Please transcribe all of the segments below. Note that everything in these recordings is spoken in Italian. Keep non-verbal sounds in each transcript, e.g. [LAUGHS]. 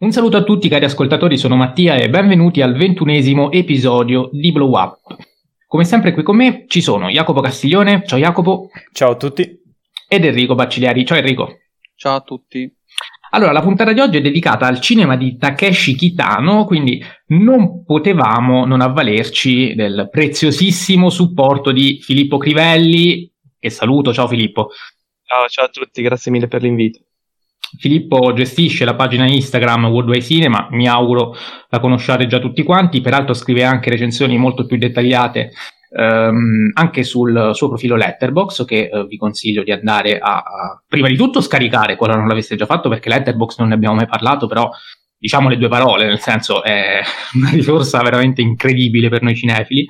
Un saluto a tutti cari ascoltatori, sono Mattia e benvenuti al ventunesimo episodio di Blow Up. Come sempre qui con me ci sono Jacopo Castiglione, ciao Jacopo. Ciao a tutti. Ed Enrico Baccigliari, ciao Enrico. Ciao a tutti. Allora, la puntata di oggi è dedicata al cinema di Takeshi Kitano, quindi non potevamo non avvalerci del preziosissimo supporto di Filippo Crivelli, che saluto, ciao Filippo. Ciao, ciao a tutti, grazie mille per l'invito. Filippo gestisce la pagina Instagram Worldwide Cinema, mi auguro la conosciate già tutti quanti, peraltro scrive anche recensioni molto più dettagliate ehm, anche sul suo profilo Letterbox che eh, vi consiglio di andare a, a, prima di tutto scaricare quando non l'aveste già fatto perché Letterbox non ne abbiamo mai parlato, però diciamo le due parole, nel senso è una risorsa veramente incredibile per noi cinefili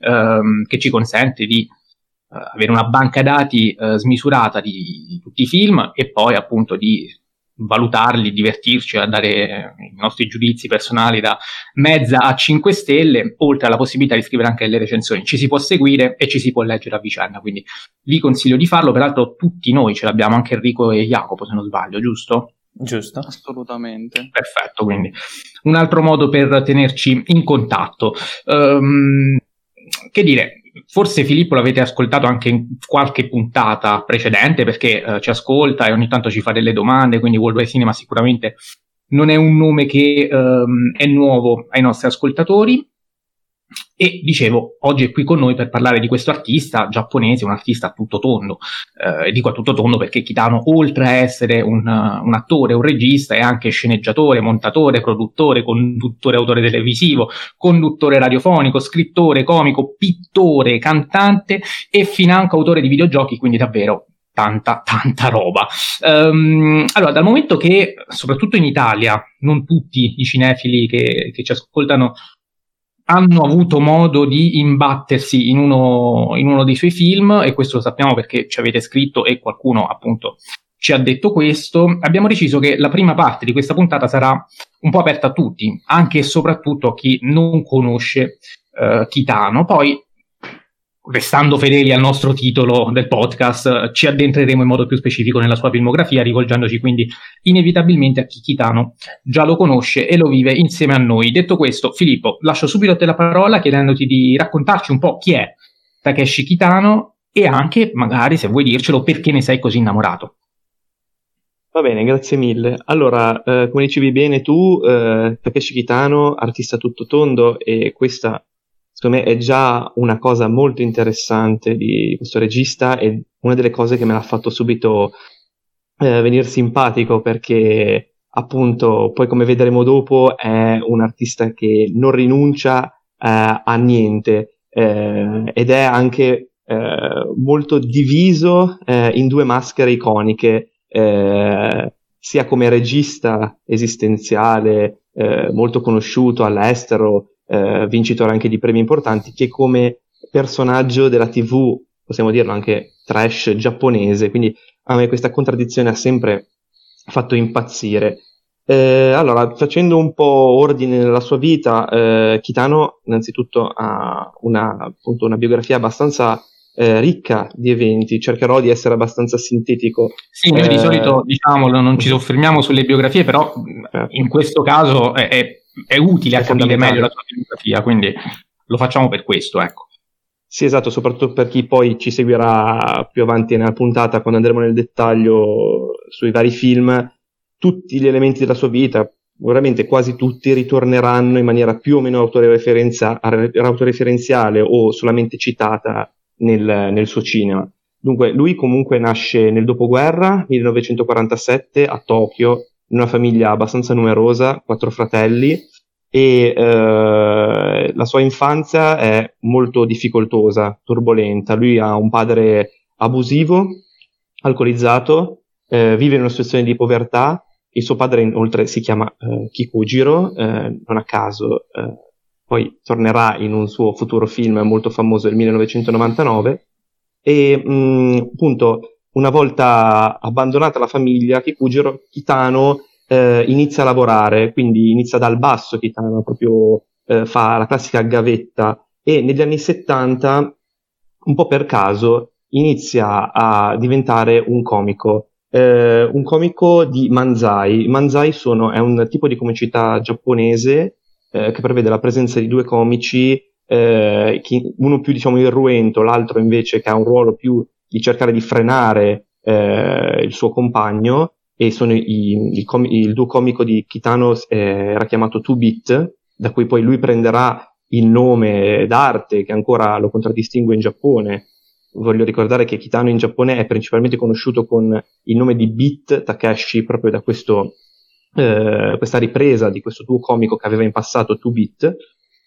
ehm, che ci consente di Uh, avere una banca dati uh, smisurata di, di, tutti i film e poi appunto di valutarli, divertirci, a dare i nostri giudizi personali da mezza a 5 stelle, oltre alla possibilità di scrivere anche le recensioni. Ci si può seguire e ci si può leggere a vicenda, quindi vi consiglio di farlo. Peraltro tutti noi ce l'abbiamo, anche Enrico e Jacopo, se non sbaglio, giusto? Giusto. Assolutamente. Perfetto, quindi un altro modo per tenerci in contatto. Um, che dire, forse Filippo l'avete ascoltato anche in qualche puntata precedente perché eh, ci ascolta e ogni tanto ci fa delle domande, quindi Worldwide Cinema sicuramente non è un nome che ehm, è nuovo ai nostri ascoltatori. E dicevo, oggi è qui con noi per parlare di questo artista giapponese, un artista a tutto tondo. Eh, dico a tutto tondo perché Kitano, oltre a essere un, un, attore, un regista, è anche sceneggiatore, montatore, produttore, conduttore, autore televisivo, conduttore radiofonico, scrittore, comico, pittore, cantante e financo autore di videogiochi, quindi davvero tanta, tanta roba. Um, allora, dal momento che, soprattutto in Italia, non tutti i cinefili che, che ci ascoltano hanno avuto modo di imbattersi in uno, in uno dei suoi film, e questo lo sappiamo perché ci avete scritto e qualcuno appunto ci ha detto questo, abbiamo deciso che la prima parte di questa puntata sarà un po' aperta a tutti, anche e soprattutto a chi non conosce uh, Kitano. Poi restando fedeli al nostro titolo del podcast, ci addentreremo in modo più specifico nella sua filmografia, rivolgendoci quindi inevitabilmente a chi Kitano già lo conosce e lo vive insieme a noi. Detto questo, Filippo, lascio subito a te la parola chiedendoti di raccontarci un po' chi è Takeshi Kitano e anche, magari, se vuoi dircelo, perché ne sei così innamorato. Va bene, grazie mille. Allora, eh, come dicevi bene tu, eh, Takeshi Kitano, artista tutto tondo, e questa secondo me è già una cosa molto interessante di questo regista e una delle cose che me l'ha fatto subito eh, venire simpatico perché appunto poi come vedremo dopo è un artista che non rinuncia eh, a niente eh, ed è anche eh, molto diviso eh, in due maschere iconiche eh, sia come regista esistenziale molto conosciuto all'estero eh, vincitore anche di premi importanti, che come personaggio della TV, possiamo dirlo anche trash giapponese, quindi a me questa contraddizione ha sempre fatto impazzire. Eh, allora, facendo un po' ordine nella sua vita, eh, Kitano innanzitutto ha una, appunto, una biografia abbastanza eh, ricca di eventi, cercherò di essere abbastanza sintetico. Sì, noi di eh, solito diciamolo, non ci soffermiamo sulle biografie, però certo. in questo caso è, è è utile a capire meglio la sua filmografia, quindi lo facciamo per questo, ecco. Sì, esatto, soprattutto per chi poi ci seguirà più avanti nella puntata, quando andremo nel dettaglio sui vari film, tutti gli elementi della sua vita, veramente quasi tutti, ritorneranno in maniera più o meno autoreferenziale o solamente citata nel, nel suo cinema. Dunque, lui comunque nasce nel dopoguerra, 1947, a Tokyo, in una famiglia abbastanza numerosa, quattro fratelli, e eh, la sua infanzia è molto difficoltosa, turbolenta. Lui ha un padre abusivo, alcolizzato, eh, vive in una situazione di povertà. Il suo padre inoltre si chiama eh, Kikujiro, eh, non a caso eh, poi tornerà in un suo futuro film molto famoso del 1999. E mh, appunto una volta abbandonata la famiglia, Kikujiro Kitano eh, inizia a lavorare, quindi inizia dal basso Kitano, proprio eh, fa la classica gavetta e negli anni 70, un po' per caso, inizia a diventare un comico. eh, un comico di Manzai. Manzai sono, è un tipo di comicità giapponese eh, che prevede la presenza di due comici, eh, chi, uno più diciamo irruento, l'altro invece che ha un ruolo più di cercare di frenare eh, il suo compagno e sono i, i com- il duo comico di Kitano eh, era chiamato 2-Bit, da cui poi lui prenderà il nome d'arte che ancora lo contraddistingue in Giappone. Voglio ricordare che Kitano in Giappone è principalmente conosciuto con il nome di Bit Takeshi, proprio da questo, eh, questa ripresa di questo duo comico che aveva in passato 2-Bit.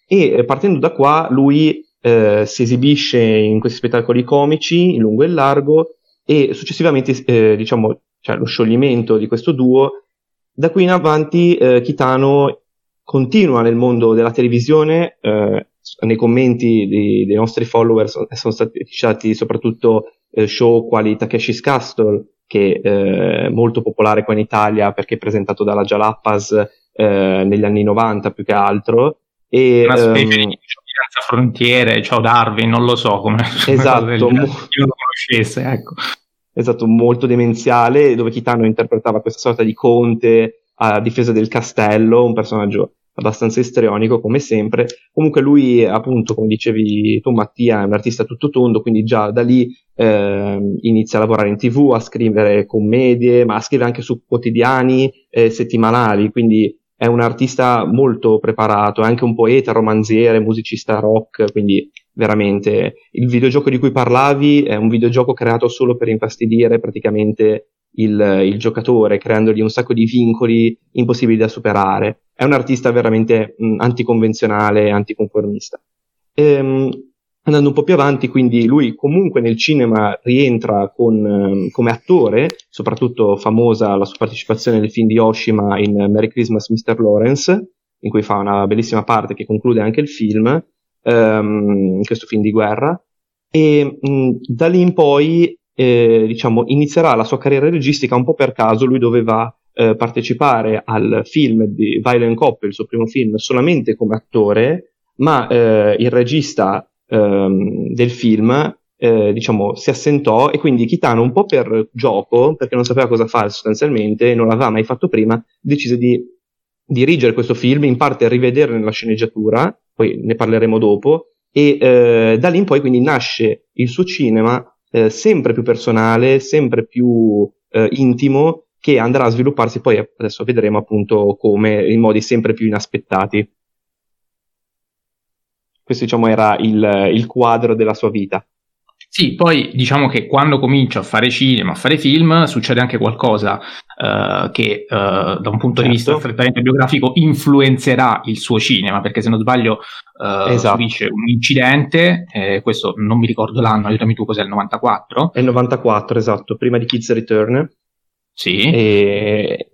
E eh, partendo da qua lui eh, si esibisce in questi spettacoli comici in lungo e in largo e successivamente eh, diciamo cioè lo scioglimento di questo duo da qui in avanti eh, Kitano continua nel mondo della televisione eh, nei commenti di, dei nostri follower sono, sono stati citati soprattutto eh, show quali Takeshi's Castle che è molto popolare qua in Italia perché è presentato dalla Jalapas negli anni 90 più che altro e, una specie um, di senza frontiere, ciao Darwin, non lo so come [LAUGHS] esatto, io lo conoscesse, ecco. Esatto, molto demenziale, dove Kitano interpretava questa sorta di conte a difesa del castello, un personaggio abbastanza istrionico come sempre. Comunque lui, appunto, come dicevi tu Mattia, è un artista tutto tondo, quindi già da lì eh, inizia a lavorare in tv, a scrivere commedie, ma a scrivere anche su quotidiani eh, settimanali, quindi è un artista molto preparato, è anche un poeta, romanziere, musicista rock, quindi veramente il videogioco di cui parlavi è un videogioco creato solo per infastidire praticamente il, il giocatore, creandogli un sacco di vincoli impossibili da superare. È un artista veramente mh, anticonvenzionale, anticonformista. Ehm, andando un po' più avanti, quindi lui comunque nel cinema rientra con, ehm, come attore, soprattutto famosa la sua partecipazione nel film di Oshima in Merry Christmas Mr. Lawrence, in cui fa una bellissima parte che conclude anche il film, ehm, questo film di guerra, e mh, da lì in poi eh, diciamo, inizierà la sua carriera registica un po' per caso, lui doveva eh, partecipare al film di Violent Cop, il suo primo film, solamente come attore, ma eh, il regista ehm, del film eh, diciamo, si assentò e quindi Kitano un po' per gioco, perché non sapeva cosa fare sostanzialmente, non l'aveva mai fatto prima, decise di dirigere questo film, in parte rivedere la sceneggiatura, poi ne parleremo dopo, e eh, da lì in poi quindi nasce il suo cinema eh, sempre più personale, sempre più eh, intimo, che andrà a svilupparsi poi adesso vedremo appunto come in modi sempre più inaspettati. Questo diciamo era il, il quadro della sua vita. Sì, poi diciamo che quando comincia a fare cinema, a fare film, succede anche qualcosa uh, che uh, da un punto certo. di vista certo. strettamente biografico influenzerà il suo cinema, perché se non sbaglio uh, esatto. subisce un incidente, eh, questo non mi ricordo l'anno, aiutami tu, cos'è il 94? È il 94, esatto, prima di Kids Return. Sì. E...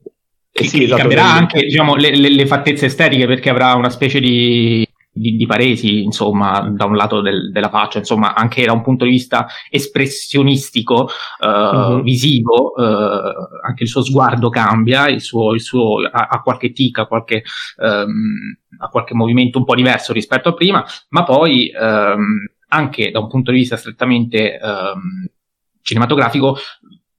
E sì, esatto, cambierà anche diciamo, le, le, le, fattezze estetiche perché avrà una specie di di, di, paresi, insomma, da un lato del, della faccia, insomma, anche da un punto di vista espressionistico, uh, uh-huh. visivo, uh, anche il suo sguardo cambia, il suo, il suo ha, ha, qualche tica, qualche, um, ha qualche movimento un po' diverso rispetto a prima, ma poi um, anche da un punto di vista strettamente um, cinematografico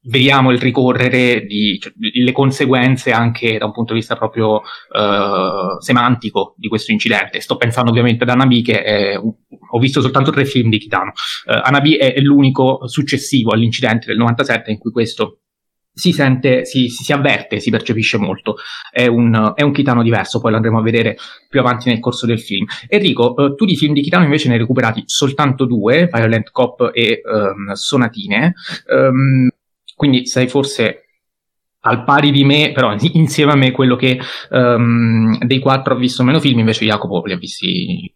vediamo il ricorrere di cioè, le conseguenze anche da un punto di vista proprio uh, semantico di questo incidente. Sto pensando ovviamente ad Anabi che è, ho visto soltanto tre film di Kitano. Uh, Anabi è, l'unico successivo all'incidente del 97 in cui questo si sente, si, si, avverte, si percepisce molto. È un, è un, Kitano diverso, poi lo andremo a vedere più avanti nel corso del film. Enrico, uh, tu di film di Kitano invece ne hai recuperati soltanto due, Violent Cop e um, Sonatine. Um, quindi sei forse al pari di me, però [LAUGHS] insieme a me quello che um, dei quattro ha visto meno film, invece Jacopo li ha visti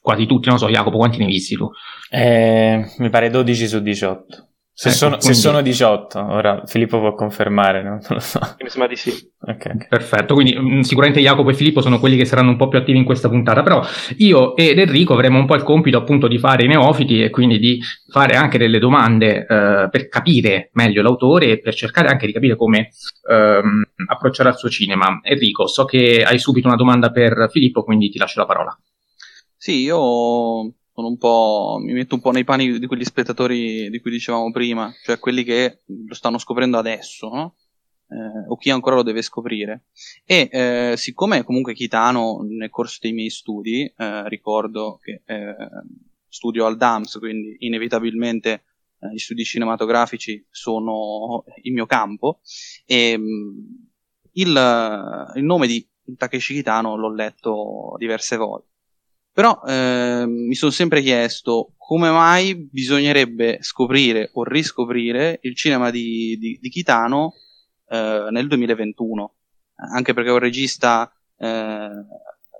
quasi tutti, non so Jacopo quanti ne hai visti tu? Eh, mi pare 12 su 18. Se, ecco, sono, quindi... se, sono, 18, ora Filippo può confermare, no? non lo so. Mi sembra di sì. Okay. Perfetto, quindi mm, sicuramente Jacopo e Filippo sono quelli che saranno un po' più attivi in questa puntata, però io ed Enrico avremo un po' il compito appunto di fare i neofiti e quindi di fare anche delle domande eh, per capire meglio l'autore e per cercare anche di capire come ehm, approcciare al suo cinema. Enrico, so che hai subito una domanda per Filippo, quindi ti lascio la parola. Sì, io sono un po', mi metto un po' nei panni di quegli spettatori di cui dicevamo prima, cioè quelli che lo stanno scoprendo adesso, no? eh, o chi ancora lo deve scoprire. E eh, siccome comunque Kitano nel corso dei miei studi, eh, ricordo che eh, studio al DAMS, quindi inevitabilmente eh, gli studi cinematografici sono il mio campo, e mm, il, il nome di Takeshi Kitano l'ho letto diverse volte. Però eh, mi sono sempre chiesto come mai bisognerebbe scoprire o riscoprire il cinema di, di, di Kitano eh, nel 2021. Anche perché è un regista eh,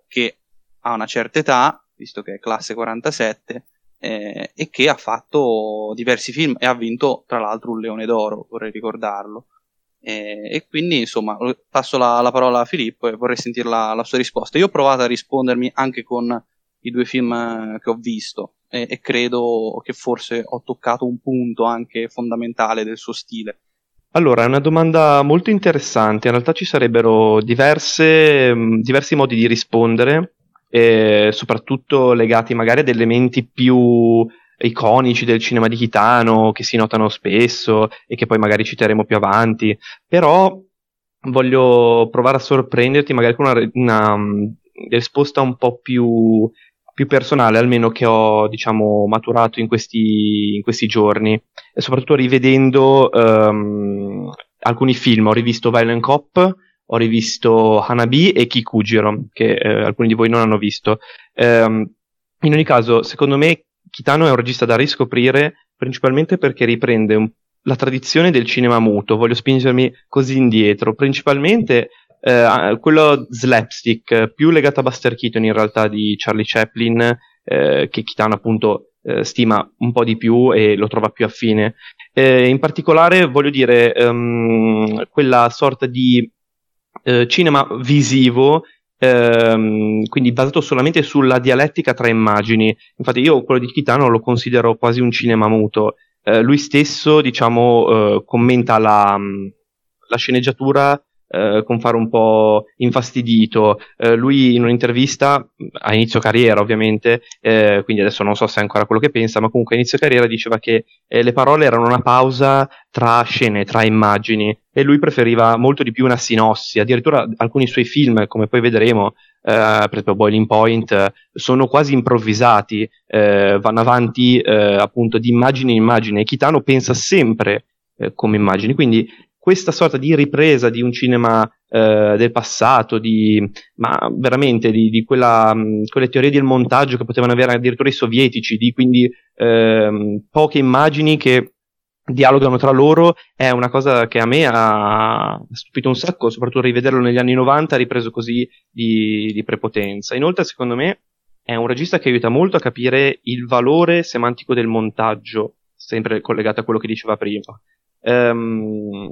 che ha una certa età, visto che è classe 47, eh, e che ha fatto diversi film e ha vinto tra l'altro un Leone d'Oro, vorrei ricordarlo. Eh, e quindi insomma passo la, la, parola a Filippo e vorrei sentire la, la sua risposta. Io ho provato a rispondermi anche con i due film eh, che ho visto e, e, credo che forse ho toccato un punto anche fondamentale del suo stile. Allora, è una domanda molto interessante. In realtà ci sarebbero diverse, mm, diversi modi di rispondere, eh, soprattutto legati magari ad elementi più iconici del cinema di Kitano che si notano spesso e che poi magari citeremo più avanti. Però voglio provare a sorprenderti magari con una, una, una mm, risposta un po' più più personale almeno che ho diciamo maturato in questi, in questi giorni. E soprattutto rivedendo um, alcuni film. Ho rivisto Violent Cop ho rivisto Hanabi e Kikujiro che eh, alcuni di voi non hanno visto. Um, in ogni caso secondo me Kitano è un regista da riscoprire principalmente perché riprende un, la tradizione del cinema muto. Voglio spingermi così indietro. Principalmente eh, quello slapstick, più legato a Buster Keaton in realtà di Charlie Chaplin, eh, che Kitano appunto eh, stima un po' di più e lo trova più affine. Eh, in particolare voglio dire um, quella sorta di eh, cinema visivo ehm, quindi basato solamente sulla dialettica tra immagini. Infatti, io quello di Kitano lo considero quasi un cinema muto. Eh, lui stesso, diciamo, eh, commenta la, la sceneggiatura eh, con fare un po' infastidito. Eh, lui in un'intervista, a inizio carriera ovviamente, eh, quindi adesso non so se è ancora quello che pensa, ma comunque a inizio carriera diceva che eh, le parole erano una pausa tra scene, tra immagini, e lui preferiva molto di più una sinossi. Addirittura alcuni suoi film, come poi vedremo, eh, per esempio Boiling Point, sono quasi improvvisati, vanno avanti appunto di immagine in immagine, e Kitano pensa sempre come immagini, quindi questa sorta di ripresa di un cinema eh, del passato, di, ma veramente di, di quella, mh, quelle teorie del montaggio che potevano avere addirittura i sovietici, di quindi eh, poche immagini che dialogano tra loro, è una cosa che a me ha stupito un sacco, soprattutto rivederlo negli anni 90, ripreso così di, di prepotenza. Inoltre, secondo me, è un regista che aiuta molto a capire il valore semantico del montaggio, sempre collegato a quello che diceva prima. Um,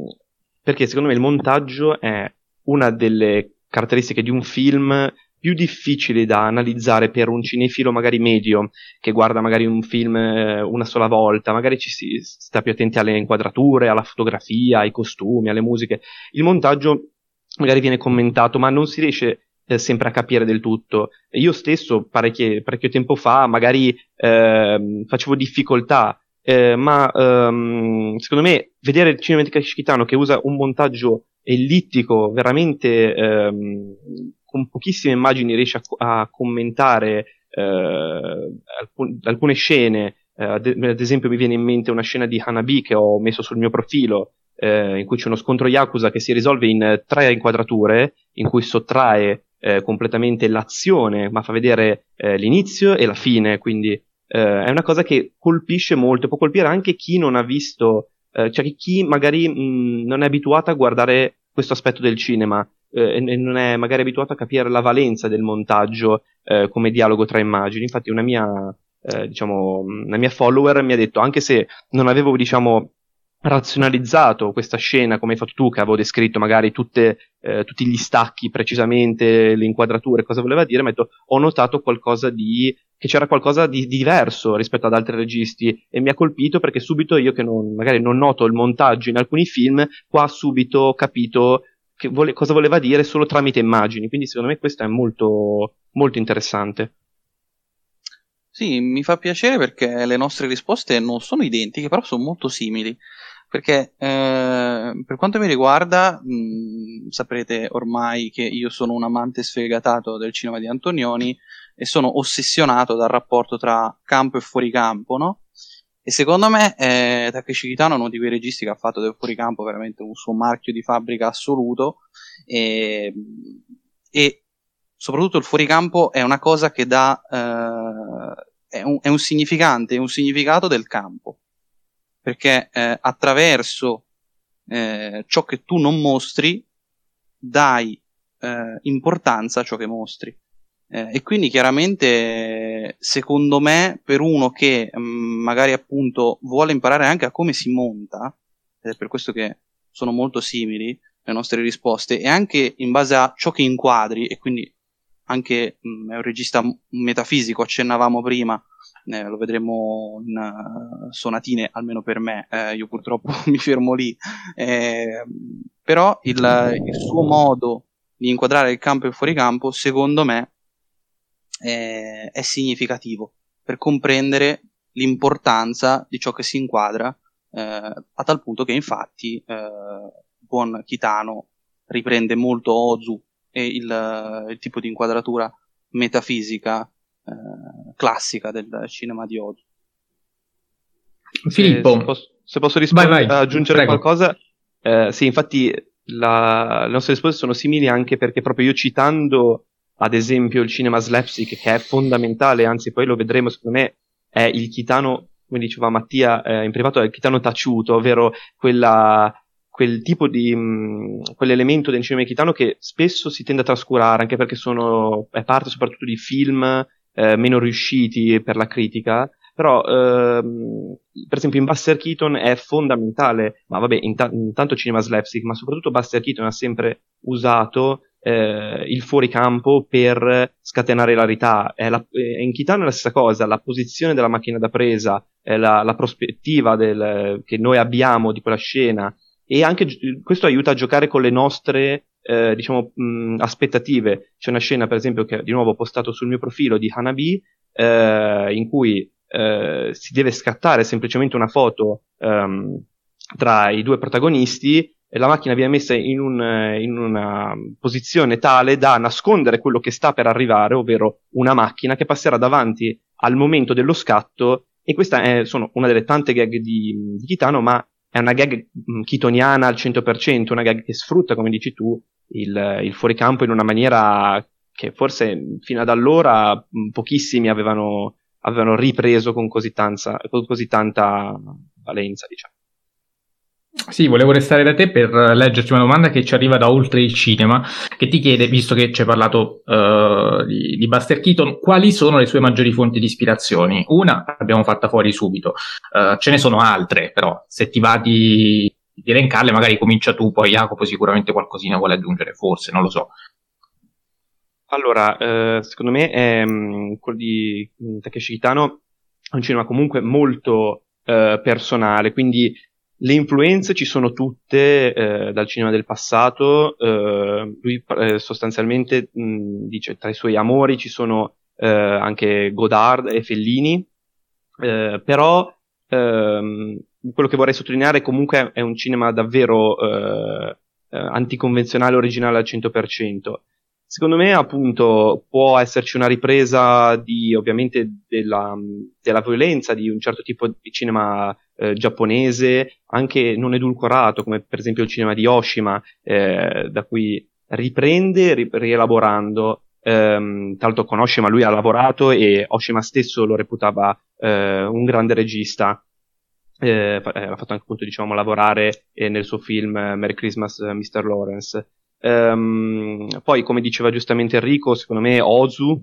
perché secondo me il montaggio è una delle caratteristiche di un film più difficili da analizzare per un cinefilo magari medio che guarda magari un film eh, una sola volta, magari ci si sta più attenti alle inquadrature, alla fotografia, ai costumi, alle musiche. Il montaggio magari viene commentato, ma non si riesce eh, sempre a capire del tutto. Io stesso parecchio tempo fa magari eh, facevo difficoltà eh, ma um, secondo me vedere il cinema di Kashikitano che usa un montaggio ellittico veramente um, con pochissime immagini riesce a, a commentare uh, alcun, alcune scene. Uh, ad, esempio mi viene in mente una scena di Hanabi che ho messo sul mio profilo uh, in cui c'è uno scontro Yakuza che si risolve in tre inquadrature in cui sottrae completamente l'azione ma fa vedere l'inizio e la fine. Quindi eh, è una cosa che colpisce molto, può colpire anche chi non ha visto, eh, cioè chi magari mh, non è abituato a guardare questo aspetto del cinema eh, e non è magari abituato a capire la valenza del montaggio eh, come dialogo tra immagini. Infatti una mia, eh, diciamo, una mia follower mi ha detto, anche se non avevo, diciamo, razionalizzato questa scena come hai fatto tu che avevo descritto magari tutte, eh, tutti gli stacchi precisamente le inquadrature cosa voleva dire ma ho notato qualcosa di che c'era qualcosa di, di, diverso rispetto ad altri registi e mi ha colpito perché subito io che non, magari non noto il montaggio in alcuni film qua subito ho capito vole, cosa voleva dire solo tramite immagini quindi secondo me questo è molto molto interessante Sì, mi fa piacere perché le nostre risposte non sono identiche, però sono molto simili. Perché eh, per quanto mi riguarda, mh, saprete ormai che io sono un amante sfegatato del cinema di Antonioni e sono ossessionato dal rapporto tra campo e fuoricampo, no? E secondo me eh, Takeshi Kitano è uno di quei registi che ha fatto del fuoricampo veramente un suo marchio di fabbrica assoluto e, e soprattutto il fuoricampo è una cosa che dà eh, è, un, è un significante, è un significato del campo perché eh, attraverso eh, ciò che tu non mostri dai eh, importanza a ciò che mostri eh, e quindi chiaramente, secondo me, per uno che mh, mm, magari appunto vuole imparare anche a come si monta, ed è per questo che sono molto simili le nostre risposte, e anche in base a ciò che inquadri, e quindi anche mh, mm, è un regista metafisico, accennavamo prima, eh, lo vedremo in uh, sonatine, almeno per me, eh, io purtroppo [LAUGHS] mi fermo lì, eh, però il, il, suo modo di inquadrare il campo e il fuoricampo, secondo me, è, è significativo per comprendere l'importanza di ciò che si inquadra, eh, a tal punto che infatti eh, buon Kitano riprende molto Ozu e il, il tipo di inquadratura metafisica eh, classica del cinema di Ozu. Filippo, se posso, se posso rispondere, aggiungere Prego. qualcosa, eh, sì, infatti la, le nostre risposte sono simili anche perché proprio io citando ad esempio il cinema slapstick che è fondamentale, anzi poi lo vedremo secondo me è il chitano, come diceva Mattia eh, in privato, è il chitano taciuto, ovvero quella, quel tipo di, mh, mm, quell'elemento del cinema chitano che spesso si tende a trascurare anche perché sono, è parte soprattutto di film eh, meno riusciti per la critica, però ehm, per esempio in Buster Keaton è fondamentale, ma vabbè, int- intanto cinema slapstick, ma soprattutto Buster Keaton ha sempre usato eh, il fuoricampo per scatenare l'arità. È la, è in Kitano è la stessa cosa, la posizione della macchina da presa, la, la, prospettiva del, che noi abbiamo di quella scena e anche questo aiuta a giocare con le nostre eh, diciamo, mh, aspettative. C'è una scena, per esempio, che di nuovo ho postato sul mio profilo di Hanabi, eh, in cui eh, si deve scattare semplicemente una foto um, tra i due protagonisti la macchina viene messa in, un, in, una posizione tale da nascondere quello che sta per arrivare, ovvero una macchina che passerà davanti al momento dello scatto. E questa è sono una delle tante gag di, di Kitano, ma è una gag kitoniana al 100%, una gag che sfrutta, come dici tu, il, il fuoricampo in una maniera che forse fino ad allora pochissimi avevano, avevano ripreso con così, tanza, con così tanta valenza, diciamo. Sì, volevo restare da te per leggerti una domanda che ci arriva da oltre il cinema, che ti chiede, visto che ci hai parlato uh, di, di, Buster Keaton, quali sono le sue maggiori fonti di ispirazioni? Una l'abbiamo fatta fuori subito, uh, ce ne sono altre, però se ti va di, di elencarle, magari comincia tu, poi Jacopo sicuramente qualcosina vuole aggiungere, forse, non lo so. Allora, eh, secondo me um, quello di Takeshi Kitano è un cinema comunque molto eh, personale, quindi le influenze ci sono tutte eh, dal cinema del passato, eh, lui eh, sostanzialmente mh, dice tra i suoi amori ci sono eh, anche Godard e Fellini, eh, però ehm, quello che vorrei sottolineare comunque è un cinema davvero eh, anticonvenzionale, originale al 100%. Secondo me, appunto, può esserci una ripresa di, ovviamente, della, della violenza di un certo tipo di cinema eh, giapponese, anche non edulcorato, come per esempio il cinema di Oshima, eh, da cui riprende ri- rielaborando. Ehm, l'altro con Oshima lui ha lavorato e Oshima stesso lo reputava eh, un grande regista. Eh, eh, l'ha fatto anche appunto diciamo lavorare eh, nel suo film Merry Christmas Mr. Lawrence. Um, poi, come diceva giustamente Enrico, secondo me Ozu,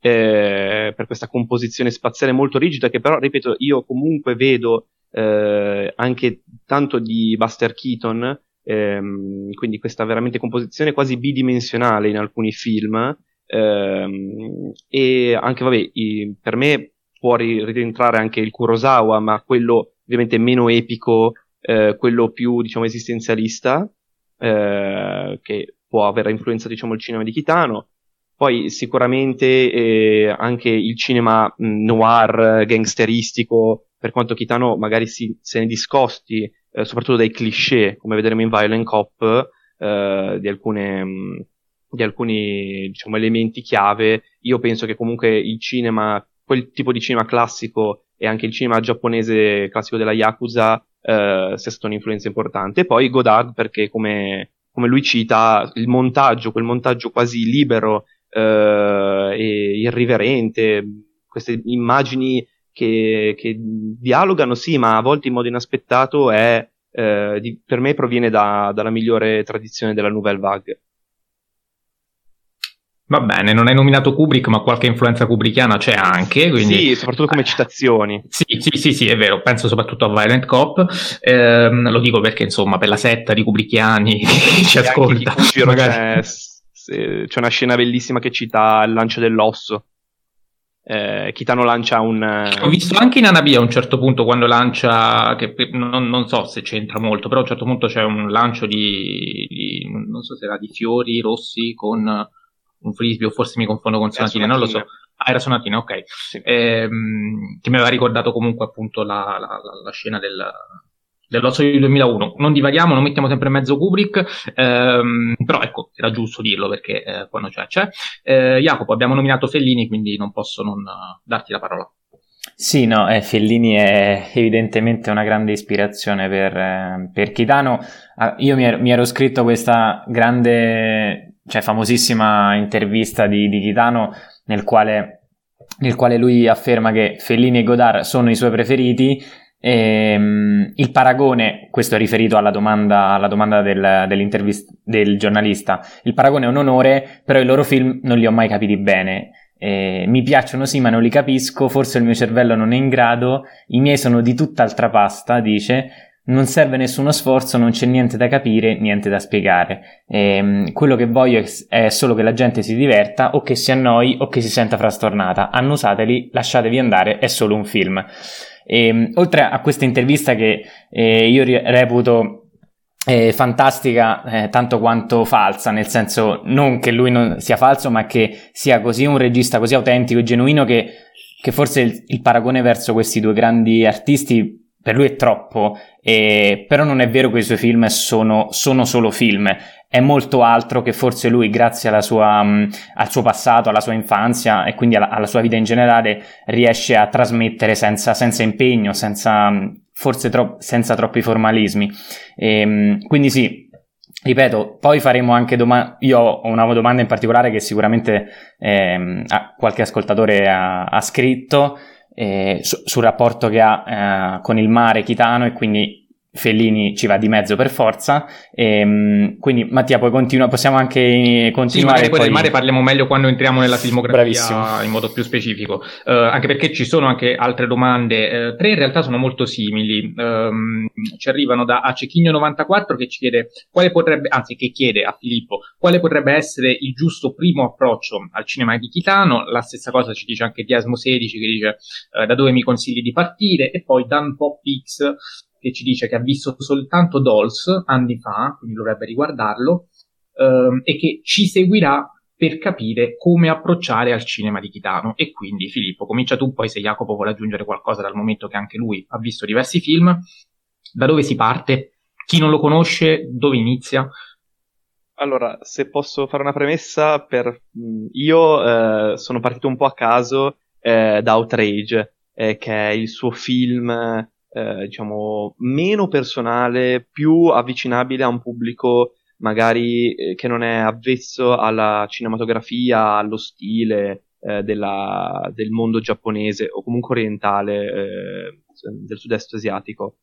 eh, per questa composizione spaziale molto rigida, che però, ripeto, io comunque vedo eh, anche tanto di Buster Keaton, ehm, quindi questa veramente composizione quasi bidimensionale in alcuni film, ehm, e anche, vabbè, i, per me può rientrare anche il Kurosawa, ma quello ovviamente meno epico, eh, quello più, diciamo, esistenzialista, eh, che può aver influenzato, diciamo, il cinema di Kitano. Poi sicuramente eh, anche il cinema mh, noir, gangsteristico, per quanto Kitano magari si, se ne discosti, eh, soprattutto dai cliché, come vedremo in Violent Cop, eh, di, alcune, mh, di alcuni diciamo, elementi chiave, io penso che comunque il cinema, quel tipo di cinema classico e anche il cinema giapponese classico della Yakuza eh, sia stata un'influenza importante. E poi Godard perché come, come lui cita il montaggio, quel montaggio quasi libero eh, e irriverente, queste immagini che, che, dialogano, sì, ma a volte in modo inaspettato è, eh, di, per me proviene da, dalla migliore tradizione della Nouvelle Vague. Va bene, non hai nominato Kubrick, ma qualche influenza kubrickiana c'è anche. Quindi... Sì, soprattutto come citazioni. Sì, sì, sì, sì, è vero, penso soprattutto a Violent Cop. Eh, lo dico perché, insomma, per la setta di kubrickiani [LAUGHS] che ci ascolta. Magari... C'è, c'è una scena bellissima che cita il lancio dell'osso. Eh, Kitano lancia un. Ho visto anche in Anabia a un certo punto quando lancia, che non, non, so se c'entra molto, però a un certo punto c'è un lancio di, di non so se era di fiori rossi con un frisbee o forse mi confondo con Sonatina, non lo so. Ah, era Sonatina, ok. Sì. Ehm, che mi aveva ricordato comunque appunto la, la, la, la scena del, dell'Ozzo del 2001. Non divaghiamo, non mettiamo sempre in mezzo Kubrick, ehm, però ecco, era giusto dirlo perché eh, quando c'è, c'è. Eh, Jacopo, abbiamo nominato Fellini, quindi non posso non uh, darti la parola. Sì, no, eh, Fellini è evidentemente una grande ispirazione per, eh, per Chitano. Ah, io mi ero, mi ero scritto questa grande cioè famosissima intervista di, di Chitano nel quale, nel quale lui afferma che Fellini e Godard sono i suoi preferiti. E, um, il paragone, questo è riferito alla domanda, alla domanda del, del, giornalista, il paragone è un onore, però i loro film non li ho mai capiti bene. Eh, mi piacciono sì, ma non li capisco, forse il mio cervello non è in grado, i miei sono di tutt'altra pasta, dice, non serve nessuno sforzo, non c'è niente da capire, niente da spiegare. Ehm, quello che voglio è solo che la gente si diverta o che si annoi o che si senta frastornata. Annusateli, lasciatevi andare, è solo un film. Ehm, oltre a questa intervista che eh, io reputo eh, fantastica eh, tanto quanto falsa, nel senso non che lui non sia falso, ma che sia così un regista così autentico e genuino che, che forse il, il paragone verso questi due grandi artisti per lui è troppo, eh, però non è vero che i suoi film sono, sono, solo film, è molto altro che forse lui, grazie sua, um, al suo passato, alla sua infanzia e quindi alla, alla, sua vita in generale, riesce a trasmettere senza, senza impegno, senza, forse tro- senza troppi formalismi. E, ehm, quindi sì, ripeto, poi faremo anche domande. Io ho una domanda in particolare che sicuramente eh, qualche ascoltatore ha, ha scritto eh, su, sul rapporto che ha eh, con il mare chitano e quindi Fellini ci va di mezzo per forza. E, ehm, quindi, Mattia, poi continua, possiamo anche continuare. Sì, poi del mare parliamo meglio quando entriamo nella filmografia Bravissimo. in modo più specifico. Uh, anche perché ci sono anche altre domande. Uh, tre in realtà sono molto simili. Um, ci arrivano da Acechigno94 che ci chiede quale potrebbe, anzi, che chiede a Filippo quale potrebbe essere il giusto primo approccio al cinema di Chitano. La stessa cosa ci dice anche Diasmo 16 che dice uh, da dove mi consigli di partire. E poi Dan Pop X che ci dice che ha visto soltanto Dolls anni fa, quindi dovrebbe riguardarlo, ehm, e che ci seguirà per capire come approcciare al cinema di Chitano. E quindi Filippo, comincia tu, poi se Jacopo vuole aggiungere qualcosa dal momento che anche lui ha visto diversi film, da dove si parte? Chi non lo conosce, dove inizia? Allora, se posso fare una premessa, per... io eh, sono partito un po' a caso eh, da Outrage, eh, che è il suo film eh, diciamo, meno personale, più avvicinabile a un pubblico magari eh, che non è avvezzo alla cinematografia, allo stile eh, della, del mondo giapponese o comunque orientale eh, del sud-est asiatico.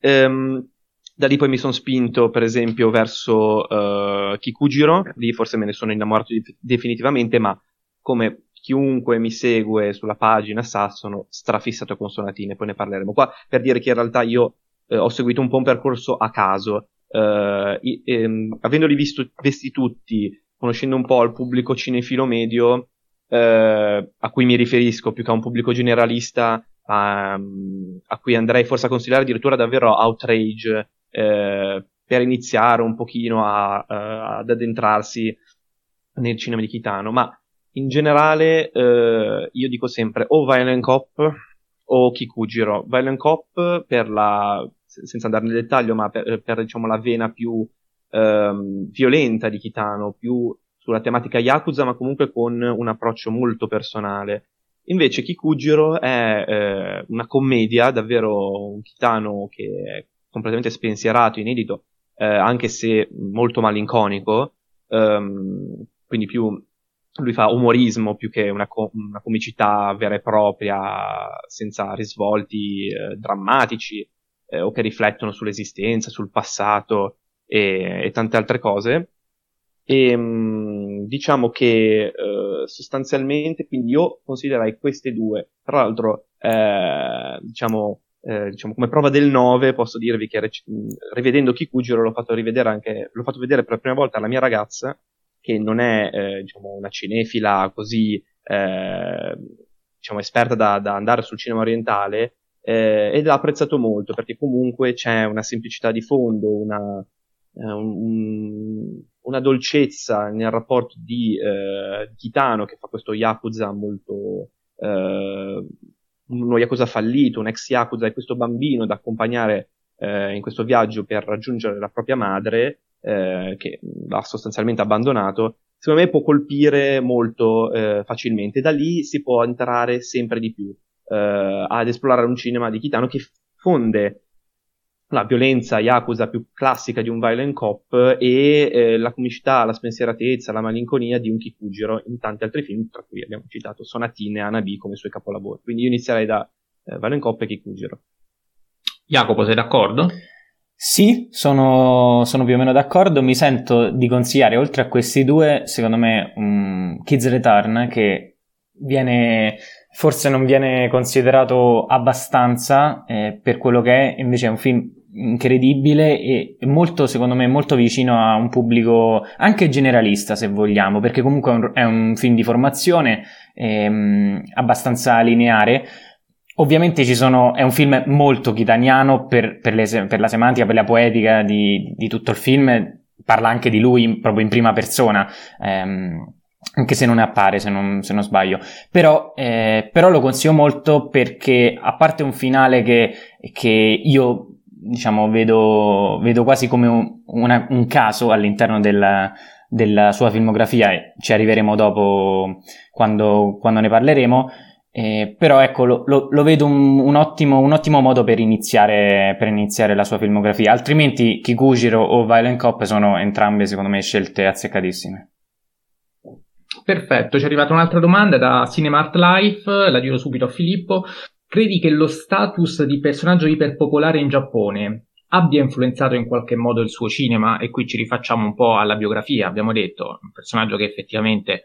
Ehm, da lì poi mi sono spinto, per esempio, verso uh, Kikujiro, lì forse me ne sono innamorato di- definitivamente, ma come chiunque mi segue sulla pagina sa, sono strafissato con Sonatine, poi ne parleremo. Qua, per dire che in realtà io eh, ho seguito un po' un percorso a caso, eh, ehm, avendoli visto, visti tutti, conoscendo un po' il pubblico cinefilo medio, eh, a cui mi riferisco più che a un pubblico generalista, a, a cui andrei forse a consigliare addirittura davvero outrage, eh, per iniziare un pochino a, a, ad addentrarsi nel cinema di Kitano, ma in generale eh, io dico sempre o Violent Cop o Kikujiro. Violent Cop per la, senza andare nel dettaglio, ma per, per diciamo, la vena più ehm, violenta di Kitano, più sulla tematica Yakuza, ma comunque con un approccio molto personale. Invece Kikujiro è eh, una commedia, davvero un Kitano che è completamente spensierato, inedito, eh, anche se molto malinconico, ehm, quindi più lui fa umorismo più che una, co- una comicità vera e propria, senza risvolti eh, drammatici eh, o che riflettono sull'esistenza, sul passato e, e tante altre cose. E mh, diciamo che eh, sostanzialmente, quindi io considererei queste due. Tra l'altro, eh, diciamo, eh, diciamo, come prova del 9 posso dirvi che rec- rivedendo Kikujiro l'ho fatto rivedere anche, l'ho fatto vedere per la prima volta alla mia ragazza che non è eh, diciamo, una cinefila così eh, diciamo, esperta da, da, andare sul cinema orientale eh, ed l'ha apprezzato molto perché comunque c'è una semplicità di fondo, una, eh, un, una dolcezza nel rapporto di eh, Kitano che fa questo Yakuza molto eh, uno Yakuza fallito, un ex Yakuza e questo bambino da accompagnare in questo viaggio per raggiungere la propria madre eh, che ha sostanzialmente abbandonato, secondo me può colpire molto eh, facilmente. Da lì si può entrare sempre di più eh, ad esplorare un cinema di Kitano che fonde la violenza Yakuza più classica di un violent cop e eh, la comicità, la spensieratezza, la malinconia di un Kikujiro in tanti altri film, tra cui abbiamo citato Sonatine e Anabi come suoi capolavori. Quindi io inizierei da eh, Violent Cop e Kikujiro. Jacopo, sei d'accordo? Sì, sono, sono, più o meno d'accordo. Mi sento di consigliare, oltre a questi due, secondo me, um, Kids Return, che viene, forse non viene considerato abbastanza eh, per quello che è, invece è un film incredibile e molto, secondo me, molto vicino a un pubblico anche generalista, se vogliamo, perché comunque è un, è un film di formazione ehm, abbastanza lineare Ovviamente sono, è un film molto chitaniano per, per, le, per la semantica, per la poetica di, di, tutto il film, parla anche di lui proprio in prima persona, ehm, anche se non appare, se non, se non sbaglio. Però, eh, però, lo consiglio molto perché, a parte un finale che, che io diciamo vedo, vedo quasi come un, una, un caso all'interno della, della sua filmografia, e ci arriveremo dopo quando, quando ne parleremo. Eh, però ecco, lo, lo, lo vedo un, un, ottimo, un, ottimo, modo per iniziare, per iniziare, la sua filmografia. Altrimenti Kikujiro o Violent Cop sono entrambe, secondo me, scelte azzeccatissime. Perfetto, ci è arrivata un'altra domanda da Cinemart Life, la giro subito a Filippo. Credi che lo status di personaggio iperpopolare in Giappone abbia influenzato in qualche modo il suo cinema? E qui ci rifacciamo un po' alla biografia, abbiamo detto, un personaggio che effettivamente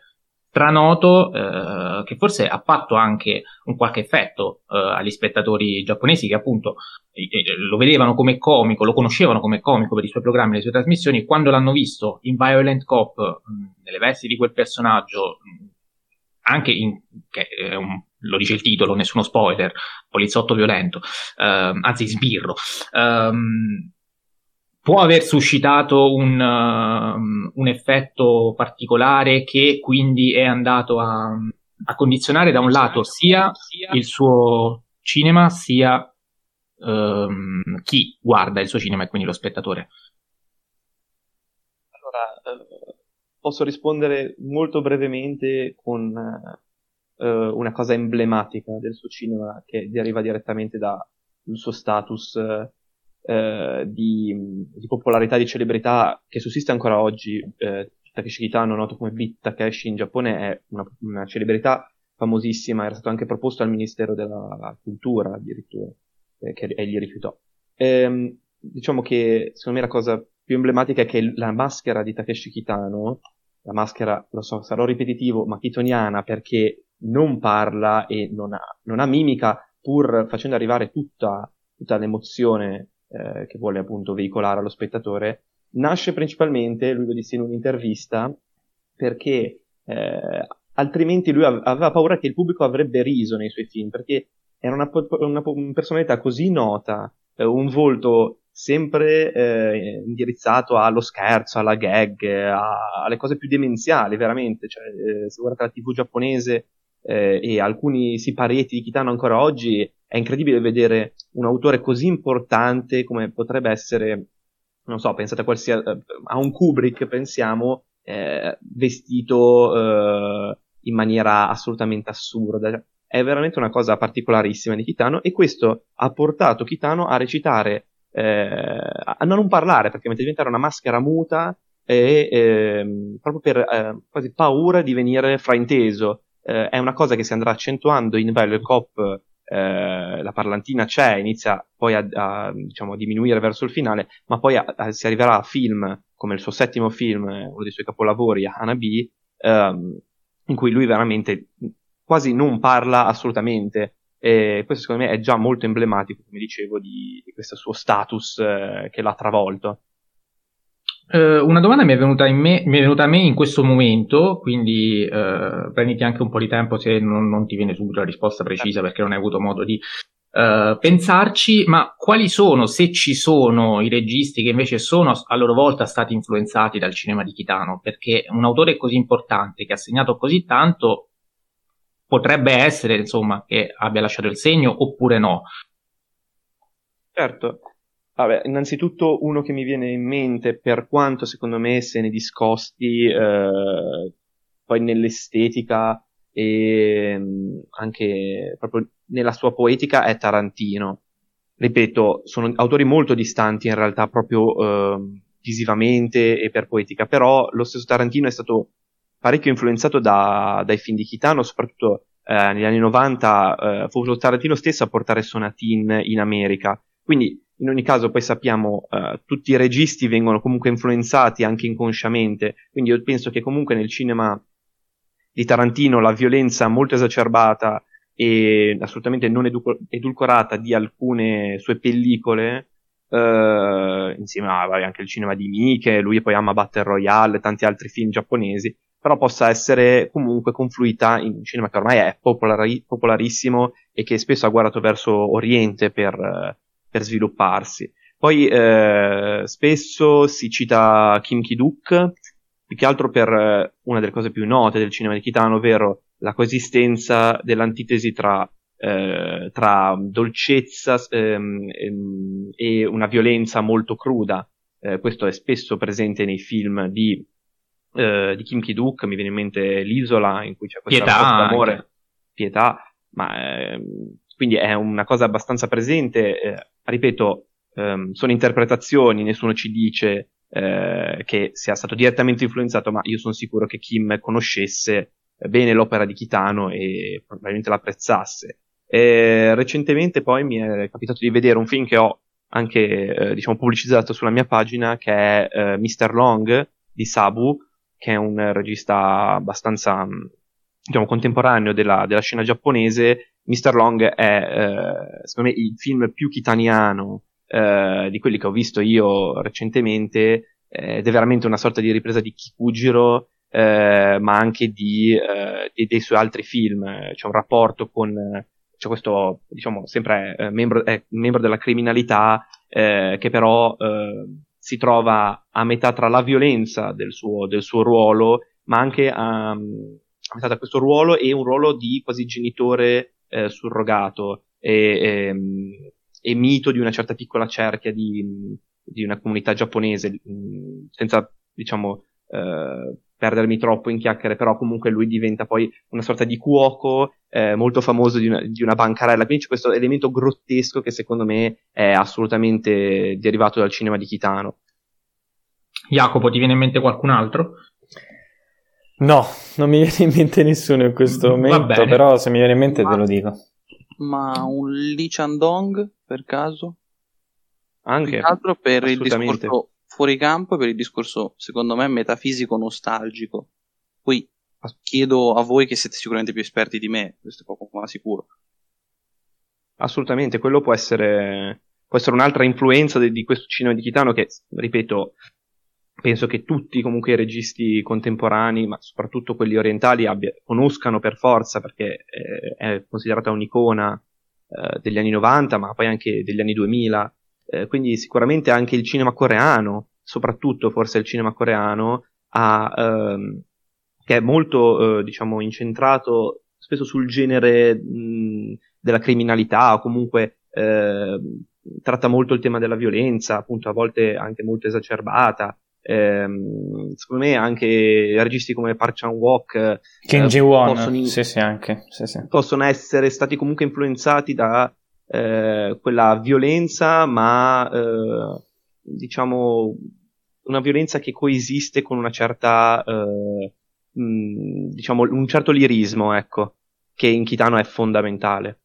stranoto eh, che forse ha fatto anche un qualche effetto eh, agli spettatori giapponesi che appunto eh, lo vedevano come comico, lo conoscevano come comico per i suoi programmi, le sue trasmissioni. E quando l'hanno visto in Violent Cop mh, nelle vesti di quel personaggio mh, anche in, che è un, lo dice il titolo, nessuno spoiler, poliziotto violento, ehm, anzi sbirro, ehm, può aver suscitato un, uh, un, effetto particolare che quindi è andato a, a, condizionare da un lato sia il suo cinema sia um, chi guarda il suo cinema e quindi lo spettatore. Allora, eh, posso rispondere molto brevemente con eh, una cosa emblematica del suo cinema che deriva direttamente dal suo status eh, di, di, popolarità, di celebrità che sussiste ancora oggi. Eh, Takeshi Kitano, noto come Beat Takeshi in Giappone, è una, una, celebrità famosissima, era stato anche proposto al Ministero della Cultura addirittura, eh, che egli rifiutò. Ehm, diciamo che secondo me la cosa più emblematica è che la maschera di Takeshi Kitano, la maschera, lo so, sarò ripetitivo, ma kitoniana perché non parla e non ha, non ha mimica, pur facendo arrivare tutta, tutta l'emozione eh, che vuole appunto veicolare allo spettatore, nasce principalmente, lui lo disse in un'intervista, perché eh, altrimenti lui aveva paura che il pubblico avrebbe riso nei suoi film, perché era una, una, una personalità così nota, eh, un volto sempre eh, indirizzato allo scherzo, alla gag, a, alle cose più demenziali, veramente. Cioè, eh, se guardate la TV giapponese eh, e alcuni siparietti di Kitano ancora oggi, è incredibile vedere un autore così importante come potrebbe essere, non so, pensate a, qualsiasi, a un Kubrick, pensiamo, eh, vestito eh, in maniera assolutamente assurda. È veramente una cosa particolarissima di Kitano e questo ha portato Kitano a recitare, eh, a non parlare perché mette diventare una maschera muta e eh, proprio per eh, quasi paura di venire frainteso. Eh, è una cosa che si andrà accentuando in Violet Cop eh, la parlantina c'è, inizia poi a, a diciamo, diminuire verso il finale, ma poi a, a, si arriverà a film come il suo settimo film, uno dei suoi capolavori, Hanabi, ehm, in cui lui veramente quasi non parla assolutamente. E questo secondo me è già molto emblematico, come dicevo, di, di questo suo status eh, che l'ha travolto. Uh, una domanda mi è, venuta me, mi è, venuta a me in questo momento, quindi uh, prenditi anche un po' di tempo se non, non, ti viene subito la risposta precisa perché non hai avuto modo di uh, pensarci, ma quali sono, se ci sono, i registi che invece sono a loro volta stati influenzati dal cinema di Kitano? Perché un autore così importante che ha segnato così tanto potrebbe essere, insomma, che abbia lasciato il segno oppure no. Certo, Vabbè, innanzitutto uno che mi viene in mente, per quanto secondo me se ne discosti eh, poi nell'estetica e mm, anche proprio nella sua poetica è Tarantino. Ripeto, sono autori molto distanti in realtà proprio eh, visivamente e per poetica, però lo stesso Tarantino è stato parecchio influenzato da, dai film di Kitano, soprattutto eh, negli anni 90 eh, fu Tarantino stesso a portare Sonatin in America. Quindi in ogni caso poi sappiamo uh, tutti i registi vengono comunque influenzati anche inconsciamente, quindi io penso che comunque nel cinema di Tarantino la violenza molto esacerbata e assolutamente non edu- edulcorata di alcune sue pellicole, uh, insieme a vabbè, anche il cinema di Mike, lui poi ama Battle Royale e tanti altri film giapponesi, però possa essere comunque confluita in un cinema che ormai è popolari- popolarissimo e che spesso ha guardato verso Oriente per... Per svilupparsi. Poi eh, spesso si cita Kim Ki-duk, più che altro per eh, una delle cose più note del cinema di Kitano, ovvero la coesistenza dell'antitesi tra, eh, tra dolcezza ehm, ehm, e una violenza molto cruda. Eh, questo è spesso presente nei film di, eh, di Kim Ki-duk, mi viene in mente L'isola, in cui c'è questa pietà d'amore, pietà, ma ehm, quindi è una cosa abbastanza presente. Eh, ripeto, ehm, sono interpretazioni, nessuno ci dice eh, che sia stato direttamente influenzato, ma io sono sicuro che Kim conoscesse bene l'opera di Kitano e probabilmente l'apprezzasse. E recentemente poi mi è capitato di vedere un film che ho anche eh, diciamo pubblicizzato sulla mia pagina che è eh, Mr. Long di Sabu che è un regista abbastanza diciamo contemporaneo della, della scena giapponese Mr. Long è, eh, secondo me, il film più kitaniano eh, di quelli che ho visto io recentemente, eh, ed è veramente una sorta di ripresa di Kikujiro, eh, ma anche di, eh, di, dei suoi altri film. C'è un rapporto con, c'è questo, diciamo, sempre eh, membro, membro, della criminalità, che però si trova a metà tra la violenza del suo, del suo ruolo, ma anche a, a metà tra questo ruolo e un ruolo di quasi genitore eh, surrogato e, ehm, e, mito di una certa piccola cerchia di, di una comunità giapponese, mm, senza, diciamo, eh, perdermi troppo in chiacchiere, però comunque lui diventa poi una sorta di cuoco eh, molto famoso di una, di una, bancarella. Quindi c'è questo elemento grottesco che secondo me è assolutamente derivato dal cinema di Kitano. Jacopo, ti viene in mente qualcun altro? No, non mi viene in mente nessuno in questo momento, però se mi viene in mente ma, te lo dico. Ma un Lee Chandong, per caso? Anche. Più altro per il discorso fuori campo e per il discorso, secondo me, metafisico nostalgico. Poi chiedo a voi che siete sicuramente più esperti di me, questo è poco ma sicuro. Assolutamente, quello può essere, può essere un'altra influenza di, di questo cinema di Kitano che, ripeto, penso che tutti comunque i registi contemporanei, ma soprattutto quelli orientali, abbia, conoscano per forza perché eh, è considerata un'icona eh, degli anni 90, ma poi anche degli anni 2000. eh, quindi sicuramente anche il cinema coreano, soprattutto forse il cinema coreano, ha, ehm, che è molto eh, diciamo incentrato spesso sul genere mh, della criminalità o comunque eh, tratta molto il tema della violenza, appunto a volte anche molto esacerbata. Eh, secondo me anche registi come Park Chan Wook Kim eh, possono, in- sì, sì, anche. Sì, sì. possono essere stati comunque influenzati da eh, quella violenza, ma eh, diciamo una violenza che coesiste con una certa eh, mh, diciamo un certo lirismo, ecco, che in Kitano è fondamentale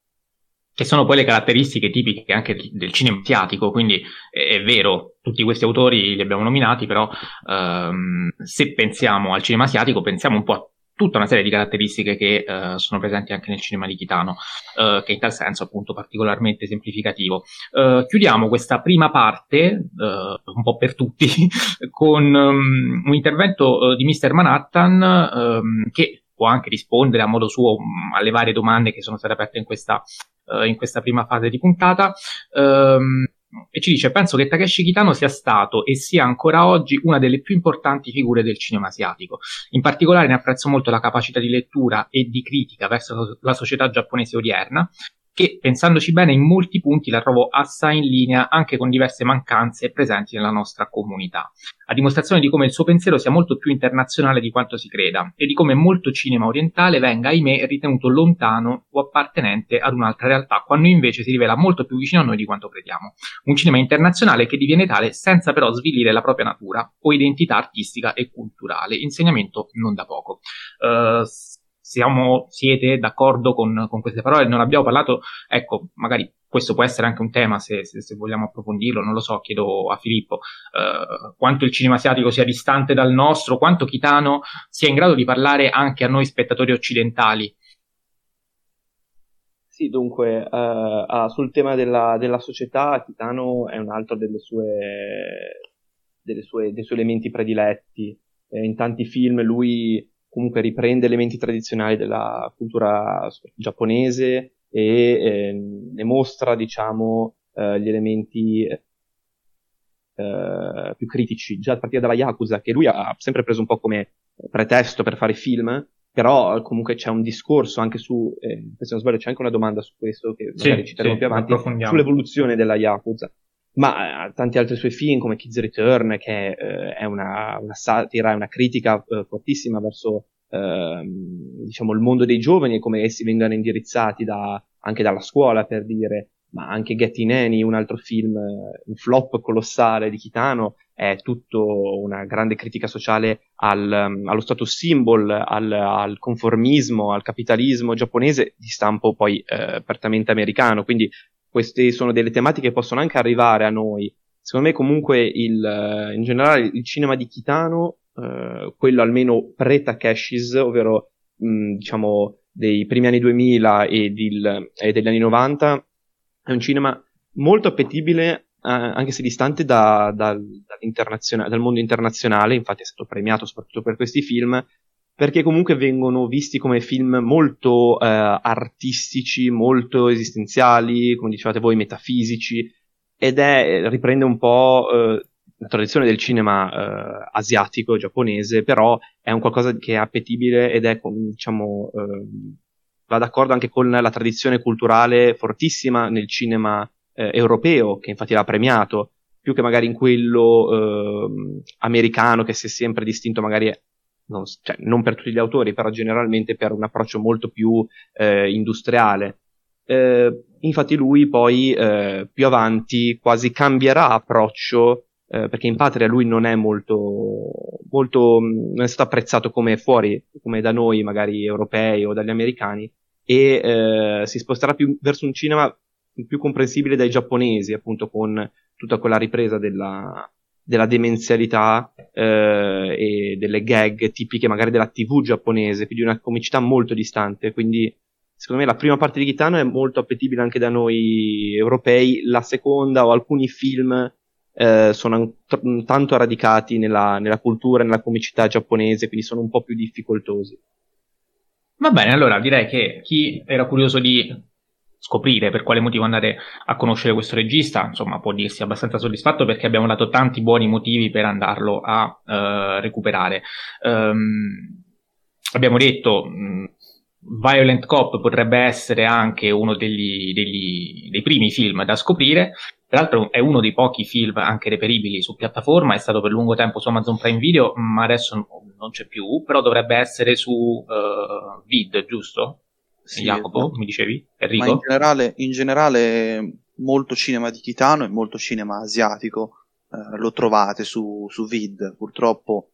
che sono poi le caratteristiche tipiche anche del cinema asiatico, quindi è, è vero, tutti questi autori li abbiamo nominati, però ehm, se pensiamo al cinema asiatico pensiamo un po' a tutta una serie di caratteristiche che uh, sono presenti anche nel cinema di Kitano, uh, che in tal senso appunto particolarmente esemplificativo. Uh, chiudiamo questa prima parte, un po' per tutti, [LAUGHS] con um, un intervento di Mr. Manhattan um, che può anche rispondere a modo suo um, alle varie domande che sono state aperte in questa uh, in questa prima fase di puntata. Um, e ci dice: Penso che Takeshi Kitano sia stato e sia ancora oggi una delle più importanti figure del cinema asiatico. In particolare ne apprezzo molto la capacità di lettura e di critica verso la società giapponese odierna, che, pensandoci bene, in molti punti la trovo assai in linea anche con diverse mancanze presenti nella nostra comunità, a dimostrazione di come il suo pensiero sia molto più internazionale di quanto si creda e di come molto cinema orientale venga, ahimè, ritenuto lontano o appartenente ad un'altra realtà, quando invece si rivela molto più vicino a noi di quanto crediamo. Un cinema internazionale che diviene tale senza però svilire la propria natura o identità artistica e culturale, insegnamento non da poco. Uh, siamo, siete d'accordo con, con, queste parole? Non abbiamo parlato, ecco, magari questo può essere anche un tema se, se, se vogliamo approfondirlo, non lo so, chiedo a Filippo, eh, quanto il cinema asiatico sia distante dal nostro, quanto Kitano sia in grado di parlare anche a noi spettatori occidentali. Sì, dunque, uh, sul tema della, della, società, Kitano è un altro delle sue, delle sue, dei suoi elementi prediletti. Eh, in tanti film lui comunque riprende elementi tradizionali della cultura giapponese e eh, ne mostra, diciamo, eh, gli elementi eh, più critici, già a partire dalla Yakuza, che lui ha sempre preso un po' come pretesto per fare film, però comunque c'è un discorso anche su, eh, se non sbaglio c'è anche una domanda su questo che magari sì, citeremo sì, più avanti, sull'evoluzione della Yakuza ma eh, tanti altri suoi film come Kids Return, che eh, è una, una, satira, una critica eh, fortissima verso ehm, diciamo, il mondo dei giovani e come essi vengano indirizzati da, anche dalla scuola, per dire, ma anche Getting Nanny, un altro film, eh, un flop colossale di Kitano, è tutto una grande critica sociale al, um, allo status symbol, al, al, conformismo, al capitalismo giapponese di stampo poi eh, apertamente americano, quindi queste sono delle tematiche che possono anche arrivare a noi. Secondo me comunque il, in generale il cinema di Kitano, eh, quello almeno pre-Takeshis, ovvero mh, diciamo dei primi anni 2000 e, del, e, degli anni 90, è un cinema molto appetibile eh, anche se distante da, da, dal mondo internazionale, infatti è stato premiato soprattutto per questi film, perché comunque vengono visti come film molto eh, artistici, molto esistenziali, come dicevate voi, metafisici, ed è, riprende un po' eh, la tradizione del cinema eh, asiatico, giapponese, però è un qualcosa che è appetibile ed è, diciamo, eh, va d'accordo anche con la tradizione culturale fortissima nel cinema eh, europeo, che infatti l'ha premiato, più che magari in quello ehm, americano che si è sempre distinto magari non, cioè, non, per tutti gli autori, però generalmente per un approccio molto più eh, industriale. Eh, infatti lui poi eh, più avanti quasi cambierà approccio eh, perché in patria lui non è molto, molto non è stato apprezzato come fuori, come da noi magari europei o dagli americani e eh, si sposterà più verso un cinema più comprensibile dai giapponesi appunto con tutta quella ripresa della, della demenzialità eh, e delle gag tipiche magari della TV giapponese, quindi una comicità molto distante. Quindi, secondo me, la prima parte di Kitano è molto appetibile anche da noi europei, la seconda o alcuni film eh, sono t- tanto radicati nella, nella cultura, nella comicità giapponese, quindi sono un po' più difficoltosi. Va bene, allora direi che chi era curioso di scoprire per quale motivo andare a conoscere questo regista, insomma, può dirsi abbastanza soddisfatto perché abbiamo dato tanti buoni motivi per andarlo a uh, recuperare. Um, abbiamo detto. Mh, Violent Cop potrebbe essere anche uno degli, degli, dei primi film da scoprire. Peraltro è uno dei pochi film anche reperibili su piattaforma, è stato per lungo tempo su Amazon Prime Video, ma adesso non c'è più, però dovrebbe essere su uh, Vid, giusto? Sì, Jacopo, esatto. mi dicevi? Enrico? Ma in generale, in generale molto cinema di Kitano e molto cinema asiatico eh, lo trovate su, su Vid. Purtroppo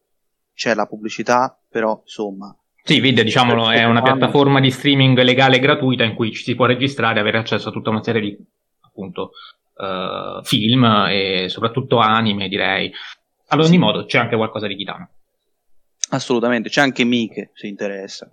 c'è la pubblicità, però insomma sì, Vid, diciamolo, è una piattaforma di streaming legale e gratuita in cui ci si può registrare e avere accesso a tutta una serie di appunto uh, film e soprattutto anime, direi. Ad ogni sì. modo, c'è anche qualcosa di Kitano. Assolutamente, c'è anche Mike, se interessa.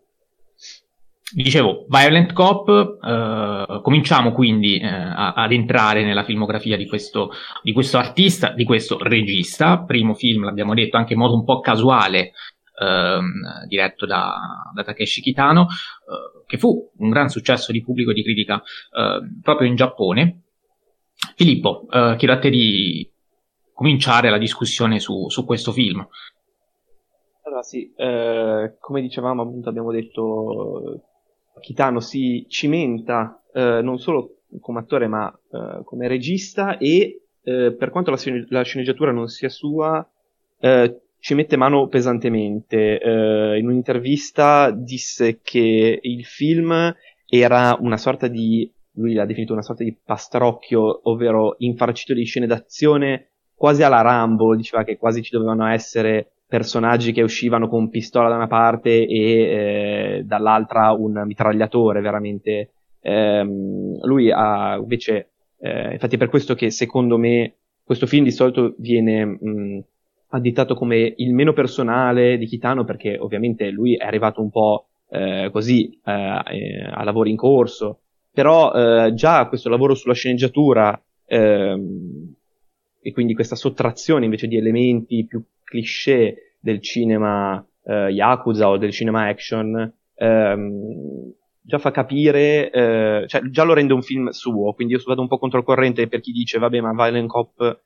Dicevo, Violent Cop, uh, cominciamo quindi uh, a, ad entrare nella filmografia di questo, di questo artista, di questo regista. Primo film, l'abbiamo detto, anche in modo un po' casuale, ehm, diretto da, da, Takeshi Kitano, eh, che fu un gran successo di pubblico e di critica eh, proprio in Giappone. Filippo, eh, chiedo a te di cominciare la discussione su, su questo film. Allora sì, eh, come dicevamo appunto abbiamo detto Kitano si cimenta eh, non solo come attore ma eh, come regista e eh, per quanto la, la, sceneggiatura non sia sua eh, ci mette mano pesantemente. Eh, in un'intervista disse che il film era una sorta di, lui l'ha definito una sorta di pastrocchio, ovvero infarcito di scene d'azione quasi alla Rambo, diceva che quasi ci dovevano essere personaggi che uscivano con pistola da una parte e eh, dall'altra un mitragliatore, veramente. Eh, lui ha invece, eh, infatti è per questo che secondo me questo film di solito viene mh, additato come il meno personale di Kitano perché ovviamente lui è arrivato un po' eh, così eh, eh, a lavori in corso, però eh, già questo lavoro sulla sceneggiatura ehm, e quindi questa sottrazione invece di elementi più cliché del cinema eh, Yakuza o del cinema action ehm, già fa capire, eh, cioè già lo rende un film suo, quindi io vado un po' controcorrente per chi dice vabbè ma Violent Cop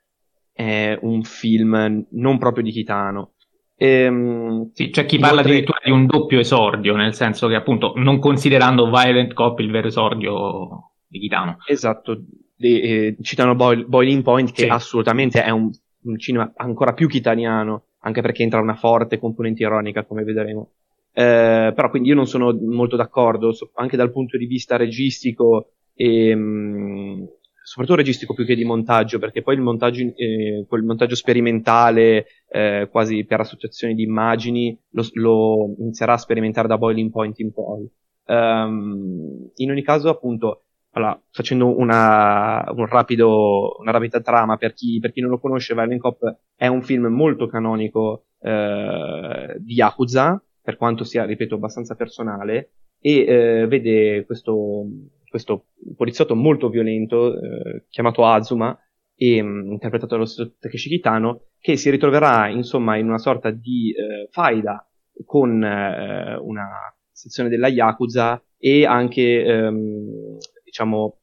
è un film non proprio di Kitano. Ehm, sì, c'è chi parla addirittura di un doppio esordio, nel senso che appunto non considerando Violent Cop il vero esordio di Kitano. Esatto, eh, citano Boil, Boiling Point che sì. assolutamente è un, un, cinema ancora più kitaniano, anche perché entra una forte componente ironica come vedremo. Eh, però quindi io non sono molto d'accordo, so, anche dal punto di vista registico e, ehm, soprattutto registico più che di montaggio, perché poi il montaggio, eh, quel montaggio sperimentale, eh, quasi per associazioni di immagini, lo, lo, inizierà a sperimentare da Boiling Point in poi. Um, in ogni caso, appunto, allora, facendo una, un rapido, una rapida trama per chi, per chi non lo conosce, Violent Cop è un film molto canonico eh, di Yakuza, per quanto sia, ripeto, abbastanza personale, e eh, vede questo questo poliziotto molto violento eh, chiamato Azuma e mh, mm, interpretato dallo stesso Takeshi Kitano che si ritroverà insomma in una sorta di eh, faida con eh, una sezione della Yakuza e anche ehm, diciamo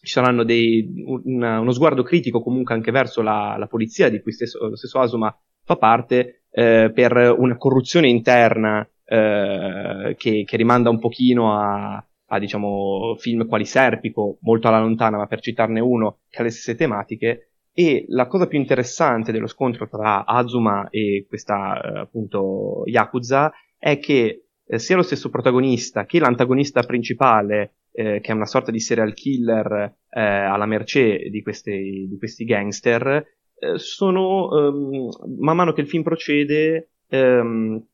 ci saranno dei, un, uno sguardo critico comunque anche verso la, la polizia di cui stesso, lo stesso Azuma fa parte eh, per una corruzione interna eh, che, che rimanda un pochino a, a diciamo film quali Serpico, molto alla lontana, ma per citarne uno, che ha le stesse tematiche. E la cosa più interessante dello scontro tra Azuma e questa eh, appunto Yakuza è che eh, sia lo stesso protagonista che l'antagonista principale, eh, che è una sorta di serial killer eh, alla mercé di questi, di questi gangster, eh, sono ehm, man mano che il film procede, ehm,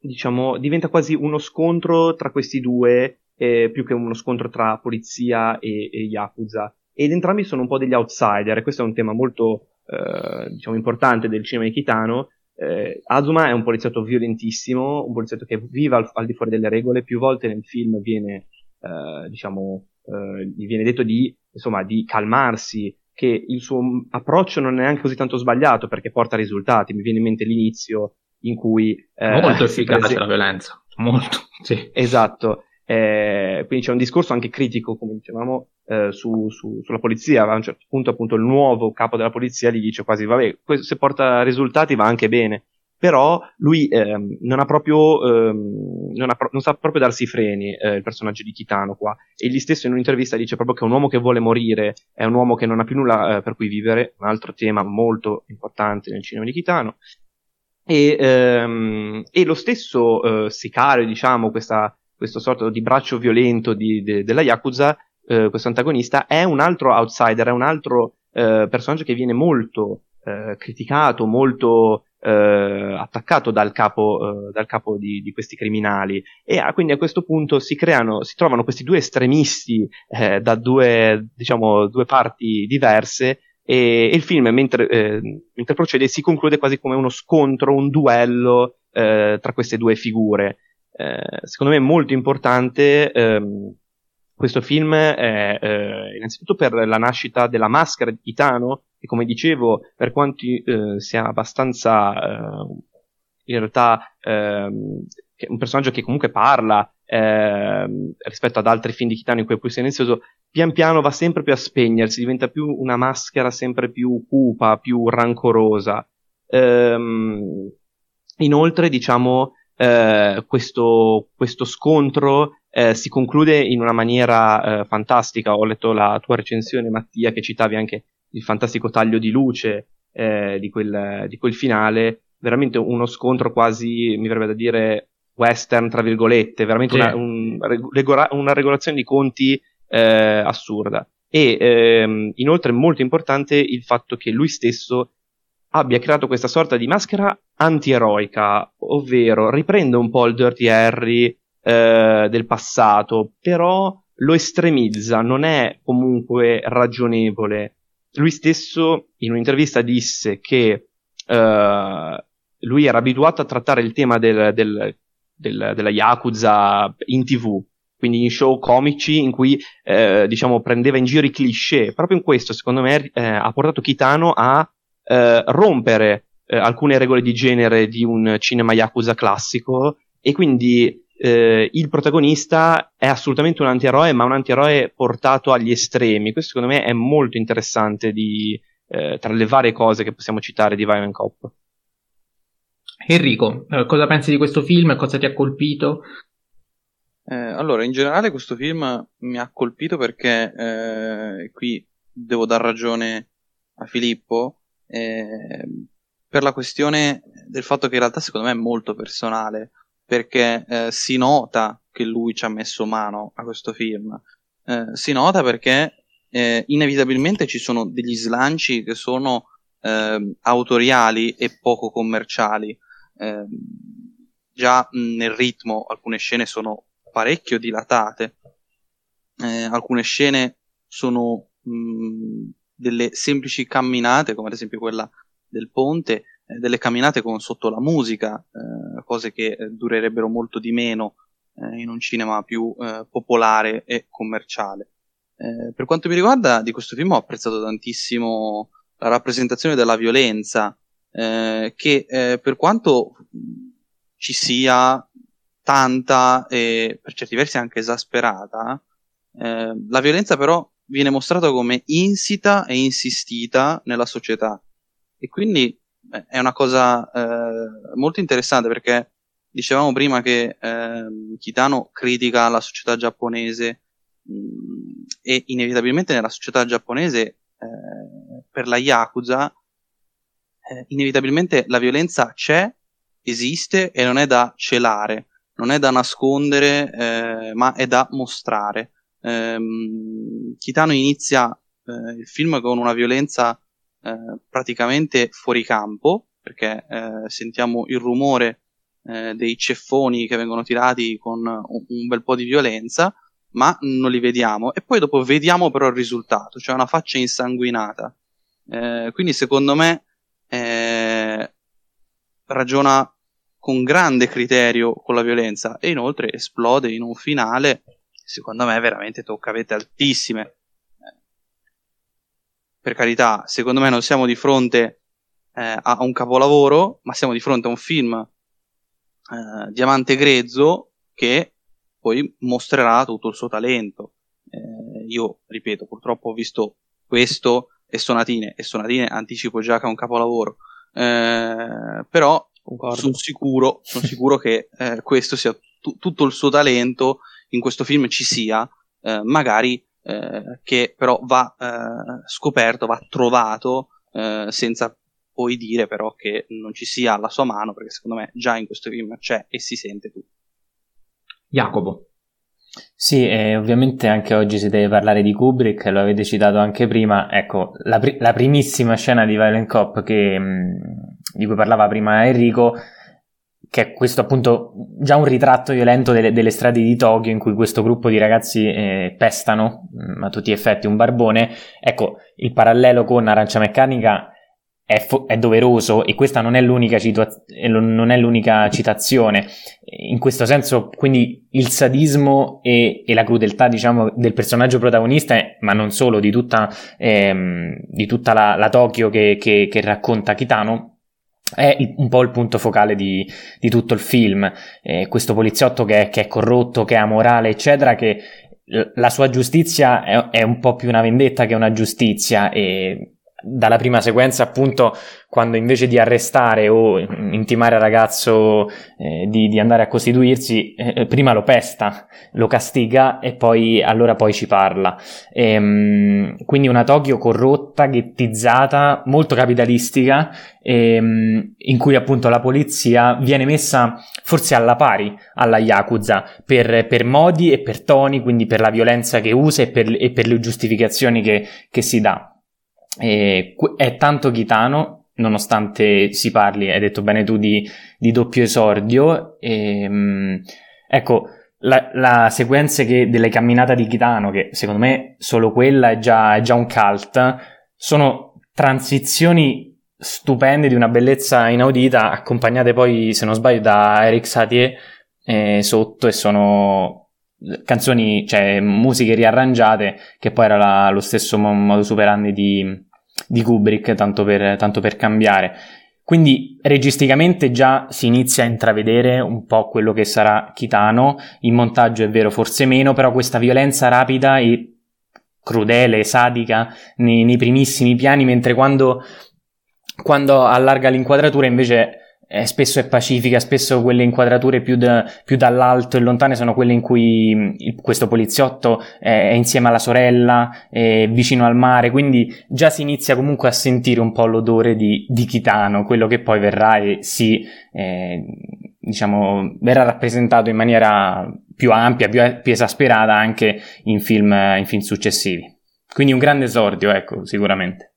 diciamo, diventa quasi uno scontro tra questi due più che uno scontro tra polizia e, e Yakuza. Ed entrambi sono un po' degli outsider, e questo è un tema molto eh, diciamo importante del cinema di Kitano. Eh, Azuma è un poliziotto violentissimo, un poliziotto che vive al, al di fuori delle regole, più volte nel film viene, eh, diciamo, eh, gli viene detto di, insomma, di calmarsi, che il suo approccio non è neanche così tanto sbagliato perché porta risultati. Mi viene in mente l'inizio in cui... Eh, molto efficace prese... la violenza, molto, sì. Esatto, Eh, quindi c'è un discorso anche critico, come dicevamo, eh, su, su, sulla polizia. A un certo punto, appunto, il nuovo capo della polizia gli dice quasi: Vabbè, questo, se porta risultati va anche bene. Però lui ehm, non ha proprio, ehm, non, ha pro- non, sa proprio darsi i freni, eh, il personaggio di Kitano qua. E gli stesso in un'intervista dice proprio che è un uomo che vuole morire, è un uomo che non ha più nulla eh, per cui vivere, un altro tema molto importante nel cinema di Kitano. E, ehm, e lo stesso eh, sicario, diciamo, questa, questo sorta di braccio violento di, de, della Yakuza, eh, questo antagonista, è un altro outsider, è un altro eh, personaggio che viene molto eh, criticato, molto eh, attaccato dal capo, eh, dal capo di, di, questi criminali. E ah, quindi a questo punto si creano, si trovano questi due estremisti eh, da due, diciamo, due parti diverse e, il film, mentre, eh, mentre, procede, si conclude quasi come uno scontro, un duello eh, tra queste due figure. Eh, secondo me è molto importante ehm, questo film è eh, innanzitutto per la nascita della maschera di Titano, che come dicevo, per quanto eh, sia abbastanza eh, in realtà ehm, un personaggio che comunque parla ehm, rispetto ad altri film di Kitano in cui è più silenzioso, pian piano va sempre più a spegnersi, diventa più una maschera sempre più cupa, più rancorosa. Ehm, inoltre, diciamo, eh, questo, questo, scontro eh, si conclude in una maniera eh, fantastica. Ho letto la tua recensione, Mattia, che citavi anche il fantastico taglio di luce eh, di quel, di, quel, finale. Veramente uno scontro quasi, mi verrebbe da dire, western, tra virgolette, veramente sì. una, un, regora, una regolazione di conti eh, assurda. E ehm, inoltre molto importante il fatto che lui stesso abbia creato questa sorta di maschera antieroica, ovvero riprende un po' il Dirty Harry eh, del passato, però lo estremizza, non è comunque ragionevole. Lui stesso in un'intervista disse che eh, lui era abituato a trattare il tema del, del, del, della Yakuza in tv, quindi in show comici in cui eh, diciamo prendeva in giro i cliché. Proprio in questo, secondo me, eh, ha portato Kitano a eh, rompere eh, alcune regole di genere di un cinema Yakuza classico e quindi eh, il protagonista è assolutamente un antieroe, ma un antieroe portato agli estremi. Questo secondo me è molto interessante di, eh, tra le varie cose che possiamo citare di Violent Cop. Enrico, cosa pensi di questo film? Cosa ti ha colpito? Eh, allora, in generale questo film mi ha colpito perché eh, qui devo dar ragione a Filippo eh, per la questione del fatto che in realtà secondo me è molto personale perché eh, si nota che lui ci ha messo mano a questo film. Eh, si nota perché eh, inevitabilmente ci sono degli slanci che sono ehm, autoriali e poco commerciali. Ehm, già nel ritmo alcune scene sono parecchio dilatate. Eh, alcune scene sono mh, delle semplici camminate, come ad esempio quella del ponte, delle camminate con sotto la musica, eh, cose che eh, durerebbero molto di meno eh, in un cinema più eh, popolare e commerciale. per quanto mi riguarda, di questo film ho apprezzato tantissimo la rappresentazione della violenza, che per quanto ci sia tanta e per certi versi anche esasperata, eh, la violenza però viene mostrata come insita e insistita nella società. E quindi eh, è una cosa eh, molto interessante perché dicevamo prima che eh, Kitano critica la società giapponese mh, mm, e inevitabilmente nella società giapponese eh, per la Yakuza eh, inevitabilmente la violenza c'è, esiste e non è da celare non è da nascondere, eh, ma è da mostrare. Ehm, Kitano inizia eh, il film con una violenza eh, praticamente fuori campo, perché eh, sentiamo il rumore eh, dei ceffoni che vengono tirati con un, bel po' di violenza, ma non li vediamo. E poi dopo vediamo però il risultato, cioè una faccia insanguinata. Eh, quindi secondo me ragiona con grande criterio con la violenza e inoltre esplode in un finale secondo me veramente tocca vette altissime per carità secondo me non siamo di fronte eh, a un capolavoro ma siamo di fronte a un film eh, diamante grezzo che poi mostrerà tutto il suo talento. Eh, io, ripeto, purtroppo ho visto questo e Sonatine, e Sonatine anticipo già che è un capolavoro, eh, però sono sicuro, son sicuro che eh, questo sia t- tutto il suo talento in questo film ci sia, eh, magari eh, che però va eh, scoperto, va trovato eh, senza poi dire però che non ci sia alla sua mano, perché secondo me già in questo film c'è e si sente tutto. Jacopo. Sì, e ovviamente anche oggi si deve parlare di Kubrick, lo avete citato anche prima. Ecco, la, pri- la primissima scena di Violent Cop che, mh, di cui parlava prima Enrico, che è questo appunto già un ritratto violento delle, delle strade di Tokyo in cui questo gruppo di ragazzi eh, pestano a tutti gli effetti un barbone. Ecco, il parallelo con Arancia Meccanica è, fo- è, doveroso e questa non è, l'unica situa- non è l'unica citazione. In questo senso, quindi il sadismo e, e la crudeltà, diciamo, del personaggio protagonista, ma non solo, di tutta, ehm, di tutta la, la, Tokyo che, che, che racconta Kitano, è un po' il punto focale di, di tutto il film. Eh, questo poliziotto che è, che è, corrotto, che è amorale, eccetera, che la sua giustizia è, è, un po' più una vendetta che una giustizia e dalla prima sequenza, appunto, quando invece di arrestare o intimare al ragazzo eh, di, di, andare a costituirsi, eh, prima lo pesta, lo castiga e poi allora poi ci parla. E, um, quindi una Tokyo corrotta, ghettizzata, molto capitalistica, e, um, in cui appunto la polizia viene messa forse alla pari alla Yakuza per, per modi e per toni, quindi per la violenza che usa e per, e per le giustificazioni che, che si dà. E è tanto Ghitano, nonostante si parli, hai detto bene tu, di, di doppio esordio. E, mh, ecco, la, la sequenza che, delle camminate di Ghitano, che secondo me solo quella è già, è già un cult, sono transizioni stupende di una bellezza inaudita, accompagnate poi, se non sbaglio, da Eric Satie eh, sotto e sono canzoni, cioè musiche riarrangiate, che poi era la, lo stesso modo superandi di, di Kubrick, tanto per, tanto per cambiare. Quindi registicamente già si inizia a intravedere un po' quello che sarà Kitano, in montaggio è vero forse meno, però questa violenza rapida e crudele, sadica nei, nei primissimi piani, mentre quando, quando allarga l'inquadratura invece eh, spesso è pacifica, spesso quelle inquadrature più, da, più, dall'alto e lontane sono quelle in cui mm, questo poliziotto è, insieme alla sorella, è vicino al mare, quindi già si inizia comunque a sentire un po' l'odore di, di Kitano, quello che poi verrà e si, eh, diciamo, verrà rappresentato in maniera più ampia, più, più esasperata anche in film, in film successivi. Quindi un grande esordio, ecco, sicuramente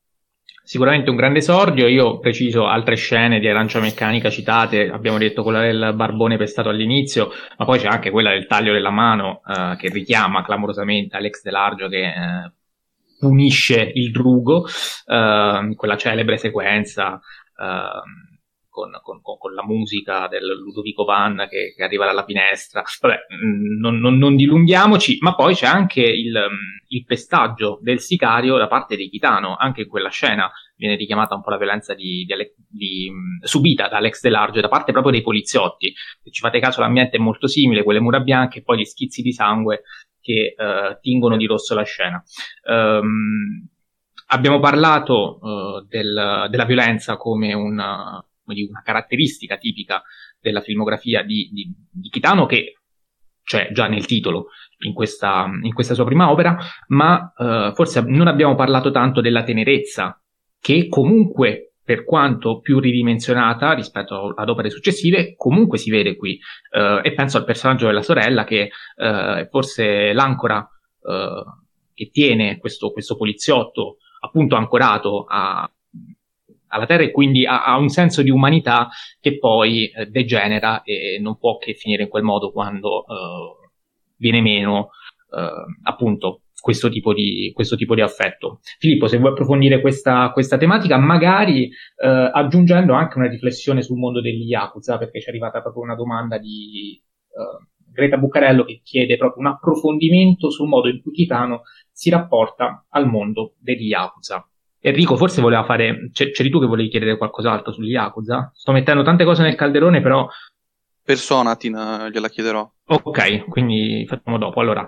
sicuramente un grande esordio. Io preciso altre scene di arancia meccanica citate, abbiamo detto quella del barbone pestato all'inizio, ma poi c'è anche quella del taglio della mano eh, che richiama clamorosamente Alex Delargio che eh, punisce il drugo, eh, quella celebre sequenza. Eh, con, con, con, la musica del Ludovico Vanna che, che arriva dalla finestra. Vabbè, mm, non, non, non, dilunghiamoci, ma poi c'è anche il, mm, il, pestaggio del sicario da parte di Chitano, anche in quella scena viene richiamata un po' la violenza di, di, di, mm, subita da Alex Delarge da parte proprio dei poliziotti. Se ci fate caso l'ambiente è molto simile, quelle mura bianche e poi gli schizzi di sangue che uh, tingono di rosso la scena. Um, abbiamo parlato uh, del, della violenza come una, di una caratteristica tipica della filmografia di, di, di Kitano che c'è già nel titolo in questa, in questa sua prima opera, ma uh, forse non abbiamo parlato tanto della tenerezza che comunque per quanto più ridimensionata rispetto ad opere successive, comunque si vede qui. Uh, e penso al personaggio della sorella che uh, è forse l'ancora che tiene questo, questo poliziotto appunto ancorato a, alla Terra e quindi ha, ha un senso di umanità che poi eh, degenera e non può che finire in quel modo quando eh, viene meno eh, appunto questo tipo, di, questo tipo di affetto. Filippo, se vuoi approfondire questa, questa tematica, magari eh, aggiungendo anche una riflessione sul mondo degli Yakuza, perché ci è arrivata proprio una domanda di uh, Greta Buccarello che chiede proprio un approfondimento sul modo in cui Kitano si rapporta al mondo degli Yakuza. Enrico forse voleva fare, c'eri tu che volevi chiedere qualcos'altro sugli Yakuza? Sto mettendo tante cose nel calderone, però Personatin gliela chiederò. Ok, quindi facciamo dopo. Allora,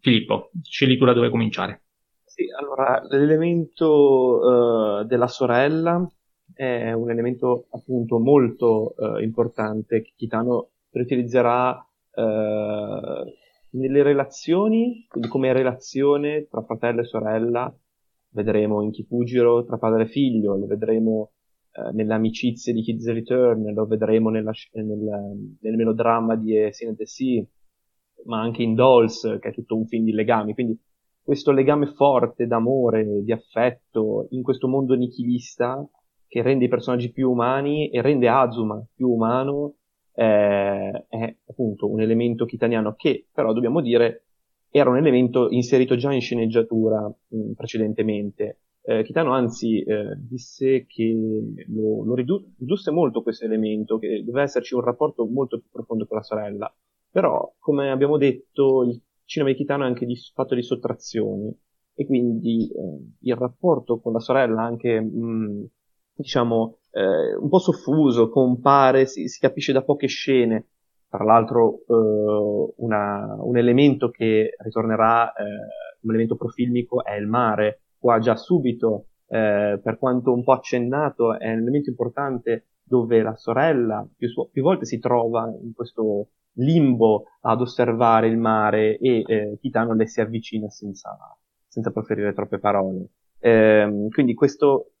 Filippo, scegli tu da dove cominciare. Sì, allora, l'elemento uh, della sorella è un elemento appunto molto uh, importante che Kitano riutilizzerà uh, nelle relazioni, quindi come relazione tra fratello e sorella, vedremo in Kifugiro tra padre e figlio, lo vedremo eh, nelle amicizie di Kids Return, lo vedremo nella, nel, nel, melodramma di and the Sea, ma anche in Dolls, che è tutto un film di legami, quindi questo legame forte d'amore, di affetto, in questo mondo nichilista, che rende i personaggi più umani e rende Azuma più umano, eh, è appunto un elemento kitaniano che però dobbiamo dire era un elemento inserito già in sceneggiatura mh, precedentemente. Eh, Kitano anzi eh, disse che lo, lo ridu- ridusse molto questo elemento, che doveva esserci un rapporto molto più profondo con la sorella. Però, come abbiamo detto, il cinema di Kitano è anche di, fatto di sottrazioni e quindi eh, il rapporto con la sorella anche, mh, diciamo, eh, un po' soffuso, compare, si, si capisce da poche scene, tra l'altro eh, una, un elemento che ritornerà eh, un elemento profilmico è il mare. Qua già subito, eh, per quanto un po' accennato, è un elemento importante dove la sorella più, su- più volte si trova in questo limbo ad osservare il mare e eh, Kitano le si avvicina senza, senza proferire troppe parole. Eh, quindi questo,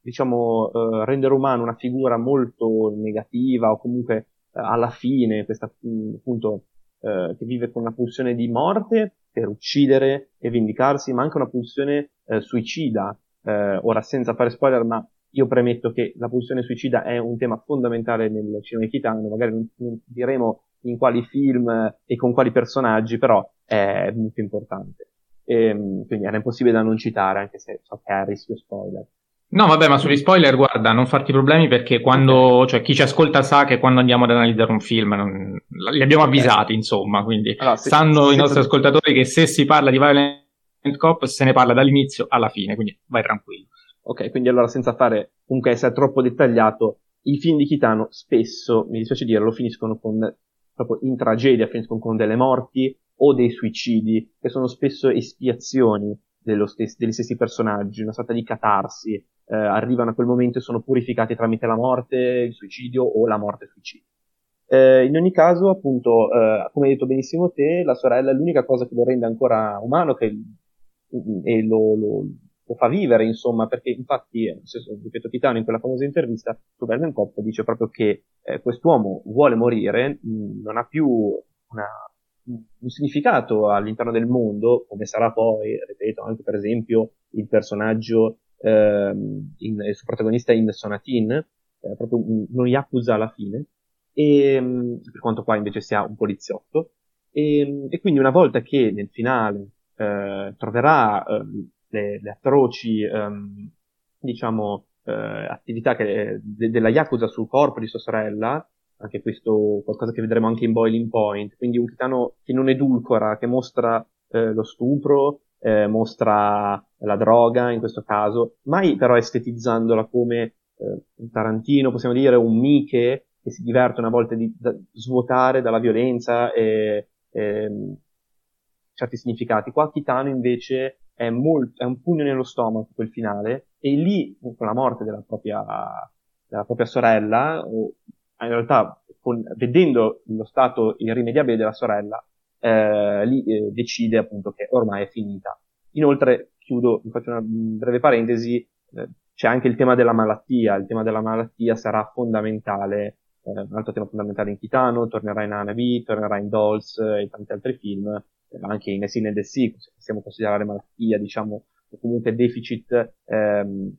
diciamo, eh, rendere umano una figura molto negativa o comunque alla fine, questa appunto eh, che vive con una pulsione di morte per uccidere e vendicarsi, ma anche una pulsione eh, suicida. Eh, ora, senza fare spoiler, ma io premetto che la pulsione suicida è un tema fondamentale nel cinema kitano, magari non, non diremo in quali film e con quali personaggi, però è molto importante. E, ehm, quindi era impossibile da non citare, anche se so che è a rischio spoiler. No, vabbè, ma sugli spoiler, guarda, non farti problemi perché quando, cioè, chi ci ascolta sa che quando andiamo ad analizzare un film, non, li abbiamo avvisati, insomma, quindi allora, se, sanno se, i nostri se... ascoltatori che se si parla di Violent Cop se ne parla dall'inizio alla fine, quindi vai tranquillo. Ok, quindi allora senza fare, comunque essere troppo dettagliato, i film di Kitano spesso, mi dispiace dirlo, finiscono con, proprio in tragedia, finiscono con delle morti o dei suicidi, che sono spesso espiazioni stessi, degli stessi personaggi, una sorta di catarsi, eh, arrivano a quel momento e sono purificati tramite la morte, il suicidio o la morte-suicidio. Eh, in ogni caso, appunto, eh, come hai detto benissimo te, la sorella è l'unica cosa che lo rende ancora umano che, e lo, lo, lo, fa vivere, insomma, perché infatti, stesso, ripeto, Titano in quella famosa intervista su Vernon Cop dice proprio che eh, quest'uomo vuole morire, mh, non ha più una, un significato all'interno del mondo, come sarà poi, ripeto, anche per esempio il personaggio, ehm, in, il suo protagonista in Sonatin, eh, proprio uno Yakuza alla fine, e, ehm, per quanto qua invece sia un poliziotto, e, ehm, e quindi una volta che nel finale eh, troverà eh, le, le, atroci, ehm, diciamo, eh, attività che, de, della Yakuza sul corpo di sua sorella, anche questo qualcosa che vedremo anche in Boiling Point, quindi un kitano che non edulcora, che mostra eh, lo stupro, eh, mostra la droga in questo caso, mai però estetizzandola come eh, un Tarantino, possiamo dire, un Miche che si diverte una volta di da, svuotare dalla violenza e, e, certi significati. Qua Kitano invece è, molto, è un pugno nello stomaco quel finale e lì, con la morte della propria, della propria sorella, in realtà con, vedendo lo stato irrimediabile della sorella, eh, lì eh, decide appunto che ormai è finita. Inoltre, chiudo, faccio una breve parentesi, eh, c'è anche il tema della malattia, il tema della malattia sarà fondamentale, eh, un altro tema fondamentale in Titano, tornerà in Anabi, tornerà in Dolls e tanti altri film, eh, anche in Sin and the Sea, se possiamo considerare malattia, diciamo, o comunque deficit, ehm,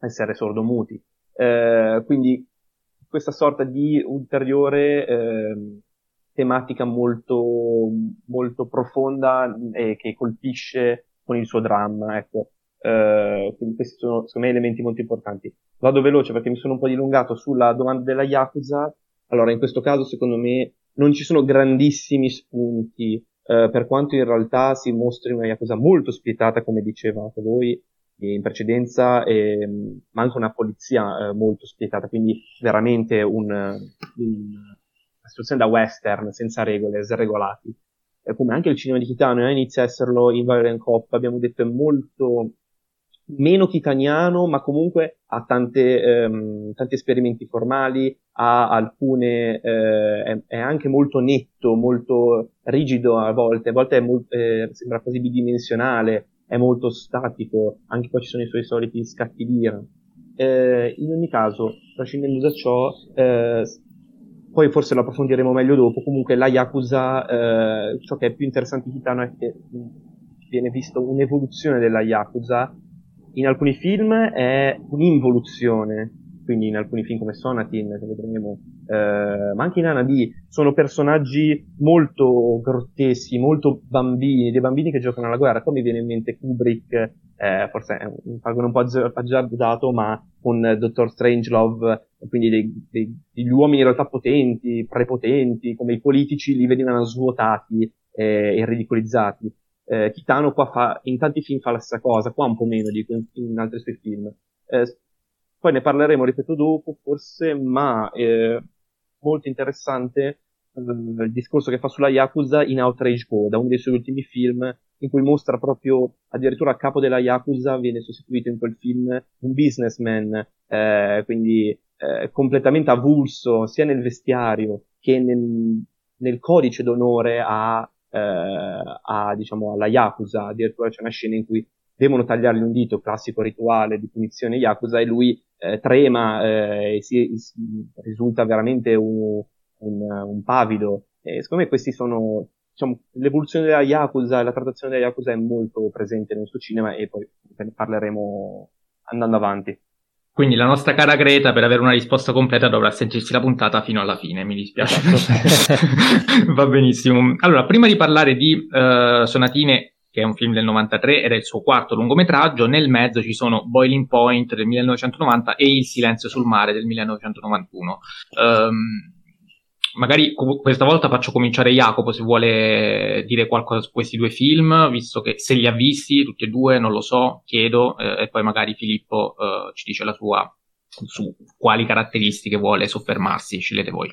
essere sordomuti. Eh, quindi questa sorta di ulteriore eh, tematica molto, molto profonda e che colpisce con il suo dramma, ecco. Uh, quindi questi sono secondo me elementi molto importanti. Vado veloce perché mi sono un po' dilungato sulla domanda della Yakuza. Allora, in questo caso, secondo me, non ci sono grandissimi spunti, uh, per quanto in realtà si mostri una Yakuza molto spietata, come diceva anche voi, in precedenza, e, ma anche una polizia eh, molto spietata, quindi veramente un, un, una situazione da western, senza regole, sregolati. Eh, come anche il cinema di Kitano eh, inizia a esserlo in Violent Cop, abbiamo detto è molto meno kitaniano, ma comunque ha tante, ehm, tanti esperimenti formali, ha alcune, eh, è, è, anche molto netto, molto rigido a volte, a volte molto, eh, sembra quasi bidimensionale, è molto statico, anche poi ci sono i suoi soliti scatti d'ira. Eh, in ogni caso, trascendendo da ciò, eh, poi forse lo approfondiremo meglio dopo, comunque la Yakuza, eh, ciò che è più interessante di Kitano è che viene visto un'evoluzione della Yakuza. In alcuni film è un'involuzione, quindi in alcuni film come Sonatin, che vedremo, eh, ma anche in Anabi, sono personaggi molto grotteschi, molto bambini, dei bambini che giocano alla guerra. Poi mi viene in mente Kubrick, eh, forse è un paragone un po' azzardato, ma con Dottor Strangelove, quindi dei, dei, degli uomini in realtà potenti, prepotenti, come i politici li venivano svuotati eh, e ridicolizzati eh, Kitano qua fa, in tanti film fa la stessa cosa, qua un po' meno di in, in altri suoi film. Eh, poi ne parleremo, ripeto, dopo, forse, ma eh, molto interessante eh, il discorso che fa sulla Yakuza in Outrage Coda, uno dei suoi ultimi film, in cui mostra proprio addirittura a capo della Yakuza viene sostituito in quel film un businessman, eh, quindi eh, completamente avulso sia nel vestiario che nel, nel codice d'onore a eh, a, diciamo, alla Yakuza, addirittura c'è una scena in cui devono tagliargli un dito, classico rituale di punizione Yakuza, e lui eh, trema eh, e si, si, risulta veramente un, un, un pavido. E secondo me questi sono, diciamo, l'evoluzione della Yakuza e la trattazione della Yakuza è molto presente nel suo cinema e poi ne parleremo andando avanti. Quindi la nostra cara Greta, per avere una risposta completa, dovrà sentirsi la puntata fino alla fine. Mi dispiace. Esatto. [LAUGHS] Va benissimo. Allora, prima di parlare di uh, Sonatine, che è un film del 93 ed è il suo quarto lungometraggio, nel mezzo ci sono Boiling Point del 1990 e Il silenzio sul mare del 1991. Um, ehm, magari questa volta faccio cominciare Jacopo se vuole dire qualcosa su questi due film, visto che se li ha visti tutti e due, non lo so, chiedo, eh, e poi magari Filippo eh, ci dice la sua su quali caratteristiche vuole soffermarsi, scegliete voi.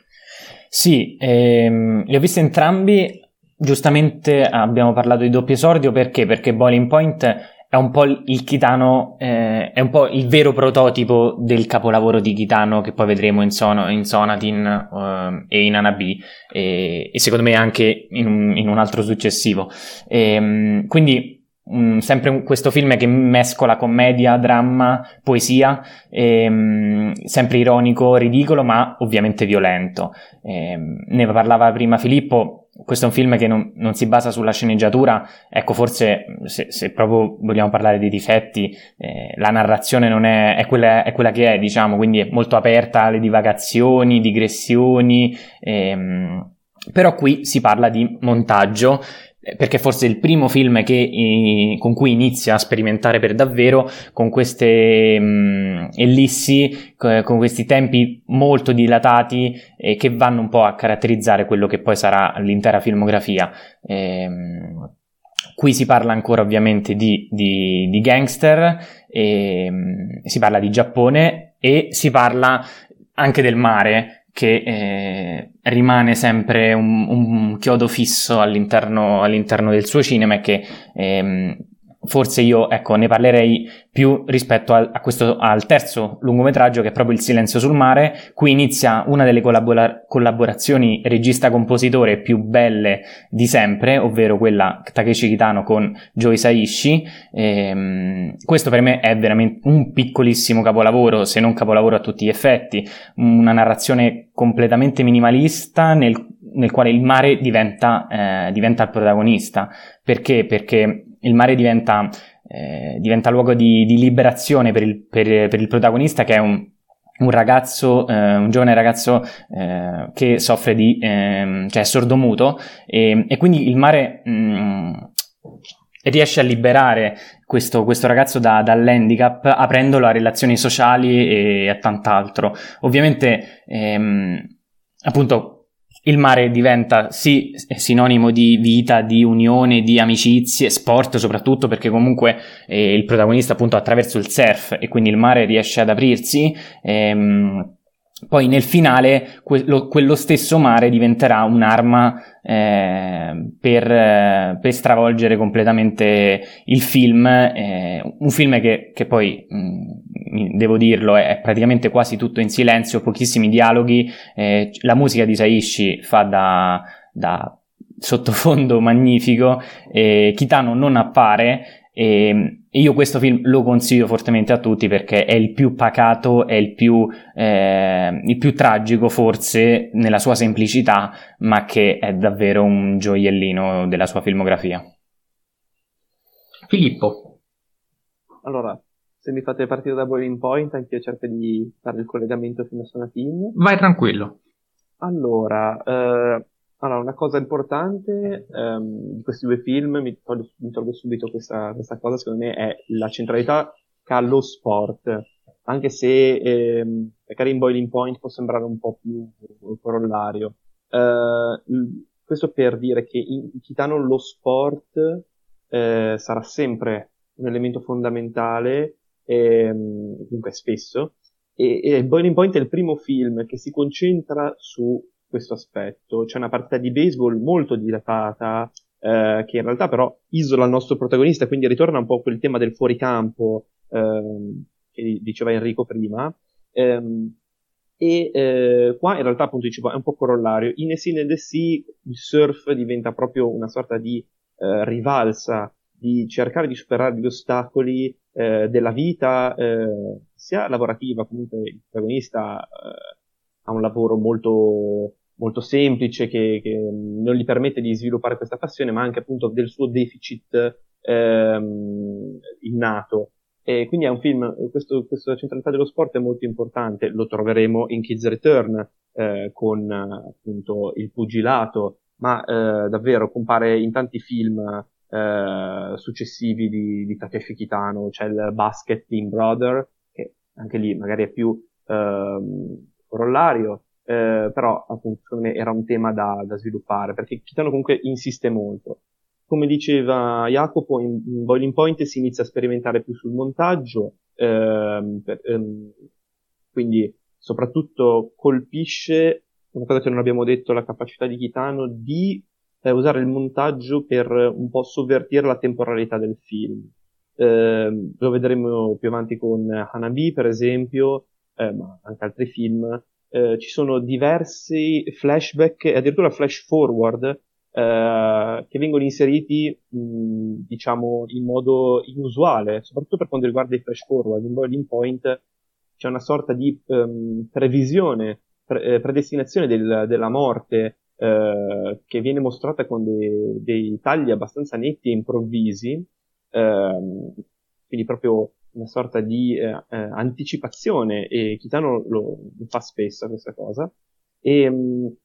Sì, ehm, li ho visti entrambi, giustamente abbiamo parlato di doppio esordio perché? Perché Boiling Point è un po' il Kitano, eh, è un po' il vero prototipo del capolavoro di Kitano che poi vedremo in, Son- in Sonatin uh, e in Anabi e, e, secondo me anche in un, in un altro successivo. E, ehm, quindi um, sempre un, questo film che mescola commedia, dramma, poesia, e, um, sempre ironico, ridicolo ma ovviamente violento. E, ne parlava prima Filippo questo è un film che non, non, si basa sulla sceneggiatura, ecco forse se, se proprio vogliamo parlare di difetti, eh, la narrazione non è, è, quella, è, quella, che è, diciamo, quindi è molto aperta alle divagazioni, digressioni, ehm, però qui si parla di montaggio perché forse è il primo film che, eh, con cui inizia a sperimentare per davvero con queste mh, mm, ellissi, con questi tempi molto dilatati eh, che vanno un po' a caratterizzare quello che poi sarà l'intera filmografia. Ehm, qui si parla ancora ovviamente di, di, di gangster, ehm, si parla di Giappone e si parla anche del mare, che eh, rimane sempre un, un, chiodo fisso all'interno, all'interno del suo cinema e che ehm, forse io ecco, ne parlerei più rispetto al, questo, al terzo lungometraggio che è proprio Il silenzio sul mare. Qui inizia una delle collabora- collaborazioni regista-compositore più belle di sempre, ovvero quella Takeshi Kitano con Joe Saishi. Ehm, questo per me è veramente un piccolissimo capolavoro, se non capolavoro a tutti gli effetti, una narrazione completamente minimalista nel, nel quale il mare diventa, eh, diventa il protagonista. Perché? Perché il mare diventa, eh, diventa luogo di, di liberazione per il, per, per il, protagonista che è un, un ragazzo, eh, un giovane ragazzo eh, che soffre di, ehm, cioè è sordomuto e, e quindi il mare mh, mm, riesce a liberare questo, questo ragazzo da, dall'handicap aprendolo a relazioni sociali e a tant'altro. Ovviamente, ehm, appunto, il mare diventa sì sinonimo di vita, di unione, di amicizie, sport soprattutto perché comunque eh, il protagonista appunto attraverso il surf e quindi il mare riesce ad aprirsi. Ehm, poi nel finale quello, quello stesso mare diventerà un'arma eh, per, per, stravolgere completamente il film, eh, un film che, che poi, mh, devo dirlo, è, è, praticamente quasi tutto in silenzio, pochissimi dialoghi, eh, la musica di Saishi fa da, da sottofondo [LAUGHS] magnifico, Kitano non appare e io questo film lo consiglio fortemente a tutti perché è il più pacato, è il più, eh, il più tragico forse nella sua semplicità, ma che è davvero un gioiellino della sua filmografia. Filippo. Allora, se mi fate partire da Boiling Point, anche io cerco di fare il collegamento fino a Sona Film. Vai tranquillo. Allora, eh, allora, una cosa importante um, di questi due film, mi tolgo, mi tolgo subito questa, questa, cosa, secondo me, è la centralità che ha lo sport. Anche se ehm, magari in Boiling Point può sembrare un po' più corollario. Uh, questo per dire che in Kitano lo sport eh, sarà sempre un elemento fondamentale, ehm, comunque spesso, e, e Boiling Point è il primo film che si concentra su questo aspetto. C'è una partita di baseball molto dilatata, eh, che in realtà però isola il nostro protagonista, quindi ritorna un po' quel tema del fuoricampo ehm, che diceva Enrico prima. Ehm, e eh, qua in realtà appunto dicevo è un po' corollario. In A Scene in the il surf diventa proprio una sorta di eh, rivalsa, di cercare di superare gli ostacoli eh, della vita, eh, sia lavorativa, comunque il protagonista eh, ha un lavoro molto, molto semplice che, che, non gli permette di sviluppare questa passione, ma anche appunto del suo deficit ehm, innato. E quindi è un film, questo, questa centralità dello sport è molto importante, lo troveremo in Kids Return eh, con appunto il pugilato, ma eh, davvero compare in tanti film eh, successivi di, di Takeshi Kitano, c'è il Basket Team Brother, che anche lì magari è più ehm, corollario, eh, però appunto era un tema da, da sviluppare, perché Kitano comunque insiste molto. Come diceva Jacopo, in, in Boiling Point si inizia a sperimentare più sul montaggio, ehm, per, ehm, quindi soprattutto colpisce, una cosa che non abbiamo detto, la capacità di Kitano di eh, usare il montaggio per un po' sovvertire la temporalità del film. Eh, lo vedremo più avanti con Hanabi, per esempio, eh, ma anche altri film, eh, ci sono diversi flashback e addirittura flash forward eh, che vengono inseriti, mh, diciamo, in modo inusuale, soprattutto per quanto riguarda i flash forward. In Boiling Point c'è una sorta di um, previsione, pre- eh, predestinazione del, della morte eh, che viene mostrata con dei, dei tagli abbastanza netti e improvvisi, ehm, quindi proprio una sorta di eh, eh, anticipazione e Kitano lo, lo, fa spesso questa cosa. E mh,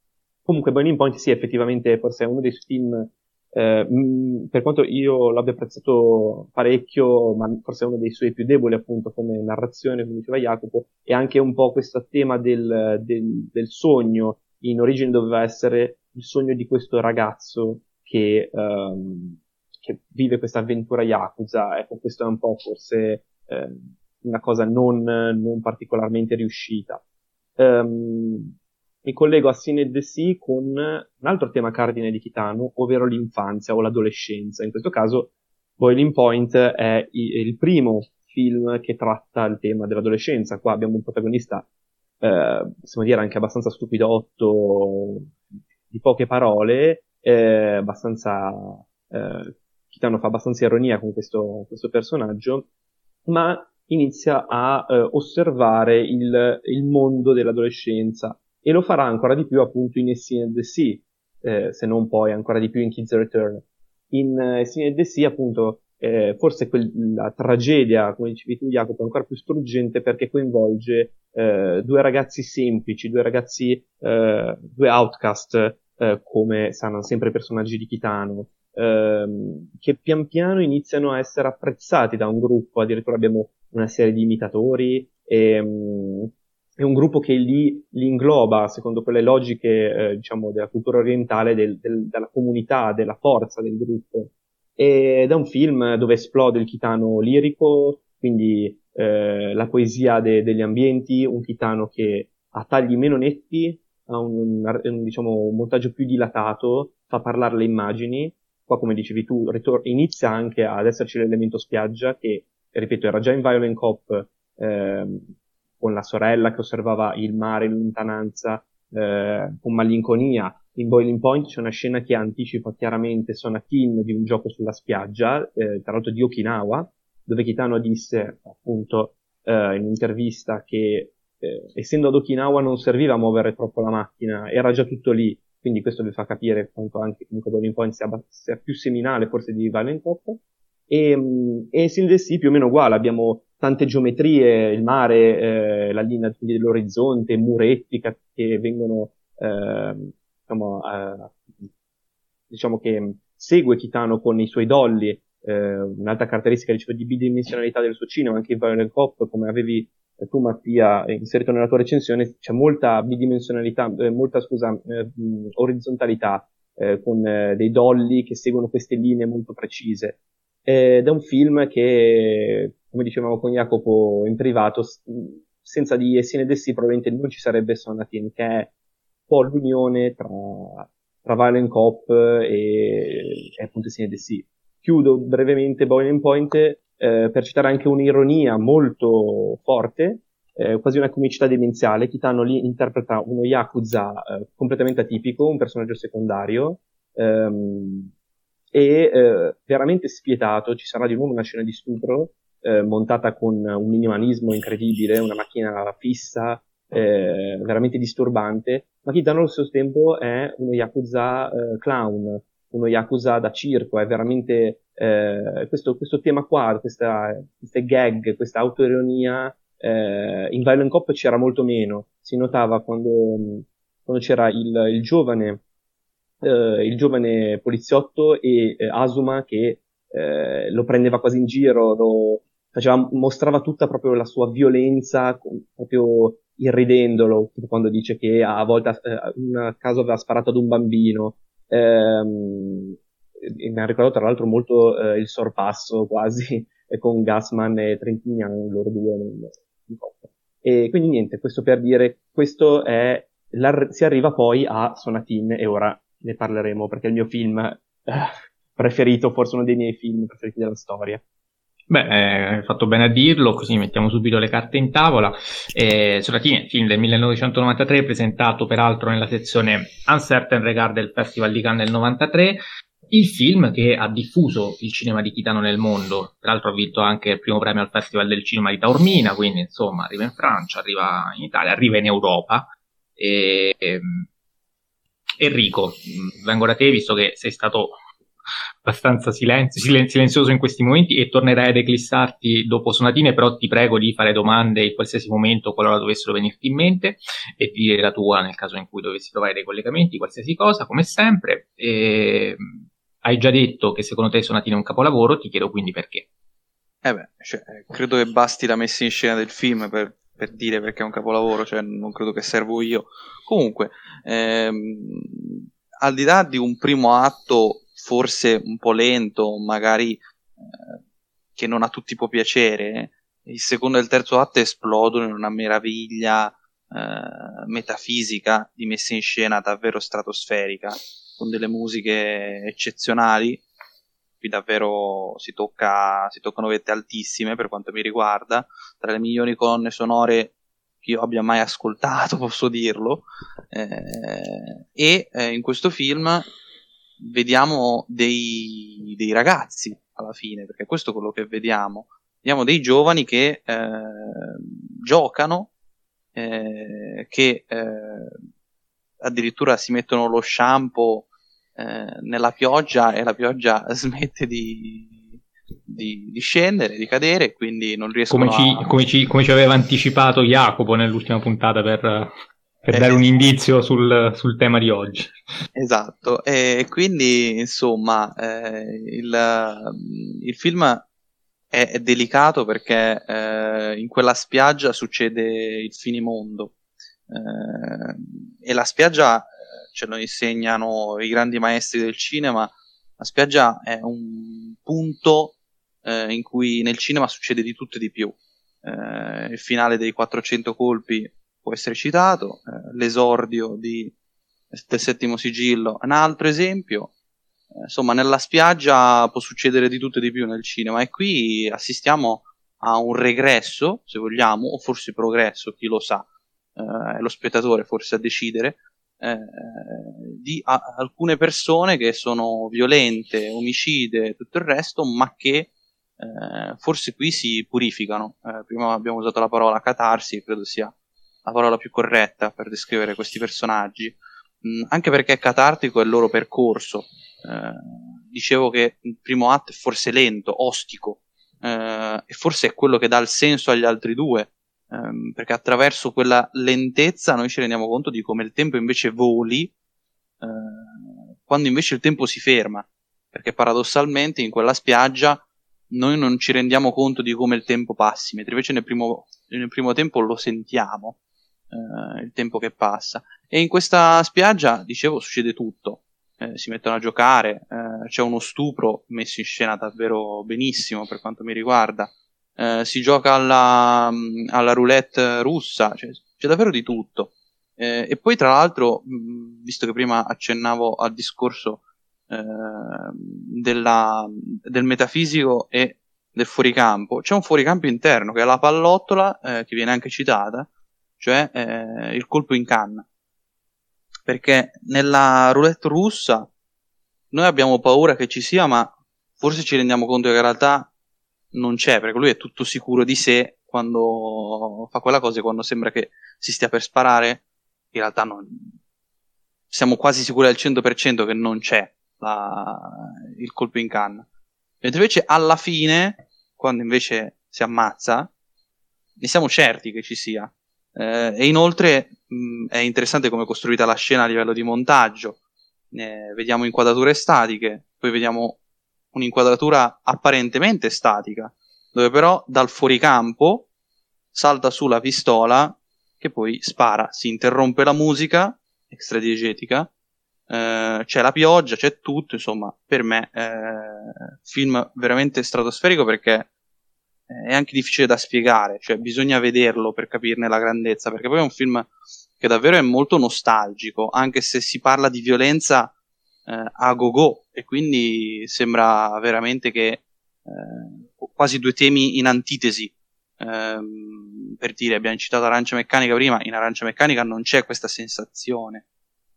comunque Boiling Point sì, effettivamente forse è uno dei film eh, mh, per quanto io l'abbia apprezzato parecchio, ma forse è uno dei suoi più deboli appunto come narrazione, come diceva Jacopo, e anche un po' questo tema del, del, del sogno, in origine doveva essere il sogno di questo ragazzo che, um, che vive questa avventura Yakuza, ecco questo è un po' forse eh, una cosa non, non, particolarmente riuscita. Um, mi collego a Sin the Sea con un altro tema cardine di Kitano, ovvero l'infanzia o l'adolescenza. In questo caso Boiling Point è il primo film che tratta il tema dell'adolescenza. Qua abbiamo un protagonista, eh, possiamo dire anche abbastanza stupidotto, di poche parole, eh, abbastanza, eh, Kitano fa abbastanza ironia con questo, questo personaggio, ma inizia a eh, osservare il, il, mondo dell'adolescenza e lo farà ancora di più appunto in A Scene at the Sea, eh, se non poi ancora di più in Kids Return. In uh, A Scene at the Sea appunto eh, forse quel, la tragedia, come dicevi tu Jacopo, è ancora più struggente perché coinvolge eh, due ragazzi semplici, due ragazzi, eh, due outcast, eh, come saranno sempre i personaggi di Kitano, ehm, che pian piano iniziano a essere apprezzati da un gruppo, addirittura abbiamo una serie di imitatori e, um, è un gruppo che lì li ingloba secondo quelle logiche eh, diciamo della cultura orientale del, del, della comunità, della forza del gruppo ed è un film dove esplode il chitano lirico quindi eh, la poesia de, degli ambienti, un chitano che ha tagli meno netti, ha un, un, diciamo, un montaggio più dilatato, fa parlare le immagini. Qua, come dicevi tu, ritor- inizia anche ad esserci l'elemento spiaggia che, ripeto, era già in Violent Cop eh, con la sorella che osservava il mare in lontananza eh, con malinconia. In Boiling Point c'è una scena che anticipa chiaramente Sonatin di un gioco sulla spiaggia, eh, tra l'altro di Okinawa, dove Kitano disse appunto eh, in un'intervista che eh, essendo ad Okinawa non serviva muovere troppo la macchina, era già tutto lì, quindi questo vi fa capire quanto anche comunque Boiling Point sia, sia più seminale forse di Violent Cop. E, mm, e Sin Sea più o meno uguale, abbiamo tante geometrie, il mare, eh, la linea dell'orizzonte, muretti che, vengono, eh, diciamo, eh, diciamo, che segue Kitano con i suoi dolly, eh, un'altra caratteristica dicevo, di bidimensionalità del suo cinema, anche in Violent Cop, come avevi tu Mattia inserito nella tua recensione, c'è molta bidimensionalità, eh, molta scusa, orizzontalità, con dei dolly che seguono queste linee molto precise. Ed è un film che come dicevamo con Jacopo in privato, senza di Essine Dessi probabilmente non ci sarebbe Sonatin, che è un po' l'unione tra, tra Violent Cop e, e appunto Essine Dessi. Chiudo brevemente Boiling Point eh, per citare anche un'ironia molto forte, eh, quasi una comicità demenziale. Kitano lì interpreta uno Yakuza eh, completamente atipico, un personaggio secondario, ehm, e eh, veramente spietato. Ci sarà di nuovo una scena di stupro eh, montata con un minimalismo incredibile, una macchina fissa, eh, veramente disturbante, ma Kitano allo stesso tempo è uno Yakuza clown, uno Yakuza da circo, è veramente eh, questo, questo, tema qua, questa, queste gag, questa autoironia, eh, in Violent Cop c'era molto meno, si notava quando, quando c'era il, il giovane Uh, il giovane poliziotto e uh, Asuma che uh, lo prendeva quasi in giro, lo, faceva, mostrava tutta proprio la sua violenza, proprio irridendolo, tipo quando dice che a volte eh, un caso aveva sparato ad un bambino. Ehm, mi ha ricordato tra l'altro molto eh, il sorpasso quasi [LAUGHS] con Gassman e Trentignan, loro due in coppia. E quindi niente, questo per dire, questo è, si arriva poi a Sonatin e ora ne parleremo perché è il mio film eh, [LAUGHS] preferito, forse uno dei miei film preferiti della storia. Beh, eh, hai fatto bene a dirlo, così mettiamo subito le carte in tavola. Eh, Soratini, film del 1993, presentato peraltro nella sezione Uncertain Regard del Festival di Cannes del 93. Il film che ha diffuso il cinema di Kitano nel mondo, tra l'altro ha vinto anche il primo premio al Festival del Cinema di Taormina, quindi insomma arriva in Francia, arriva in Italia, arriva in Europa. E, ehm, Enrico, vengo da te visto che sei stato abbastanza silenzio, silen- silenzioso in questi momenti e tornerai ad eclissarti dopo sonatine, però ti prego di fare domande in qualsiasi momento qualora dovessero venirti in mente e di dire la tua nel caso in cui dovessi trovare dei collegamenti, qualsiasi cosa, come sempre. E... Hai già detto che secondo te Sonatine è un capolavoro, ti chiedo quindi perché. Eh beh, cioè, credo che basti la messa in scena del film per, per, dire perché è un capolavoro, cioè non credo che servo io. Comunque, ehm, al di là di un primo atto forse un po' lento, magari eh, che non a tutti può piacere, il secondo e il terzo atto esplodono in una meraviglia eh, metafisica di messa in scena davvero stratosferica, con delle musiche eccezionali. Qui davvero si, tocca, si toccano vette altissime per quanto mi riguarda, tra le migliori colonne sonore che io abbia mai ascoltato, [LAUGHS] posso dirlo. Eh, e eh, in questo film vediamo dei, dei, ragazzi alla fine, perché questo è quello che vediamo. Vediamo dei giovani che eh, giocano, eh, che eh, addirittura si mettono lo shampoo eh, nella pioggia e la pioggia [LAUGHS] smette di, di, di, scendere, di cadere, quindi non riescono come ci, a... Come ci, come ci aveva anticipato Jacopo nell'ultima puntata per per eh, dare un indizio sul, sul, tema di oggi. Esatto, e quindi insomma eh, il, il, film è, è delicato perché eh, in quella spiaggia succede il finimondo eh, e la spiaggia eh, ce lo insegnano i grandi maestri del cinema, la spiaggia è un punto eh, in cui nel cinema succede di tutto e di più. il finale dei 400 colpi può essere citato, eh, l'esordio di, del settimo sigillo un altro esempio, eh, insomma nella spiaggia può succedere di tutto e di più nel cinema e qui assistiamo a un regresso, se vogliamo, o forse progresso, chi lo sa, eh, è lo spettatore forse a decidere, eh, di a- alcune persone che sono violente, omicide e tutto il resto, ma che eh, forse qui si purificano. Eh, prima abbiamo usato la parola catarsi, credo sia la parola più corretta per descrivere questi personaggi, mm, anche perché catartico è il loro percorso. Eh, dicevo che il primo atto è forse lento, ostico, eh, e forse è quello che dà il senso agli altri due, ehm, perché attraverso quella lentezza noi ci rendiamo conto di come il tempo invece voli eh, quando invece il tempo si ferma, perché paradossalmente in quella spiaggia noi non ci rendiamo conto di come il tempo passi, mentre invece nel primo, nel primo tempo lo sentiamo, eh, il tempo che passa. E in questa spiaggia, dicevo, succede tutto. Eh, si mettono a giocare, eh, c'è uno stupro messo in scena davvero benissimo per quanto mi riguarda, eh, si gioca alla, alla roulette russa, cioè, c'è davvero di tutto. Eh, e poi, tra l'altro, mh, visto che prima accennavo al discorso eh, della, del metafisico e del fuoricampo, c'è un fuoricampo interno che è la pallottola, che viene anche citata, cioè eh, il colpo in canna. Perché nella roulette russa noi abbiamo paura che ci sia, ma forse ci rendiamo conto che in realtà non c'è, perché lui è tutto sicuro di sé quando fa quella cosa e quando sembra che si stia per sparare, in realtà non... siamo quasi sicuri al 100% che non c'è la... il colpo in canna. Mentre invece alla fine, quando invece si ammazza, ne siamo certi che ci sia. Eh, e inoltre mh, è interessante come è costruita la scena a livello di montaggio. Eh, vediamo inquadrature statiche, poi vediamo un'inquadratura apparentemente statica, dove però dal fuoricampo salta su la pistola che poi spara, si interrompe la musica extradiegetica, eh, c'è la pioggia, c'è tutto, insomma, per me eh, film veramente stratosferico perché è anche difficile da spiegare, cioè bisogna vederlo per capirne la grandezza, perché poi è un film che davvero è molto nostalgico, anche se si parla di violenza eh, a go-go e quindi sembra veramente che eh, quasi due temi in antitesi. Ehm, per dire, abbiamo citato Arancia Meccanica prima, in Arancia Meccanica non c'è questa sensazione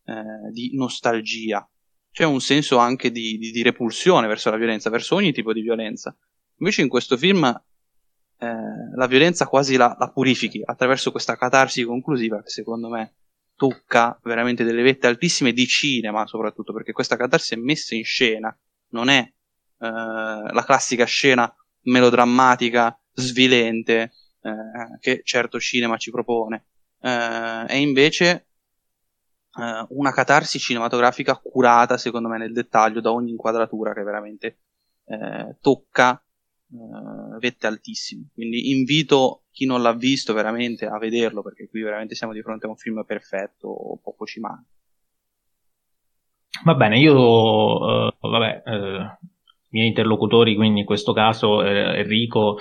eh, di nostalgia, c'è un senso anche di, di, di, repulsione verso la violenza, verso ogni tipo di violenza. Invece in questo film eh, la violenza quasi la, la, purifichi attraverso questa catarsi conclusiva che secondo me tocca veramente delle vette altissime di cinema, soprattutto perché questa catarsi è messa in scena, non è eh, la classica scena melodrammatica, svilente, eh, che certo cinema ci propone. Eh, è invece eh, una catarsi cinematografica curata, secondo me, nel dettaglio da ogni inquadratura che veramente eh, tocca uh, vette altissime. Quindi invito chi non l'ha visto veramente a vederlo perché qui veramente siamo di fronte a un film perfetto, poco ci manca. Va bene, io, uh, vabbè, uh, i miei interlocutori, quindi in questo caso Enrico,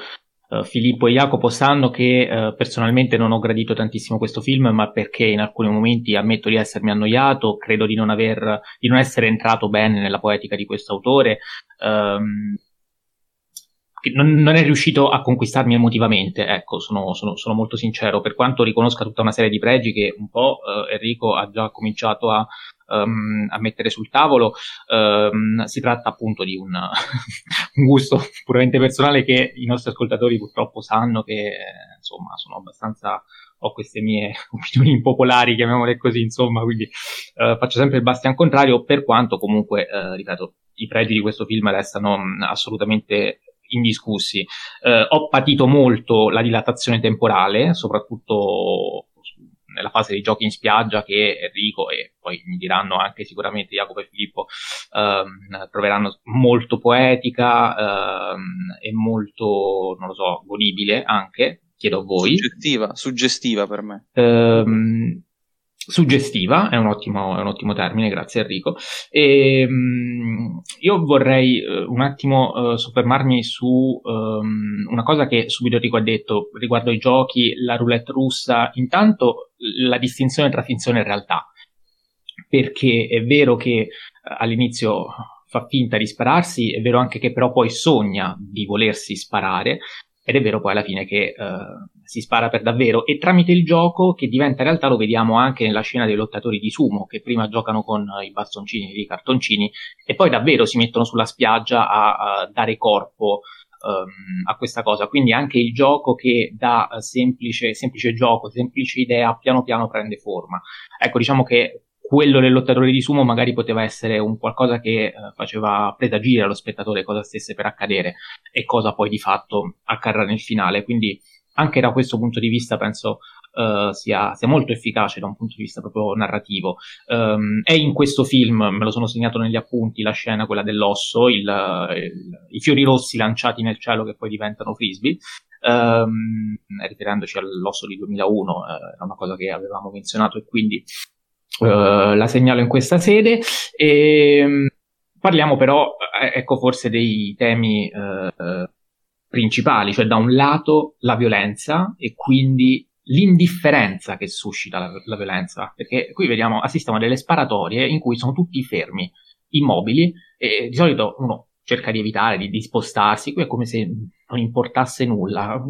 Filippo e Jacopo sanno che eh, personalmente non ho gradito tantissimo questo film, ma perché in alcuni momenti ammetto di essermi annoiato, credo di non, aver, di non essere entrato bene nella poetica di questo autore. Um, non, non, è riuscito a conquistarmi emotivamente, ecco, sono, sono, sono, molto sincero, per quanto riconosca tutta una serie di pregi che un po' eh, Enrico ha già cominciato a, um, a mettere sul tavolo, um, si tratta appunto di un, [LAUGHS] un, gusto puramente personale che i nostri ascoltatori purtroppo sanno che eh, insomma sono abbastanza ho queste mie [LAUGHS] opinioni impopolari, chiamiamole così, insomma, quindi uh, faccio sempre il bastian contrario, per quanto comunque, uh, ripeto, i pregi di questo film restano mh, assolutamente indiscussi. Eh, ho patito molto la dilatazione temporale, soprattutto nella fase dei giochi in spiaggia che Enrico e poi mi diranno anche sicuramente Jacopo e Filippo ehm, troveranno molto poetica ehm, e molto, non lo so, godibile anche, chiedo a voi. Suggestiva, suggestiva per me. Ehm, suggestiva, è un, ottimo, è un, ottimo, termine, grazie Enrico. E, um, io vorrei uh, un attimo uh, soffermarmi su um, una cosa che subito Enrico ha detto riguardo ai giochi, la roulette russa, intanto la distinzione tra finzione e realtà, perché è vero che uh, all'inizio fa finta di spararsi, è vero anche che però poi sogna di volersi sparare, ed è vero poi alla fine che uh, si spara per davvero. E tramite il gioco che diventa realtà lo vediamo anche nella scena dei lottatori di sumo che prima giocano con i bastoncini e i cartoncini e poi davvero si mettono sulla spiaggia a, a dare corpo um, a questa cosa. Quindi anche il gioco che da semplice, semplice gioco semplice idea piano piano prende forma. Ecco diciamo che quello del lottatore di sumo magari poteva essere un qualcosa che eh, faceva presagire allo spettatore cosa stesse per accadere e cosa poi di fatto accadrà nel finale. Quindi anche da questo punto di vista penso uh, sia, sia, molto efficace da un punto di vista proprio narrativo. Um, è in questo film, me lo sono segnato negli appunti, la scena quella dell'osso, il, il, i fiori rossi lanciati nel cielo che poi diventano frisbee. Um, riferendoci all'osso di 2001, uh, eh, era una cosa che avevamo menzionato e quindi Uh, la segnalo in questa sede. E, ehm, parliamo però, eh, ecco, forse dei temi uh, principali, cioè da un lato la violenza e quindi l'indifferenza che suscita la, la, violenza, perché qui vediamo, assistiamo a delle sparatorie in cui sono tutti fermi, immobili, e di solito uno cerca di evitare, di, di spostarsi, qui è come se non importasse nulla,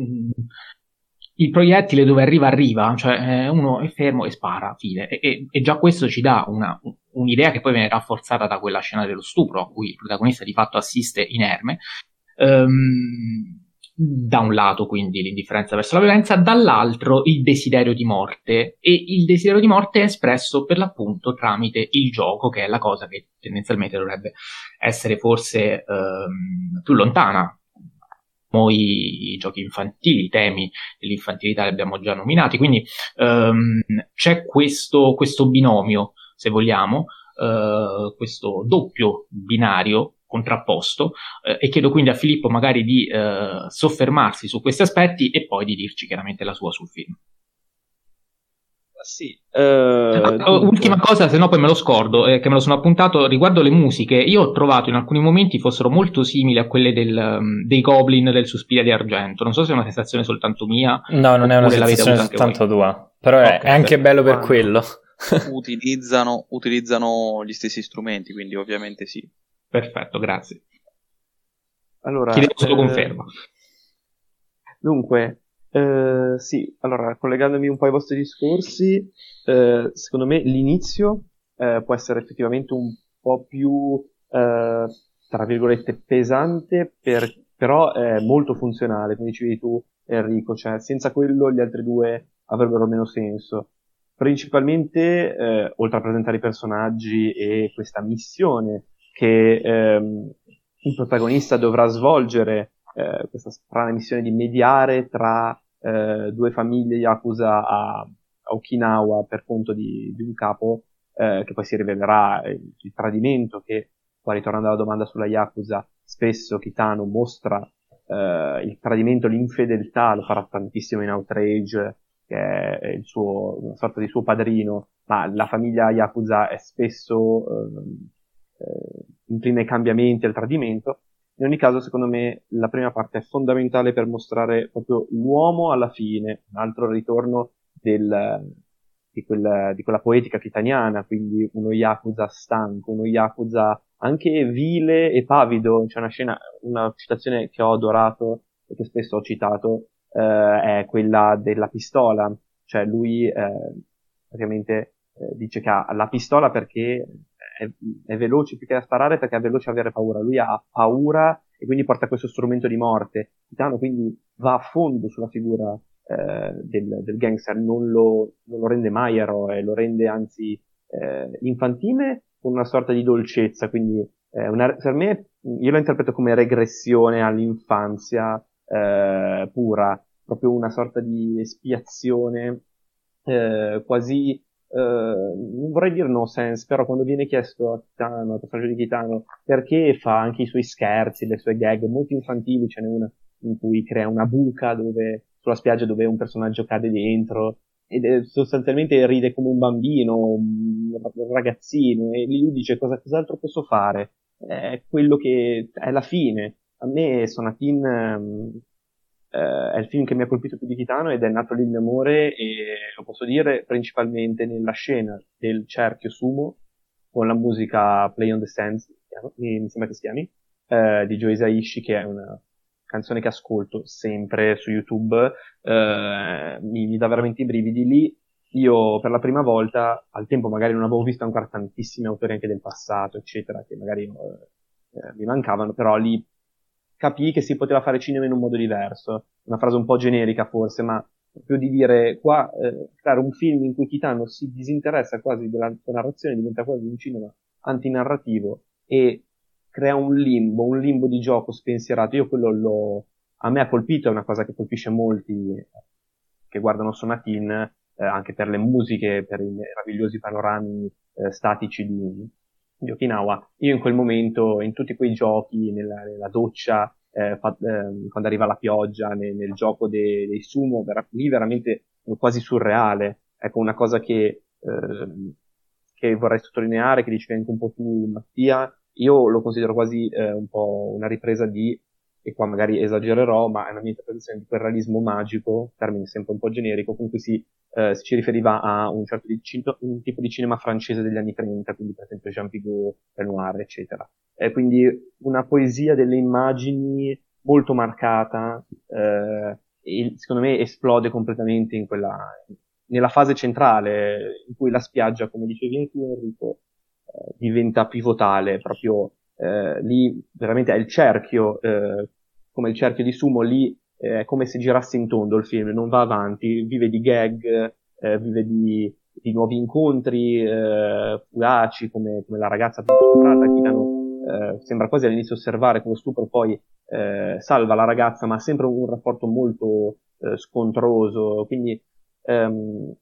il proiettile dove arriva arriva, cioè eh, uno è fermo e spara, fine. E, e, e già questo ci dà una, un'idea che poi viene rafforzata da quella scena dello stupro, a cui il protagonista di fatto assiste inerme. Um, da un lato quindi l'indifferenza verso la violenza, dall'altro il desiderio di morte e il desiderio di morte è espresso per l'appunto tramite il gioco che è la cosa che tendenzialmente dovrebbe essere forse um, più lontana i, giochi infantili, i temi dell'infantilità li abbiamo già nominati, quindi um, c'è questo, questo, binomio, se vogliamo, uh, questo doppio binario contrapposto uh, e chiedo quindi a Filippo magari di uh, soffermarsi su questi aspetti e poi di dirci chiaramente la sua sul film sì. Uh, Ultima cosa, se no poi me lo scordo, eh, che me lo sono appuntato riguardo le musiche. Io ho trovato in alcuni momenti fossero molto simili a quelle del, um, dei Goblin del Suspiria di Argento. Non so se è una sensazione soltanto mia. No, non è una sensazione soltanto tua. Però okay, è, anche bello per quello. [LAUGHS] utilizzano, utilizzano gli stessi strumenti, quindi ovviamente sì. Perfetto, grazie. Allora, Chiedevo solo eh, conferma. Dunque, eh, sì, allora, collegandomi un po' ai vostri discorsi, eh, secondo me l'inizio eh, può essere effettivamente un po' più, eh, tra virgolette, pesante, per, però è molto funzionale, come dicevi tu Enrico, cioè senza quello gli altri due avrebbero meno senso. Principalmente, eh, oltre a presentare i personaggi e questa missione che ehm, il protagonista dovrà svolgere, questa strana missione di mediare tra eh, due famiglie Yakuza a, Okinawa per conto di, di un capo eh, che poi si rivelerà il, il, tradimento che, qua ritornando alla domanda sulla Yakuza, spesso Kitano mostra eh, il tradimento, l'infedeltà, lo farà tantissimo in Outrage, che è il suo, una sorta di suo padrino, ma la famiglia Yakuza è spesso ehm, eh, incline ai cambiamenti, al tradimento, in ogni caso, secondo me, la prima parte è fondamentale per mostrare proprio l'uomo alla fine, un altro ritorno del, di, quella, di, quella, poetica kitaniana, quindi uno Yakuza stanco, uno Yakuza anche vile e pavido. C'è una scena, una citazione che ho adorato e che spesso ho citato, eh, è quella della pistola. Cioè lui eh, praticamente eh, dice che ha la pistola perché è, è, veloce più che a sparare perché è veloce a avere paura. Lui ha paura e quindi porta questo strumento di morte. Titano quindi va a fondo sulla figura eh, del, del, gangster, non lo, non lo, rende mai eroe, lo rende anzi eh, infantile con una sorta di dolcezza. Quindi eh, una, per me io lo interpreto come regressione all'infanzia eh, pura, proprio una sorta di espiazione eh, quasi Uh, vorrei dire no sense, però quando viene chiesto a Kitano, al personaggio di Kitano, perché fa anche i suoi scherzi, le sue gag molto infantili, ce n'è una in cui crea una buca dove, sulla spiaggia dove un personaggio cade dentro, ed sostanzialmente ride come un bambino, un ragazzino, e lui dice cosa, cos'altro posso fare? È quello che è la fine. A me Sonatin um, eh, è il film che mi ha colpito più di Titano ed è nato lì in amore e lo posso dire principalmente nella scena del cerchio sumo con la musica Play on the Sands, mi sembra che si chiami, eh, di Joe Isaishi, che è una canzone che ascolto sempre su YouTube, eh, mi, mi, dà veramente i brividi lì. Io per la prima volta, al tempo magari non avevo visto ancora tantissimi autori anche del passato, eccetera, che magari eh, eh mi mancavano, però lì capii che si poteva fare cinema in un modo diverso. Una frase un po' generica forse, ma proprio di dire qua, eh, creare un film in cui Kitano si disinteressa quasi della narrazione, diventa quasi un cinema antinarrativo e crea un limbo, un limbo di gioco spensierato. Io quello l'ho, a me ha colpito, è una cosa che colpisce molti che guardano Sonatin, eh, anche per le musiche, per i meravigliosi panorami eh, statici di, di, Okinawa. Io in quel momento, in tutti quei giochi, nella, nella doccia, eh, fa, eh, quando arriva la pioggia, nel, nel gioco dei, dei sumo, vera, lì veramente quasi surreale. Ecco, una cosa che, eh, che vorrei sottolineare, che dicevi anche un po' tu, Mattia, io lo considero quasi eh, un po' una ripresa di, e qua magari esagererò, ma è una mia interpretazione di quel realismo magico, termine sempre un po' generico, con cui si, eh, si riferiva a un certo di, un tipo di cinema francese degli anni 30, quindi per esempio Jean Pigot, Renoir, eccetera. E quindi una poesia delle immagini molto marcata, eh, e secondo me esplode completamente in quella, nella fase centrale, in cui la spiaggia, come dicevi tu Enrico, eh, diventa pivotale, proprio eh, lì veramente è il cerchio, eh, come il cerchio di Sumo, lì eh, è come se girasse in tondo il film, non va avanti, vive di gag, eh, vive di, di, nuovi incontri eh, fugaci, come, come, la ragazza stuprata, Kitano sembra quasi all'inizio osservare come stupro, poi salva la ragazza, ma ha sempre un, un rapporto molto scontroso, quindi ehm,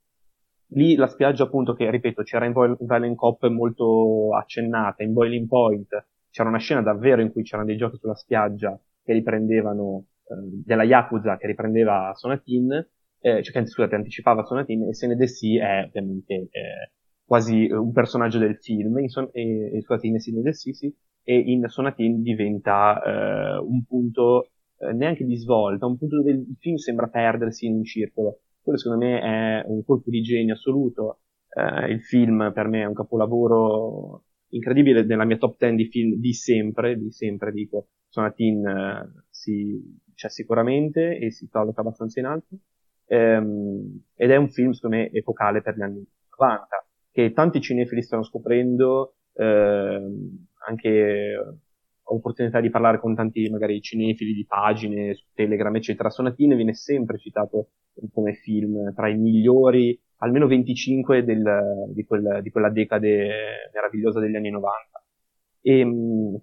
Lì la spiaggia, appunto, che ripeto, c'era in Violent Cop molto accennata, in Boiling Point c'era una scena davvero in cui c'erano dei giochi sulla spiaggia che riprendevano, eh, della Yakuza che riprendeva Sonatin, eh, cioè che scusate, anticipava Sonatin, e Senedessi è ovviamente eh, quasi un personaggio del film, in son- e, e scusate, in Senedessi sì, e in Sonatin diventa eh, un punto eh, neanche di svolta, un punto dove il film sembra perdersi in un circolo quello secondo me è un colpo di genio assoluto. Eh, il film per me è un capolavoro incredibile nella mia top 10 di film di sempre, di sempre dico, Sonatin eh, si, c'è sicuramente e si colloca abbastanza in alto. Ehm, ed è un film secondo me epocale per gli anni 90, che tanti cinefili stanno scoprendo, ehm, anche ho opportunità di parlare con tanti magari cinefili di pagine su Telegram, eccetera. Sonatine viene sempre citato come film tra i migliori, almeno 25 del, di, quel, di, quella decade meravigliosa degli anni 90. E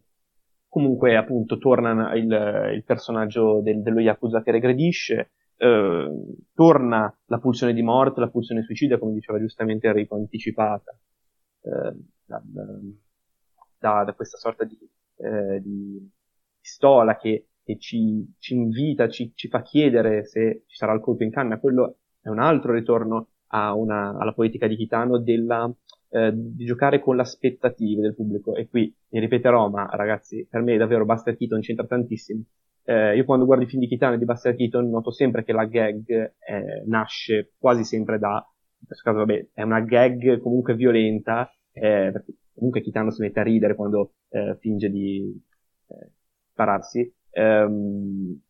comunque appunto torna il, il personaggio del, dello Yakuza che regredisce, eh, torna la pulsione di morte, la pulsione suicida, come diceva giustamente Enrico, anticipata eh, da, da, da, questa sorta di, eh, di pistola che che ci, ci invita, ci, ci, fa chiedere se ci sarà il colpo in canna, quello è un altro ritorno una, alla poetica di Chitano della, eh, di giocare con le aspettative del pubblico. E qui mi ripeterò, ma ragazzi, per me davvero Buster Keaton c'entra tantissimo. Eh, io quando guardo i film di Chitano e di Buster Keaton noto sempre che la gag eh, nasce quasi sempre da, in questo caso vabbè, è una gag comunque violenta, eh, perché comunque Chitano si mette a ridere quando eh, finge di eh, spararsi, ehm,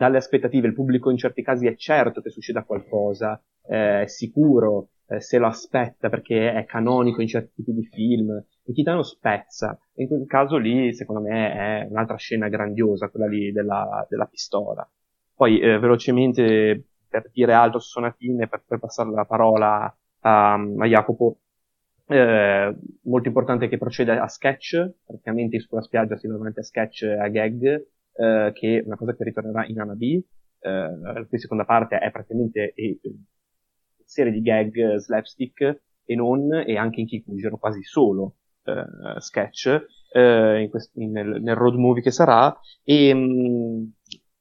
dalle aspettative il pubblico in certi casi è certo che succeda qualcosa, è sicuro, eh, se lo aspetta perché è canonico in certi tipi di film, e Kitano spezza. In quel caso lì, secondo me, è un'altra scena grandiosa, quella lì della, della pistola. Poi, eh, velocemente, per dire altro su Sonatine, per poi passare la parola a, a Jacopo, eh, molto importante che proceda a sketch, praticamente sulla spiaggia si va avanti a sketch e a gag, eh, che è una cosa che ritornerà in Anabi, eh, la seconda parte è praticamente una serie di gag slapstick e non, e anche in Kikujiro quasi solo eh, sketch, eh, in quest- in, nel, nel, road movie che sarà, e mh, mm,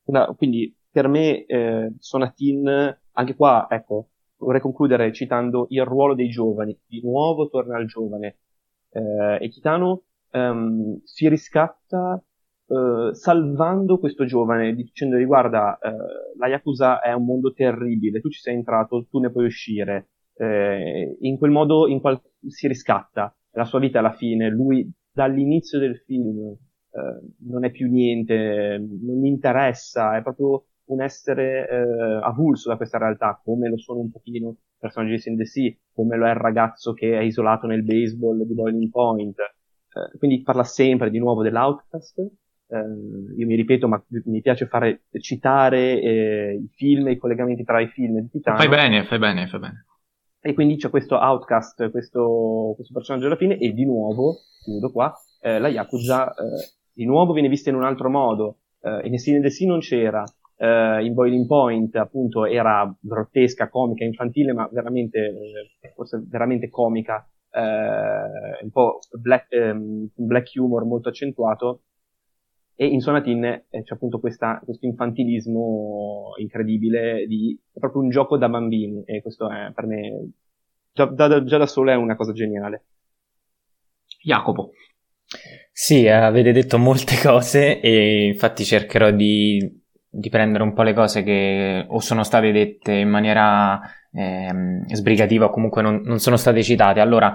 una, quindi per me eh, Sonatin, anche qua, ecco, vorrei concludere citando il ruolo dei giovani. Di nuovo torna al giovane. Eh, e Kitano um, si riscatta uh, salvando questo giovane, dicendogli guarda, uh, la Yakuza è un mondo terribile, tu ci sei entrato, tu ne puoi uscire. Eh, in quel modo in qual- si riscatta la sua vita alla fine, lui dall'inizio del film eh, non è più niente, non gli interessa, è proprio un essere eh, avulso da questa realtà, come lo sono un pochino i personaggi di Sin Sea, come lo è il ragazzo che è isolato nel baseball di Boiling Point. Eh, quindi parla sempre di nuovo dell'outcast. Eh, io mi ripeto, ma mi piace fare, citare eh, i film e i collegamenti tra i film di Titano. Fai bene, fai bene, fai bene. E quindi c'è questo outcast, questo, questo personaggio alla fine, e di nuovo, chiudo qua, eh, la Yakuza eh, di nuovo viene vista in un altro modo. Eh, in Sin the Sea non c'era, Uh, in Boiling Point appunto era grottesca, comica, infantile, ma veramente, eh, forse veramente comica, un po' black, um, black humor molto accentuato. E in Sonatin eh, c'è appunto questa, questo infantilismo incredibile di è proprio un gioco da bambini e questo è per me già da, già da solo è una cosa geniale. Jacopo. Sì, avete detto molte [LAUGHS] cose e infatti cercherò di di prendere un po' le cose che o sono state dette in maniera eh, sbrigativa o comunque non, non, sono state citate. Allora,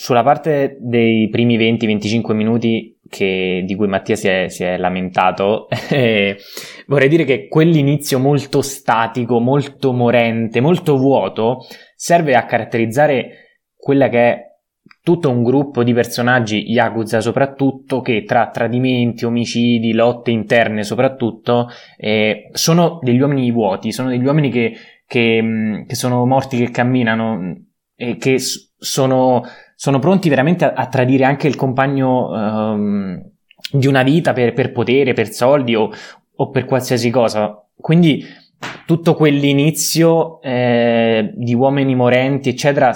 sulla parte dei primi 20-25 minuti che, di cui Mattia si è, si è lamentato, [LAUGHS] eh, vorrei dire che quell'inizio molto statico, molto morente, molto vuoto, serve a caratterizzare quella che è tutto un gruppo di personaggi Yakuza soprattutto che tra tradimenti, omicidi, lotte interne soprattutto eh, sono degli uomini vuoti, sono degli uomini che, che, mm, che sono morti, che camminano e che sono, sono pronti veramente a, a, tradire anche il compagno um, di una vita per, per potere, per soldi o, o, per qualsiasi cosa. Quindi tutto quell'inizio eh, di uomini morenti, eccetera,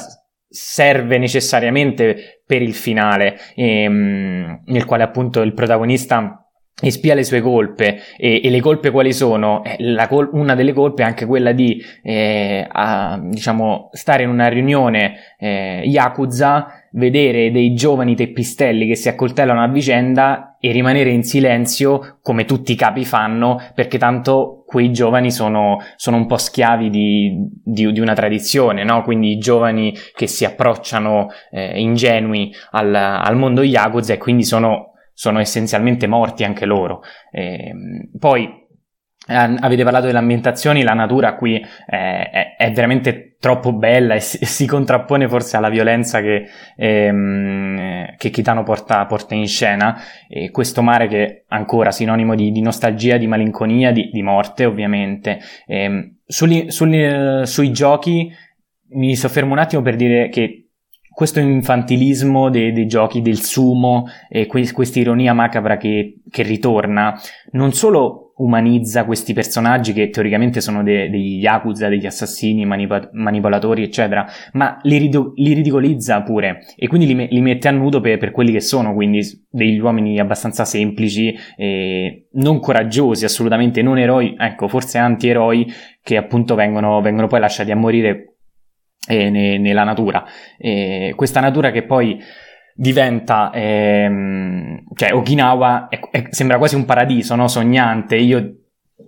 serve necessariamente per il finale, ehm, nel quale appunto il protagonista espia le sue colpe e, e le colpe quali sono? Eh, col- una delle colpe è anche quella di eh, a, diciamo stare in una riunione eh, Yakuza vedere dei giovani teppistelli che si accoltellano a vicenda e rimanere in silenzio come tutti i capi fanno perché tanto quei giovani sono, sono un po' schiavi di, di, di, una tradizione, no? quindi i giovani che si approcciano eh, ingenui al, al mondo Yakuza e quindi sono, sono essenzialmente morti anche loro. Eh, poi Avete parlato delle ambientazioni, la natura qui è, è, è veramente troppo bella e si, [LAUGHS] si, contrappone forse alla violenza che, ehm, che Kitano porta, porta, in scena. E questo mare che è ancora sinonimo di, di nostalgia, di malinconia, di, di morte ovviamente. Ehm, sugli, sugli, sui giochi mi soffermo un attimo per dire che questo infantilismo dei, dei, giochi del sumo e que- questa ironia macabra che, che ritorna non solo umanizza questi personaggi che teoricamente sono de- degli yakuza, degli assassini, manipa- manipolatori, eccetera, ma li, rido- li, ridicolizza pure e quindi li, me- li mette a nudo per-, per, quelli che sono, quindi degli uomini abbastanza semplici, non coraggiosi, assolutamente non eroi, ecco, forse anti-eroi che appunto vengono, vengono poi lasciati a morire eh, ne- nella natura. E questa natura che poi diventa, ehm, cioè Okinawa è, è, sembra quasi un paradiso, no? Sognante. Io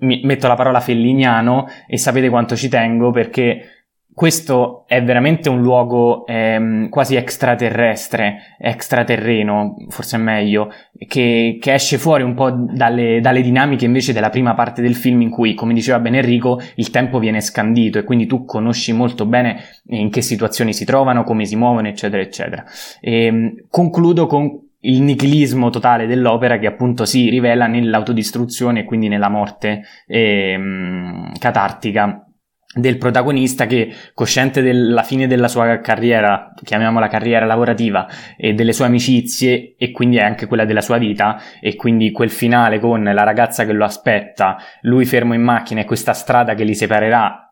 mi, metto la parola felliniano e sapete quanto ci tengo perché questo è veramente un luogo ehm, quasi extraterrestre, extraterreno, forse è meglio, che, che esce fuori un po' dalle, dalle, dinamiche invece della prima parte del film in cui, come diceva bene Enrico, il tempo viene scandito e quindi tu conosci molto bene in che situazioni si trovano, come si muovono, eccetera, eccetera. E, ehm, concludo con il nichilismo totale dell'opera che appunto si rivela nell'autodistruzione e quindi nella morte ehm, catartica del protagonista che, cosciente della fine della sua carriera, chiamiamola carriera lavorativa, e delle sue amicizie, e quindi anche quella della sua vita, e quindi quel finale con la ragazza che lo aspetta, lui fermo in macchina e questa strada che li separerà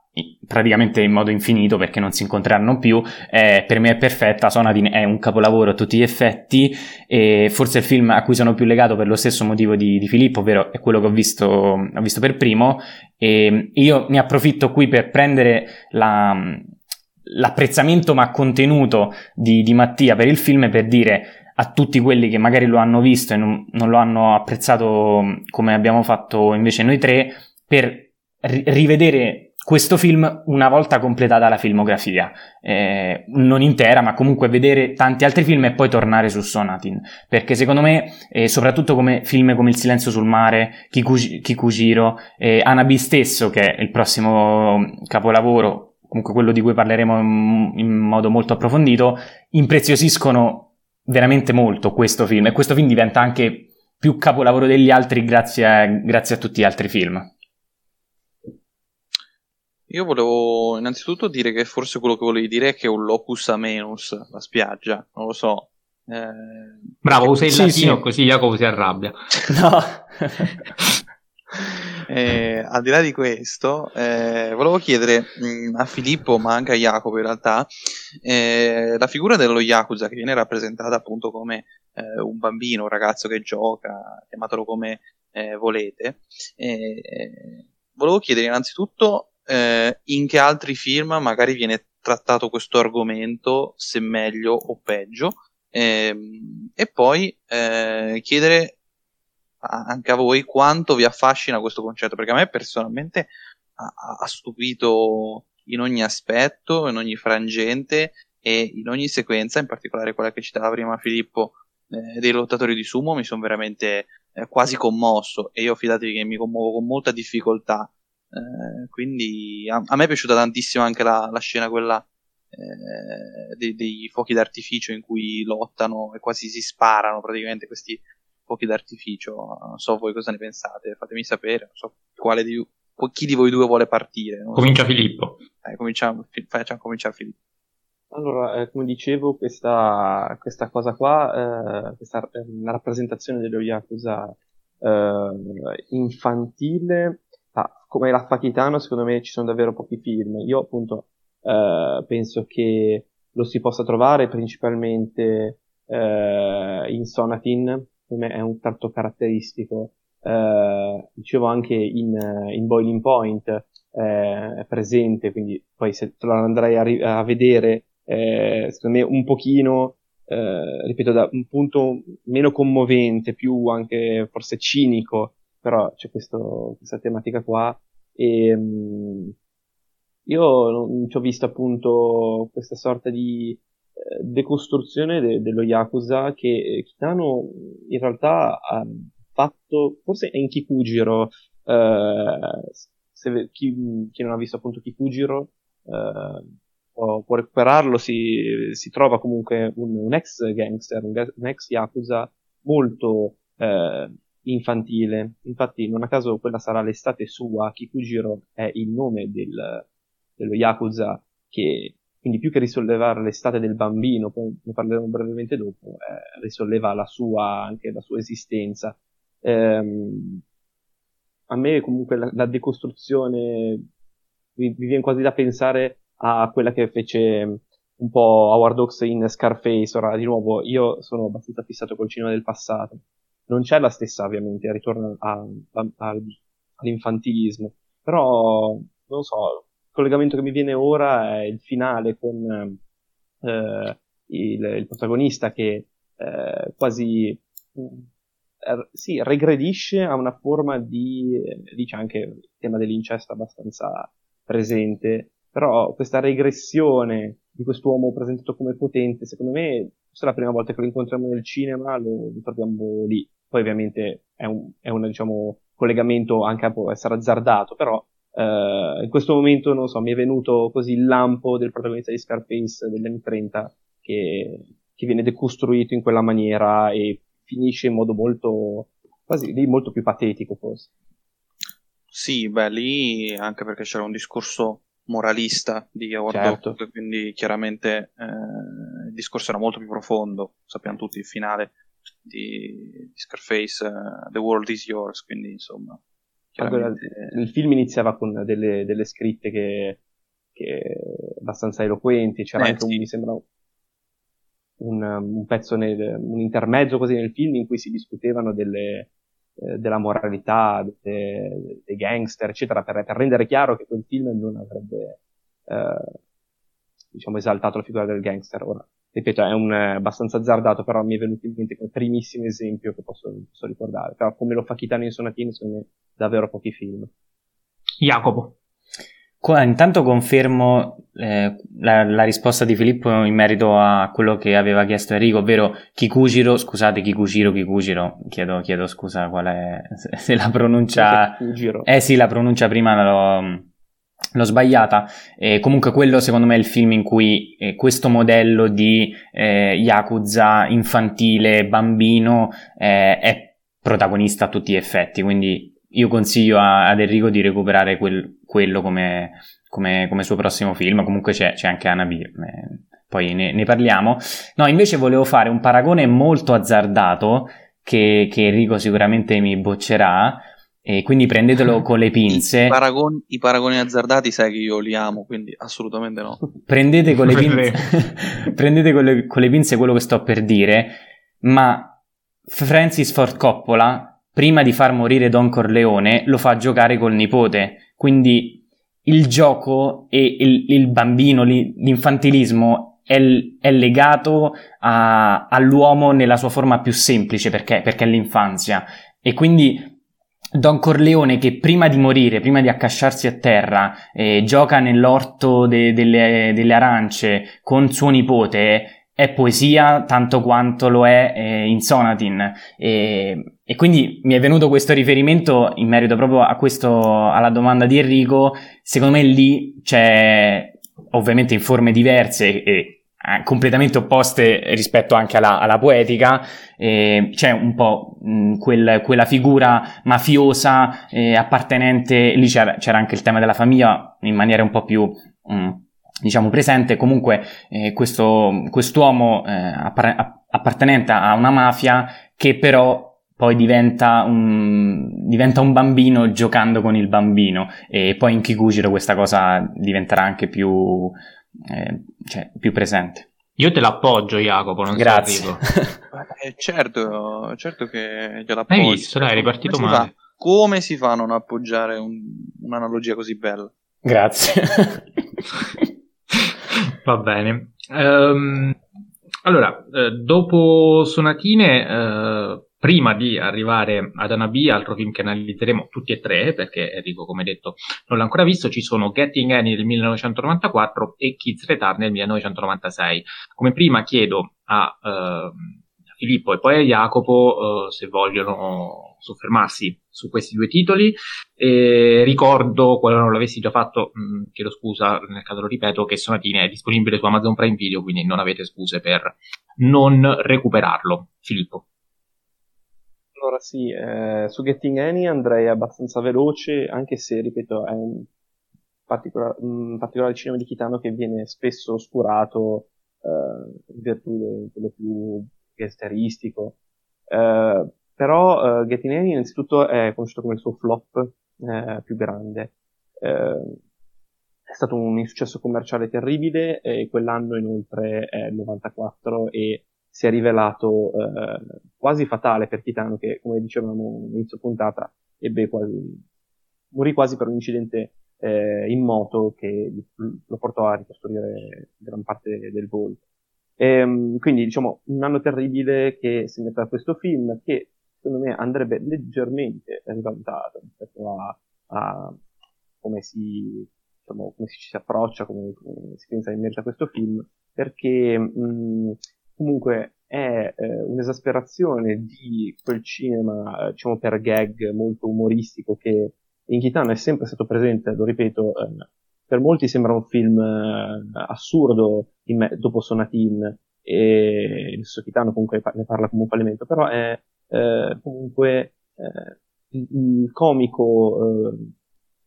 praticamente in modo infinito perché non si incontreranno più, eh, per me è perfetta, Sonatine è un capolavoro a tutti gli effetti e forse il film a cui sono più legato per lo stesso motivo di, di Filippo, ovvero è quello che ho visto, ho visto per primo e io ne approfitto qui per prendere la, l'apprezzamento ma contenuto di, di Mattia per il film per dire a tutti quelli che magari lo hanno visto e non, non lo hanno apprezzato come abbiamo fatto invece noi tre, per ri- rivedere questo film una volta completata la filmografia, eh, non intera, ma comunque vedere tanti altri film e poi tornare su Sonatin, perché secondo me, eh, soprattutto come film come Il silenzio sul mare, Kiku- Kikujiro, eh, Anabi stesso, che è il prossimo capolavoro, comunque quello di cui parleremo in, in modo molto approfondito, impreziosiscono veramente molto questo film e questo film diventa anche più capolavoro degli altri grazie a, grazie a tutti gli altri film. Io volevo innanzitutto dire che forse quello che volevi dire è che è un locus amenus, la spiaggia, non lo so. Eh, Bravo, usa il sì, latino sì. così Jacopo si arrabbia. [LAUGHS] No. [LAUGHS] eh, al di là di questo, eh, volevo chiedere mh, mm, a Filippo, ma anche a Jacopo in realtà, eh, la figura dello Yakuza che viene rappresentata appunto come eh, un bambino, un ragazzo che gioca, chiamatelo come eh, volete. volevo chiedere innanzitutto eh, in che altri film magari viene trattato questo argomento, se meglio o peggio, ehm, e poi eh, chiedere anche a voi quanto vi affascina questo concetto, perché a me personalmente ha, ha stupito in ogni aspetto, in ogni frangente e in ogni sequenza, in particolare quella che citava prima Filippo eh, dei lottatori di sumo, mi sono veramente eh, quasi commosso. E io fidatevi che mi commuovo con molta difficoltà eh, quindi a, a, me è piaciuta tantissimo anche la, la scena quella eh, dei, dei, fuochi d'artificio in cui lottano e quasi si sparano praticamente questi fuochi d'artificio. Non so voi cosa ne pensate, fatemi sapere, non so quale di, chi di voi due vuole partire. Comincia so. Filippo. Eh, cominciamo, facciamo cominciare Filippo. Allora, eh, come dicevo, questa, questa cosa qua, eh, questa eh, rappresentazione dello Yakuza eh, infantile, ah, come l'Affachitano, secondo me ci sono davvero pochi film. Io appunto eh, penso che lo si possa trovare principalmente eh, in Sonatin, per me è un tratto caratteristico. Eh, dicevo anche in, in Boiling Point eh, è presente, quindi poi se lo andrai a, ri- a vedere, eh, secondo me un pochino, eh, ripeto, da un punto meno commovente, più anche forse cinico, però c'è questo, questa tematica qua e um, io ci ho visto appunto questa sorta di eh, decostruzione de- dello Yakuza che Kitano in realtà ha fatto, forse è in Kikujiro, eh, se, chi, chi, non ha visto appunto Kikujiro eh, può, può, recuperarlo, si, si, trova comunque un, un ex gangster, un, un, ex Yakuza molto eh, infantile. Infatti, non a caso quella sarà l'estate sua, Kikujiro è il nome del, dello Yakuza che, quindi più che risollevare l'estate del bambino, poi ne parleremo brevemente dopo, eh, risolleva la sua, anche la sua esistenza. Ehm, a me comunque la, la decostruzione mi, mi, viene quasi da pensare a quella che fece un po' Howard Hawks in Scarface. Ora, di nuovo, io sono abbastanza fissato col cinema del passato non c'è la stessa ovviamente, ritorno a, a, a, all'infantilismo, però non so, il collegamento che mi viene ora è il finale con eh, il, il, protagonista che eh, quasi eh, sì, regredisce a una forma di, dice anche il tema dell'incesto abbastanza presente, però questa regressione di quest'uomo presentato come potente, secondo me, se è la prima volta che lo incontriamo nel cinema, lo, lo troviamo lì. Poi ovviamente è un, è un diciamo, collegamento anche può essere azzardato, però eh, in questo momento, non so, mi è venuto così il lampo del protagonista di Scarface degli anni 30 che, che viene decostruito in quella maniera e finisce in modo molto, quasi lì molto più patetico forse. Sì, beh, lì anche perché c'era un discorso moralista di Howard certo. Hawk, quindi chiaramente eh, il discorso era molto più profondo, sappiamo tutti il finale di, di Scarface, uh, The World is Yours, quindi insomma Allora, il film iniziava con delle, delle scritte che, che, abbastanza eloquenti, c'era eh, anche sì. un, mi sembra un, un pezzo, nel, un intermezzo così nel film in cui si discutevano delle, eh, della moralità, dei, dei gangster, eccetera, per, per, rendere chiaro che quel film non avrebbe eh, diciamo esaltato la figura del gangster. Ora, ripeto, è un eh, abbastanza azzardato, però mi è venuto in mente come primissimo esempio che posso, posso ricordare. Però come lo fa Kitano in Sonatini, secondo me, davvero pochi film. Jacopo. Qua, intanto confermo eh, la, la, risposta di Filippo in merito a quello che aveva chiesto Enrico, ovvero Kikujiro, scusate Kikujiro, Kikujiro, chiedo, chiedo scusa qual è, [LAUGHS] se la pronuncia... Eh sì, la pronuncia prima l'ho, l'ho sbagliata. Eh, comunque quello secondo me è il film in cui eh, questo modello di eh, Yakuza infantile, bambino, eh, è protagonista a tutti gli effetti, quindi io consiglio a, ad Enrico di recuperare quel, quello come, come, come, suo prossimo film. Comunque c'è, c'è anche Anabi, eh, poi ne, ne, parliamo. No, invece volevo fare un paragone molto azzardato che, che Enrico sicuramente mi boccerà. E quindi prendetelo con le pinze. I, paragoni, I, paragoni, azzardati sai che io li amo, quindi assolutamente no. Prendete con le pinze, [LAUGHS] prendete con le, con le pinze quello che sto per dire, ma Francis Ford Coppola prima di far morire Don Corleone, lo fa giocare col nipote. Quindi il gioco e il, il bambino, l'infantilismo è, è legato a, all'uomo nella sua forma più semplice perché, perché è l'infanzia. E quindi Don Corleone che prima di morire, prima di accasciarsi a terra, eh, gioca nell'orto de, delle, delle, arance con suo nipote, è poesia tanto quanto lo è eh, in Sonatin. E, e, quindi mi è venuto questo riferimento in merito proprio a questo, alla domanda di Enrico. Secondo me lì c'è, ovviamente in forme diverse e completamente opposte rispetto anche alla, alla poetica, eh, c'è un po' mh, quel, quella figura mafiosa eh, appartenente, lì c'era, c'era, anche il tema della famiglia in maniera un po' più mh, diciamo presente. Comunque eh, questo quest'uomo eh, appar- appartenente a una mafia che però poi diventa un, diventa un bambino giocando con il bambino e poi in Kikujiro questa cosa diventerà anche più, eh, cioè, più presente. Io te l'appoggio, Jacopo, non Grazie. [LAUGHS] eh, certo, certo che glielo appoggio. Hai visto, dai, è ripartito come male. Si come si fa a non appoggiare un, un'analogia così bella? Grazie. [LAUGHS] Va bene. Um, allora, eh, dopo Sonatine, eh, prima di arrivare ad Anabi, altro film che analizzeremo tutti e tre, perché Enrico, come detto, non l'ha ancora visto, ci sono Getting Annie del 1994 e Kids Return del 1996. Come prima chiedo a eh, Filippo e poi a Jacopo eh, se vogliono soffermarsi su questi due titoli. E ricordo, quando non l'avessi già fatto, mh, mm, chiedo scusa, nel caso lo ripeto, che Sonatine è disponibile su Amazon Prime Video, quindi non avete scuse per non recuperarlo. Filippo. Allora sì, eh, su Getting Any andrei abbastanza veloce, anche se, ripeto, è un, particolar- un particolare cinema di Kitano che viene spesso oscurato eh, in virtù di quello più gangsteristico. Eh, però uh, Getting Any innanzitutto è conosciuto come il suo flop eh, più grande. Eh, è stato un insuccesso commerciale terribile e quell'anno inoltre è il 94 e si è rivelato eh, quasi fatale per Titano che, come dicevamo all'inizio puntata, quasi, morì quasi per un incidente eh, in moto che lo portò a ricostruire gran parte del volto. Ehm, quindi, diciamo, un anno terribile che segnata da questo film che secondo me andrebbe leggermente rivalutato rispetto a, a come, si, diciamo, come si ci approccia, come, come, si pensa in merito a questo film, perché mh, comunque è eh, un'esasperazione di quel cinema, eh, diciamo per gag molto umoristico che in Kitano è sempre stato presente, lo ripeto, eh, per molti sembra un film eh, assurdo me- dopo Sonatin e il Kitano comunque ne parla come un fallimento, però è eh, comunque eh, il, comico eh,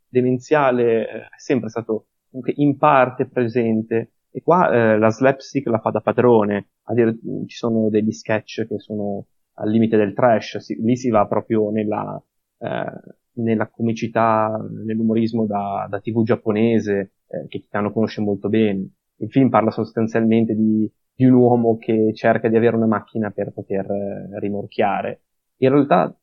demenziale è sempre stato comunque in parte presente e qua eh, la slapstick la fa da padrone, dire, ci sono degli sketch che sono al limite del trash, si, lì si va proprio nella, eh, nella comicità, nell'umorismo da, da tv giapponese, eh, che Kitano conosce molto bene. Il film parla sostanzialmente di, di, un uomo che cerca di avere una macchina per poter eh, rimorchiare. In realtà,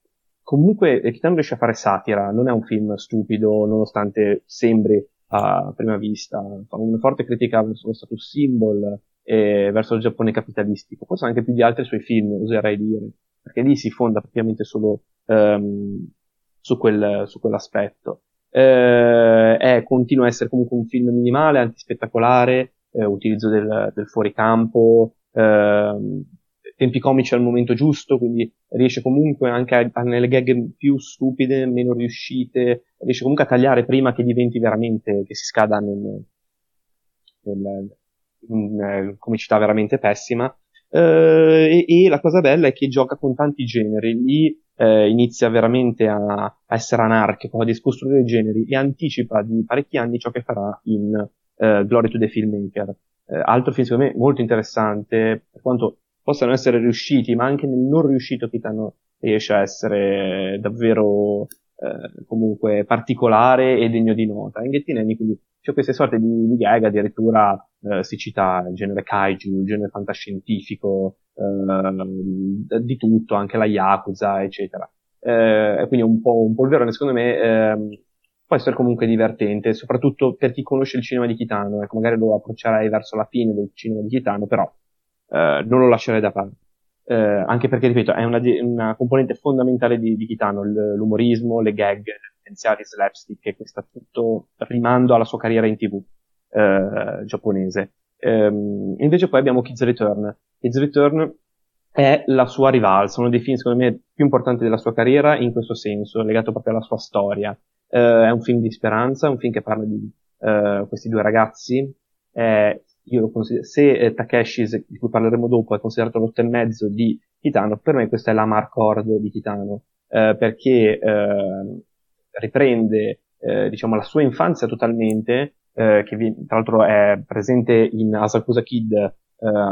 comunque, Kitano riesce a fare satira, non è un film stupido, nonostante sembri a prima vista. Una forte critica verso lo status symbol e verso il Giappone capitalistico, forse anche più di altri suoi film, oserei dire, perché lì si fonda praticamente solo um, su, quel, su quell'aspetto. Eh, è, continua a essere comunque un film minimale, antispettacolare, eh, utilizzo del, del fuoricampo, eh, tempi comici al momento giusto, quindi riesce comunque anche a, a, nelle gag più stupide, meno riuscite, riesce comunque a tagliare prima che diventi veramente, che si scada nel, nel, in eh, comicità veramente pessima. Eh, e, e, la cosa bella è che gioca con tanti generi, lì eh, inizia veramente a, a, essere anarchico, a discostruire i generi e anticipa di parecchi anni ciò che farà in eh, Glory to the Filmmaker. Eh, altro film secondo me molto interessante, per quanto possano essere riusciti, ma anche nel non riuscito Kitano riesce a essere davvero eh, comunque particolare e degno di nota. In Gettinelli quindi c'è queste sorte di, di gag, addirittura eh, si cita il genere kaiju, il genere fantascientifico, eh, di tutto, anche la Yakuza, eccetera. Eh, quindi un po' un polverone, secondo me, eh, può essere comunque divertente, soprattutto per chi conosce il cinema di Kitano, ecco, magari lo approccerei verso la fine del cinema di Kitano, però eh, non lo lascerei da parte. Eh, anche perché, ripeto, è una, una componente fondamentale di, di Kitano, l'umorismo, le gag, potenziali slapstick e questo tutto rimando alla sua carriera in tv eh, giapponese. Ehm, invece poi abbiamo Kids Return. Kids Return è la sua rivalsa, uno dei film secondo me più importanti della sua carriera in questo senso, legato proprio alla sua storia. Eh, è un film di speranza, un film che parla di eh, questi due ragazzi. Io lo considero, se eh, Takeshi, di cui parleremo dopo, è considerato l'otto e mezzo di Kitano, per me questa è la Mark Hord di Kitano, eh, perché eh, riprende diciamo la sua infanzia totalmente, eh, che vi, tra l'altro è presente in Asakusa Kid, eh,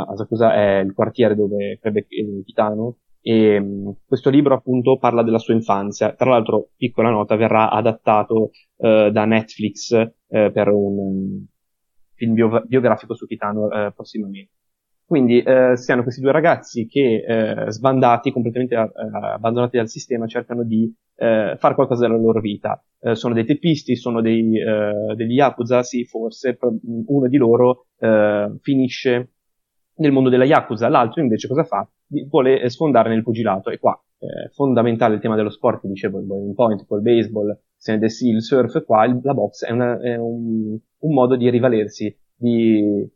Asakusa è il quartiere dove crebbe Kitano, e mh, questo libro appunto parla della sua infanzia. Tra l'altro, piccola nota, verrà adattato eh, da Netflix eh, per un film bio- biografico su Kitano eh, prossimamente. Quindi eh, si hanno questi due ragazzi che, eh, sbandati, completamente eh, abbandonati dal sistema, cercano di eh, fare qualcosa della loro vita. Eh, sono dei teppisti, sono dei, degli Yakuza, sì, forse, uno di loro finisce nel mondo della Yakuza, l'altro invece cosa fa? Vuole sfondare nel pugilato, e qua fondamentale il tema dello sport, dicevo, il bowling point, col baseball, sì, il surf, qua il, la box è, una, è un, un, modo di rivalersi, di,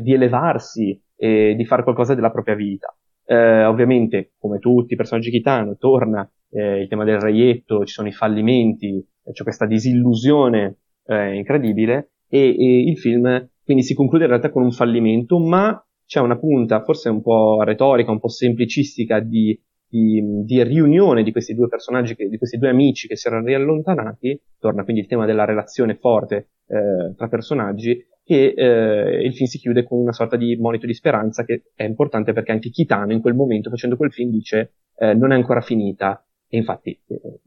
di elevarsi, e di fare qualcosa della propria vita. Eh, ovviamente, come tutti i personaggi Kitano, torna eh, il tema del reietto, ci sono i fallimenti, c'è questa disillusione eh, incredibile e, e, il film quindi si conclude in realtà con un fallimento, ma c'è una punta forse un po' retorica, un po' semplicistica di, di, di riunione di questi due personaggi, che, di questi due amici che si erano riallontanati, torna quindi il tema della relazione forte eh, tra personaggi e eh, il film si chiude con una sorta di monito di speranza che è importante perché anche Kitano in quel momento facendo quel film dice eh, non è ancora finita e infatti eh,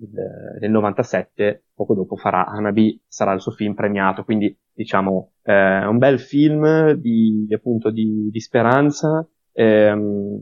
nel 97 poco dopo farà Hanabi sarà il suo film premiato. Quindi diciamo eh, un bel film di appunto di, di speranza ehm,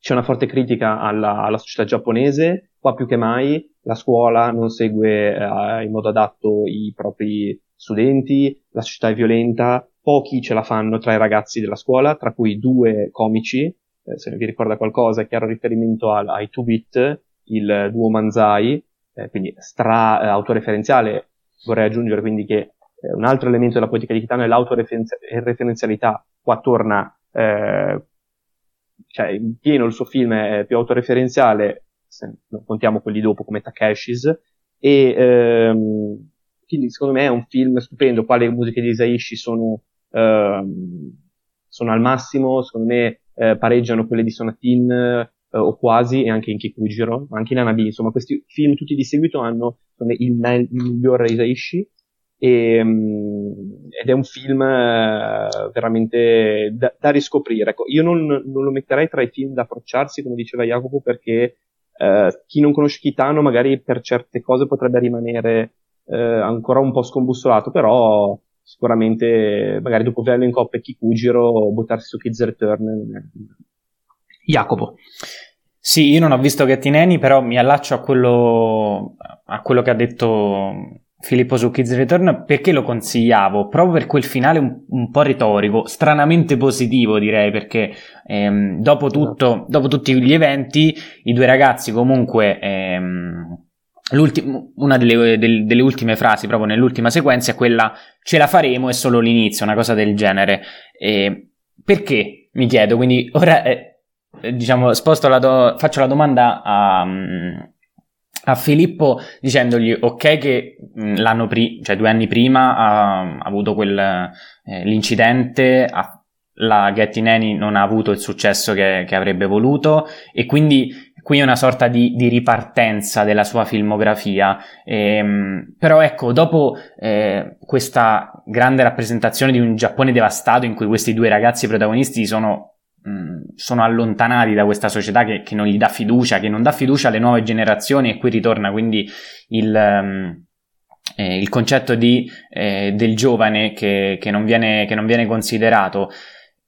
c'è una forte critica alla, alla, società giapponese qua più che mai la scuola non segue eh, in modo adatto i propri studenti, la società è violenta, pochi ce la fanno tra i ragazzi della scuola, tra cui due comici, eh, se vi ricorda qualcosa, chiaro riferimento al, ai 2-bit, il duo Manzai, eh, quindi stra eh, autoreferenziale, vorrei aggiungere quindi che eh, un altro elemento della politica di Kitano è l'autoreferenzialità, qua torna, eh, cioè in pieno il suo film è più autoreferenziale, se non contiamo quelli dopo come Takeshis, e ehm, quindi secondo me è un film stupendo, qua le musiche di Isaishi sono, ehm, sono al massimo, secondo me eh, pareggiano quelle di Sonatin eh, o quasi, e anche in Kikujiro, anche in Anabi, insomma questi film tutti di seguito hanno me, il, il miglior Isaishi e, um, ed è un film uh, veramente da, da riscoprire. Ecco, io non, non, lo metterei tra i film da approcciarsi, come diceva Jacopo, perché eh, chi non conosce Kitano magari per certe cose potrebbe rimanere eh, ancora un po' scombussolato, però sicuramente magari dopo Velen Cop e Kikujiro buttarsi su Kids Return. Jacopo. Sì, io non ho visto Gattineni, però mi allaccio a quello, a quello che ha detto Filippo su Kids Return perché lo consigliavo proprio per quel finale un, un po' retorico, stranamente positivo direi perché ehm, dopo, tutto, dopo tutti gli eventi i due ragazzi comunque ehm, una delle, del, delle, ultime frasi proprio nell'ultima sequenza è quella ce la faremo è solo l'inizio, una cosa del genere. E perché? Mi chiedo, quindi ora eh, diciamo, sposto la do- faccio la domanda a, a Filippo dicendogli ok che l'anno prima, cioè due anni prima ha, ha avuto quel, eh, l'incidente, ha, la Nanny non ha avuto il successo che, che avrebbe voluto e quindi qui è una sorta di, di ripartenza della sua filmografia. Ehm, però ecco, dopo eh, questa grande rappresentazione di un Giappone devastato in cui questi due ragazzi protagonisti sono, mh, sono allontanati da questa società che, che, non gli dà fiducia, che non dà fiducia alle nuove generazioni e qui ritorna quindi il... Um, eh, il concetto di, eh, del giovane che, che, non viene, che non viene considerato.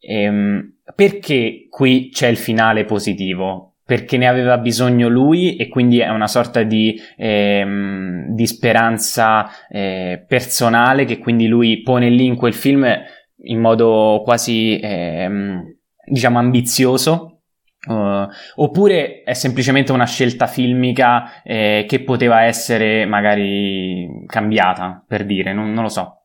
Ehm, perché qui c'è il finale positivo? perché ne aveva bisogno lui e quindi è una sorta di, ehm, di speranza eh, personale che quindi lui pone lì in quel film in modo quasi ehm, diciamo ambizioso uh, oppure è semplicemente una scelta filmica eh, che poteva essere magari cambiata per dire non, non lo so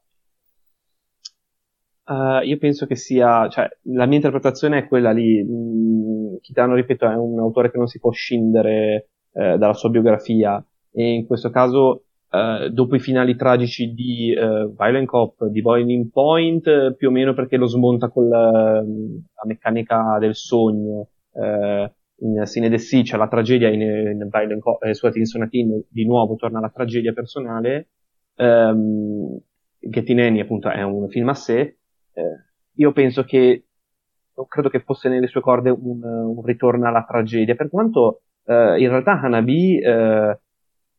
Uh, io penso che sia, cioè, la mia interpretazione è quella lì. Mm, Kitano, ripeto, è un autore che non si può scindere eh, dalla sua biografia e in questo caso, eh, dopo i finali tragici di eh, Violent Cop, di Boiling Point, più o meno perché lo smonta con la, la meccanica del sogno, eh, in Sine de Sea c'è la tragedia, in, in Violent Cop, eh, scusate, in Sonatin di nuovo torna la tragedia personale. Um, Gettineni appunto è un film a sé, eh, io penso che non credo che fosse nelle sue corde un, un ritorno alla tragedia, per quanto eh, in realtà Hanabi eh,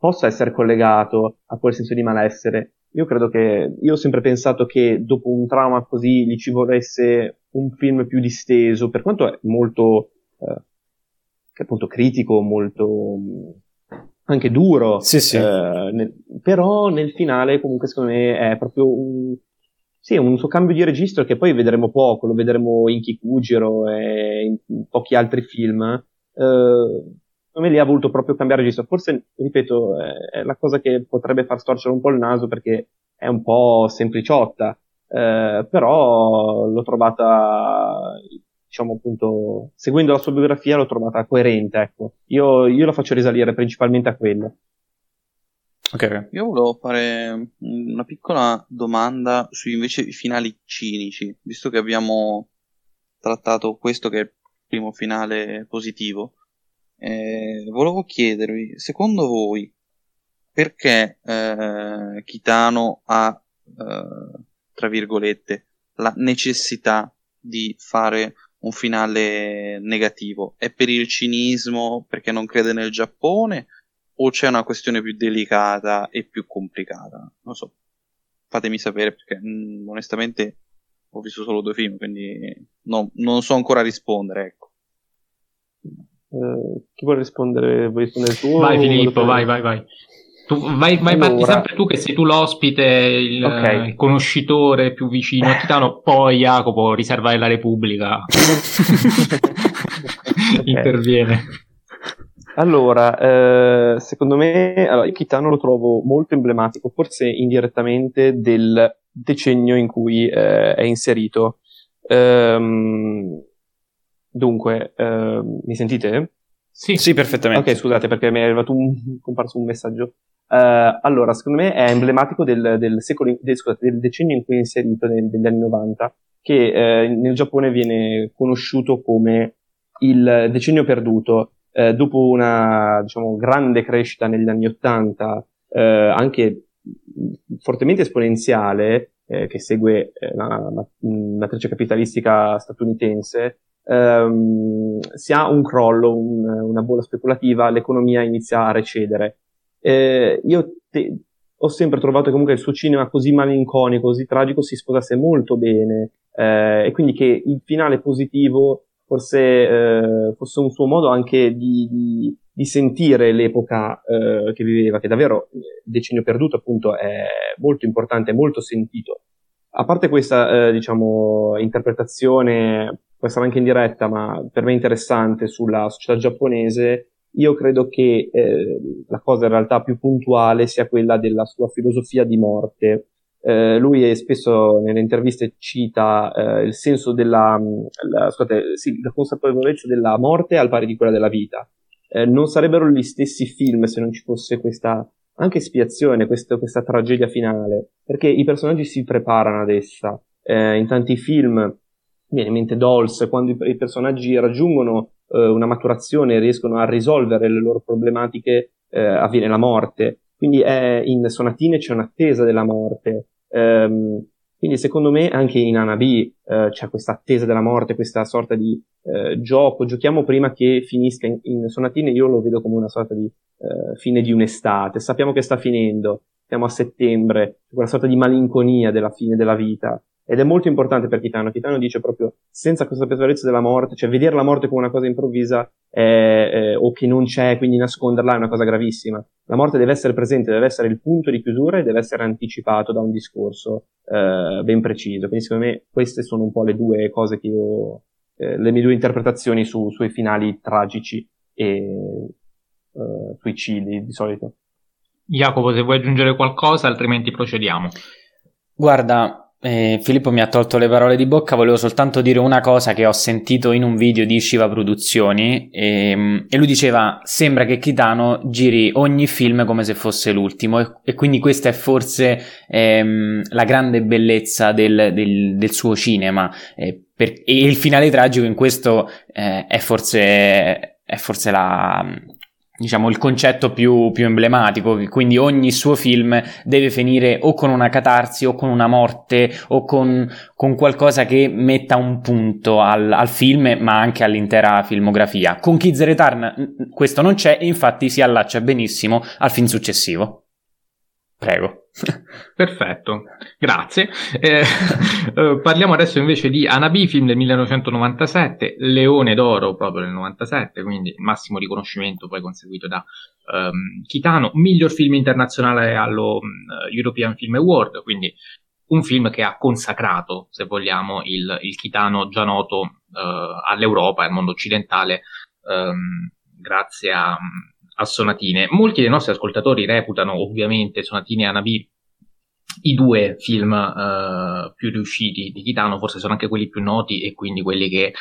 possa essere collegato a quel senso di malessere. Io credo che, io ho sempre pensato che dopo un trauma così gli ci volesse un film più disteso, per quanto è molto, eh, che appunto critico, molto anche duro, sì, sì. Eh, nel, però nel finale comunque secondo me è proprio un, sì, un suo cambio di registro che poi vedremo poco, lo vedremo in Kikujiro e in pochi altri film. Eh, me lì ha voluto proprio cambiare registro. Forse, ripeto, è la cosa che potrebbe far storcere un po' il naso perché è un po' sempliciotta, eh, però l'ho trovata, diciamo appunto, seguendo la sua biografia l'ho trovata coerente, ecco. Io, io la faccio risalire principalmente a quello. Okay. Io volevo fare una piccola domanda sui invece i finali cinici, visto che abbiamo trattato questo che è il primo finale positivo. Eh, volevo chiedervi, secondo voi, perché eh, Kitano ha, eh, tra virgolette, la necessità di fare un finale negativo? È per il cinismo, perché non crede nel Giappone? o c'è una questione più delicata e più complicata? Non so, fatemi sapere perché mh, mm, onestamente ho visto solo due film, quindi no, non so ancora rispondere, ecco. Chi vuole rispondere? Vuoi rispondere tu? Vai Filippo, vai, vai, vai. Tu, vai, vai allora... parti sempre tu che sei tu l'ospite, il, okay. il conoscitore più vicino a [LAUGHS] Titano, poi Jacopo, riserva della Repubblica, [LAUGHS] interviene. Allora, eh, secondo me, allora, Kitano lo trovo molto emblematico, forse indirettamente, del decennio in cui eh, è inserito. Ehm, dunque, eh, mi sentite? Sì, sì, perfettamente. Ok, scusate perché mi è arrivato un, comparso un messaggio. Uh, allora, secondo me è emblematico del, del, secolo, del, scusate, del decennio in cui è inserito, nel, degli anni 90, che eh, nel Giappone viene conosciuto come il decennio perduto eh, dopo una diciamo, grande crescita negli anni Ottanta, eh, anche fortemente esponenziale, che segue eh, la matrice capitalistica statunitense, ehm, si ha un crollo, un, una bolla speculativa, l'economia inizia a recedere. Eh, io te, ho sempre trovato che comunque il suo cinema così malinconico, così tragico si sposasse molto bene eh, e quindi che il finale positivo forse eh, fosse un suo modo anche di, di, di sentire l'epoca eh, che viveva, che davvero il decennio perduto appunto è molto importante, molto sentito. A parte questa, eh, diciamo, interpretazione, può essere anche in diretta, ma per me interessante sulla società giapponese, io credo che eh, la cosa in realtà più puntuale sia quella della sua filosofia di morte. Eh, lui spesso nelle interviste cita eh, il senso della, la, scusate, sì, la consapevolezza della morte al pari di quella della vita. Eh, non sarebbero gli stessi film se non ci fosse questa anche espiazione, questo, questa tragedia finale, perché i personaggi si preparano ad essa. Eh, in tanti film, mi viene in mente Dolls, quando i, i personaggi raggiungono eh, una maturazione e riescono a risolvere le loro problematiche, eh, avviene la morte. Quindi è, in Sonatine c'è un'attesa della morte. Um, quindi secondo me anche in Anabi eh, c'è questa attesa della morte, questa sorta di eh, gioco, giochiamo prima che finisca. In, in, Sonatine io lo vedo come una sorta di eh, fine di un'estate, sappiamo che sta finendo, siamo a settembre, quella sorta di malinconia della fine della vita. Ed è molto importante per Titano. Titano dice proprio, senza questa consapevolezza della morte, cioè vedere la morte come una cosa improvvisa è, eh, o che non c'è, quindi nasconderla è una cosa gravissima. La morte deve essere presente, deve essere il punto di chiusura e deve essere anticipato da un discorso eh, ben preciso. Quindi secondo me queste sono un po' le due cose che io, eh, le mie due interpretazioni su, sui finali tragici e eh, suicidi di solito. Jacopo, se vuoi aggiungere qualcosa, altrimenti procediamo. Guarda, eh, Filippo mi ha tolto le parole di bocca, volevo soltanto dire una cosa che ho sentito in un video di Shiva Produzioni e, ehm, e lui diceva sembra che Kitano giri ogni film come se fosse l'ultimo e, e quindi questa è forse ehm, la grande bellezza del, del, del suo cinema eh, per, e il finale tragico in questo eh, è forse, è forse la, diciamo, il concetto più, più, emblematico, quindi ogni suo film deve finire o con una catarsi o con una morte o con, con qualcosa che metta un punto al, al, film, ma anche all'intera filmografia. Con Kids Return questo non c'è e infatti si allaccia benissimo al film successivo. Prego. [LAUGHS] Perfetto, grazie. Eh, [LAUGHS] eh, parliamo adesso invece di Anabi, film del 1997, Leone d'Oro proprio nel 97, quindi massimo riconoscimento poi conseguito da um, Kitano, miglior film internazionale allo um, European Film Award, quindi un film che ha consacrato, se vogliamo, il, il Kitano già noto uh, all'Europa e al mondo occidentale um, grazie a a Sonatine. Molti dei nostri ascoltatori reputano ovviamente Sonatine e Anabi i due film uh, più riusciti di Kitano, forse sono anche quelli più noti e quindi quelli che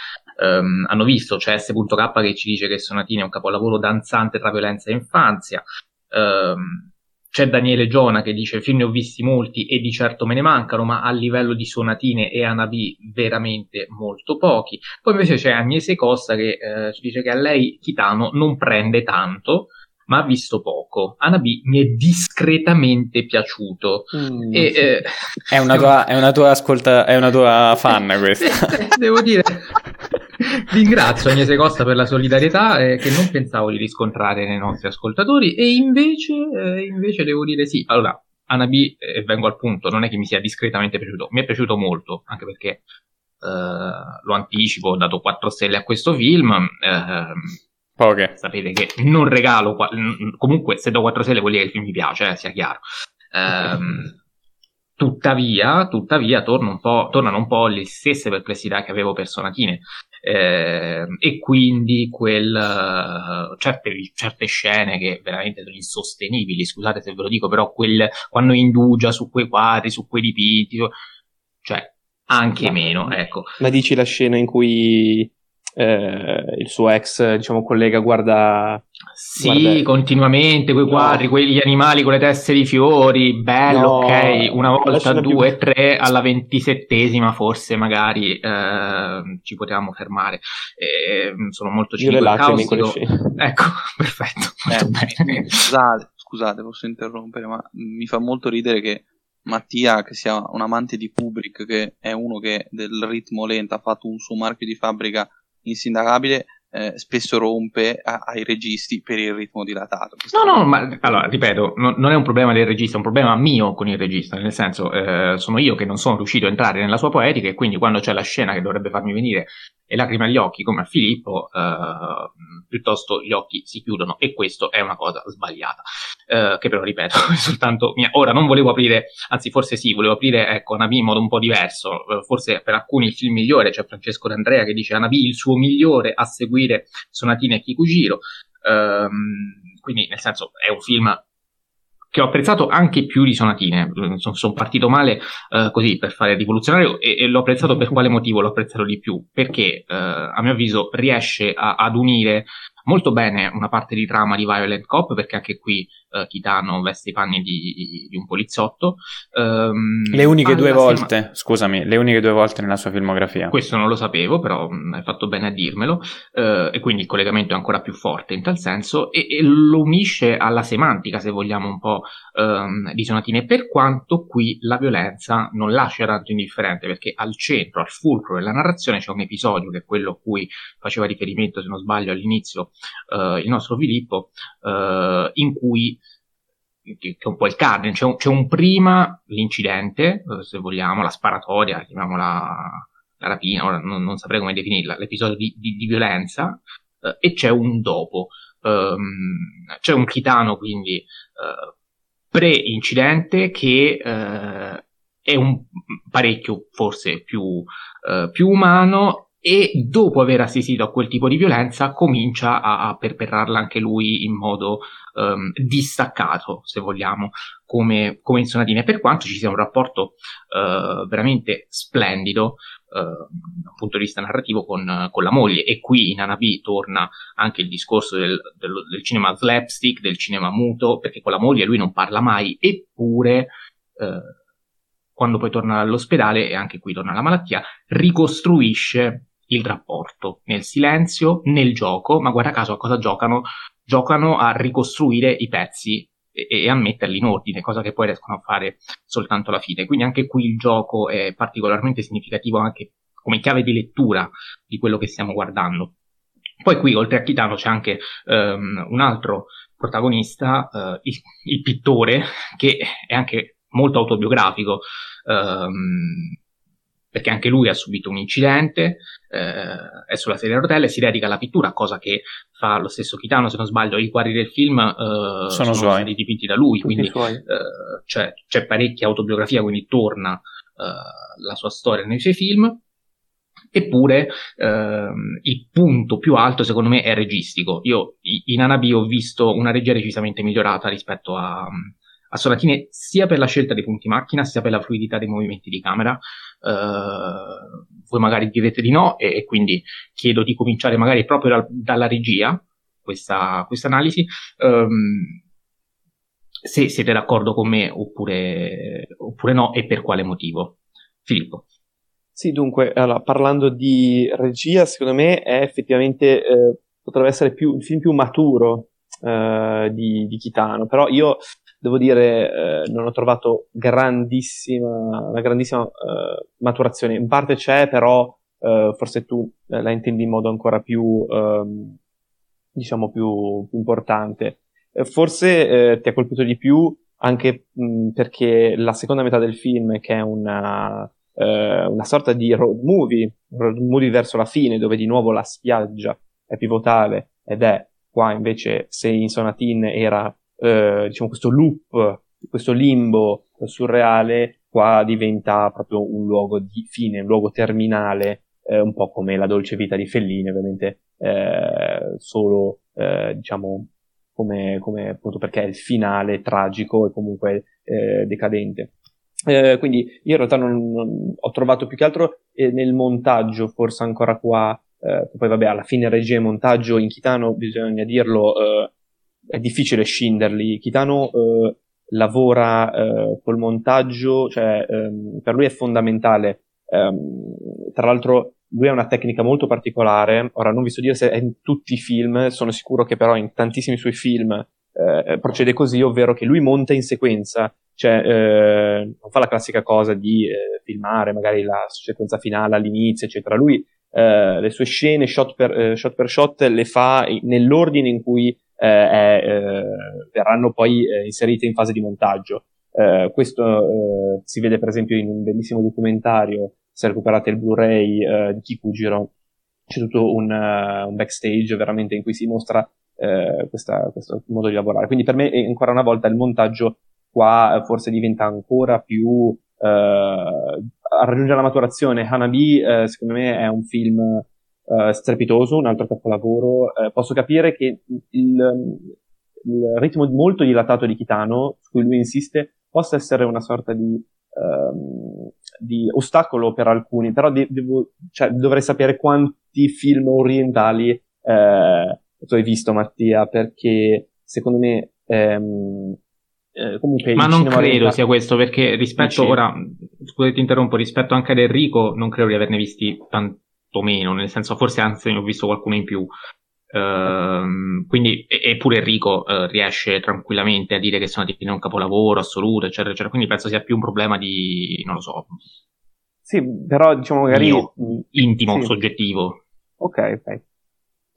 um, hanno visto. C'è S.K che ci dice che Sonatine è un capolavoro danzante tra violenza e infanzia. Um, c'è Daniele Giona che dice film ne ho visti molti e di certo me ne mancano, ma a livello di Sonatine e Anabi veramente molto pochi. Poi invece c'è Agnese Costa che eh, ci dice che a lei Kitano non prende tanto, ma ha visto poco. Anabi mi è discretamente piaciuto. Mm. E, eh, è, una tua, è, una tua, ascolta, è una tua fan [LAUGHS] questa. Devo dire, Ringrazio Agnese Costa per la solidarietà eh, che non pensavo di riscontrare nei nostri ascoltatori e invece, eh, invece devo dire sì. Allora, Anabi, e eh, vengo al punto, non è che mi sia discretamente piaciuto, mi è piaciuto molto, anche perché eh, lo anticipo, ho dato 4 stelle a questo film. Ehm, Poche. Sapete che non regalo, comunque se do 4 stelle vuol dire che il film mi piace, eh, sia chiaro. Um, tuttavia, tuttavia un tornano un po' le stesse perplessità che avevo per Sonatine eh, e quindi quel, uh, certe, certe scene che veramente sono insostenibili, scusate se ve lo dico, però quel, quando indugia su quei quadri, su quei dipinti, cioè anche meno, ecco. Ma dici la scena in cui eh, il suo ex diciamo, collega guarda sì guarda... continuamente quei quadri no. quegli animali con le teste di fiori bello no. ok una volta due più... tre alla ventisettesima forse magari eh, ci potevamo fermare eh, sono molto cinico ecco [LAUGHS] perfetto eh, scusate, scusate posso interrompere ma mi fa molto ridere che Mattia, che sia un amante di Kubrick, che è uno che del ritmo lento ha fatto un suo marchio di fabbrica insindacabile eh, spesso rompe a, ai registi per il ritmo dilatato. No, no, ma allora, ripeto, no, non è un problema del regista, è un problema mio con il regista, nel senso, eh, sono io che non sono riuscito a entrare nella sua poetica e quindi quando c'è la scena che dovrebbe farmi venire le lacrime agli occhi come a Filippo, eh, piuttosto gli occhi si chiudono e questo è una cosa sbagliata, eh, che però ripeto, è [LAUGHS] soltanto mia. Ora non volevo aprire, anzi forse sì, volevo aprire ecco Anabi in modo un po' diverso, eh, forse per alcuni il film migliore, c'è Francesco D'Andrea che dice Anabi il suo migliore a seguire Sonatine e Kikujiro, ehm, quindi nel senso è un film che ho apprezzato anche più di Sonatine. Sono, sono partito male uh, così per fare rivoluzionario e, e, l'ho apprezzato per quale motivo l'ho apprezzato di più? Perché uh, a mio avviso riesce a, ad unire molto bene una parte di trama di Violent Cop, perché anche qui uh, Kitano veste i panni di, di un poliziotto. Um, le uniche due volte, scusami, le uniche due volte nella sua filmografia. Questo non lo sapevo, però mm, hai fatto bene a dirmelo, uh, e quindi il collegamento è ancora più forte in tal senso, e, e lo unisce alla semantica, se vogliamo, un po' um, di Sonatine, per quanto qui la violenza non lascia tanto indifferente, perché al centro, al fulcro della narrazione c'è un episodio che è quello a cui faceva riferimento, se non sbaglio, all'inizio uh, il nostro Filippo, uh, in cui che è un po' il cardine, c'è un, c'è un prima l'incidente, eh, se vogliamo, la sparatoria, chiamiamola la rapina, ora non, non saprei come definirla, l'episodio di, di, di violenza, eh, e c'è un dopo. Um, c'è un chitano quindi uh, pre-incidente che uh, è un parecchio forse più, uh, più umano e dopo aver assistito a quel tipo di violenza comincia a, a perpetrarla anche lui in modo um, distaccato, se vogliamo, come, come in Sonatine, per quanto ci sia un rapporto uh, veramente splendido uh, dal punto di vista narrativo con, con, la moglie. E qui in Anabi torna anche il discorso del, del, del, cinema slapstick, del cinema muto, perché con la moglie lui non parla mai, eppure... Uh, quando poi torna all'ospedale, e anche qui torna la malattia, ricostruisce il rapporto, nel silenzio, nel gioco, ma guarda caso a cosa giocano? Giocano a ricostruire i pezzi e, e, a metterli in ordine, cosa che poi riescono a fare soltanto alla fine. Quindi anche qui il gioco è particolarmente significativo anche come chiave di lettura di quello che stiamo guardando. Poi qui, oltre a Kitano, c'è anche um, un altro protagonista, uh, il, il, pittore, che è anche molto autobiografico. Um, perché anche lui ha subito un incidente, eh, è sulla sedia a rotelle, si dedica alla pittura, cosa che fa lo stesso Kitano, se non sbaglio, i quadri del film eh, sono, sono stati dipinti da lui, Tutti quindi eh, c'è, c'è, parecchia autobiografia, quindi torna eh, la sua storia nei suoi film. Eppure ehm, il punto più alto secondo me è registico. Io in Anabi ho visto una regia decisamente migliorata rispetto a, a Sonatine sia per la scelta dei punti macchina sia per la fluidità dei movimenti di camera. Uh, voi magari direte di no e, e, quindi chiedo di cominciare magari proprio dal, dalla regia questa, analisi. Um, se siete d'accordo con me oppure, oppure no e per quale motivo. Filippo. Sì, dunque, allora, parlando di regia, secondo me è effettivamente eh, potrebbe essere più, il film più maturo eh, di, di Kitano, però io devo dire, eh, non ho trovato grandissima, una grandissima eh, maturazione. In parte c'è, però eh, forse tu eh, la intendi in modo ancora più, ehm, diciamo, più, più importante. Eh, forse eh, ti ha colpito di più anche mh, perché la seconda metà del film, che è una, una sorta di road movie, road movie verso la fine, dove di nuovo la spiaggia è pivotale ed è qua invece se in Sonatin era eh, diciamo questo loop, questo limbo surreale, qua diventa proprio un luogo di fine, un luogo terminale, eh, un po' come la dolce vita di Fellini, ovviamente eh, solo eh, diciamo come, come, appunto perché è il finale tragico e comunque eh, decadente. Eh, quindi io in realtà non, non, ho trovato più che altro nel montaggio, forse ancora qua, poi vabbè alla fine regia e montaggio in Chitano bisogna dirlo, è difficile scinderli. Kitano eh, lavora eh, col montaggio, cioè ehm, per lui è fondamentale. Ehm, tra l'altro lui ha una tecnica molto particolare, ora non vi so dire se è in tutti i film, sono sicuro che però in tantissimi suoi film eh, procede così, ovvero che lui monta in sequenza, cioè eh, non fa la classica cosa di eh, filmare magari la sequenza finale all'inizio, eccetera. Lui eh, le sue scene shot per, eh, shot per, shot le fa nell'ordine in cui eh, è, verranno poi inserite in fase di montaggio. questo si vede per esempio in un bellissimo documentario, se recuperate il Blu-ray di Kikujiro, c'è tutto un, un backstage veramente in cui si mostra eh, questa, questo modo di lavorare. Quindi per me, ancora una volta, il montaggio qua forse diventa ancora più eh, raggiunge la maturazione. Hanabi, eh, secondo me, è un film eh, strepitoso, un altro capolavoro. Eh, posso capire che il, il, ritmo molto dilatato di Kitano, su cui lui insiste, possa essere una sorta di, ehm, di ostacolo per alcuni, però de- devo, cioè, dovrei sapere quanti film orientali eh, tu hai visto, Mattia, perché secondo me ehm, eh, comunque Ma non credo orientale... sia questo, perché rispetto ora, scusate ti interrompo, rispetto anche ad Enrico, non credo di averne visti tanto meno, nel senso forse anzi ne ho visto qualcuno in più. Uh, quindi, eppure Enrico uh, riesce tranquillamente a dire che sono di un capolavoro assoluto, eccetera, eccetera. Quindi penso sia più un problema di, non lo so. Sì, però diciamo magari. Mio, intimo, sì. soggettivo. Ok, ok.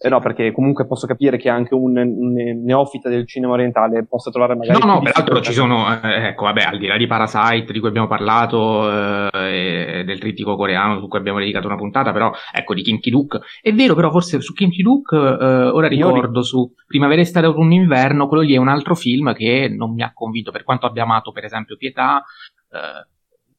Eh no, perché comunque posso capire che anche un, un neofita del cinema orientale possa trovare magari. No, no, peraltro ci sono, eh, ecco, vabbè, al di là di Parasite di cui abbiamo parlato eh, del trittico coreano su cui abbiamo dedicato una puntata, però ecco di Kim Ki-duk. È vero, però forse su Kim Ki-duk, eh, ora ricordo su Primavera, Estate, Autunno, Inverno, quello lì è un altro film che non mi ha convinto, per quanto abbia amato, per esempio, Pietà. Eh,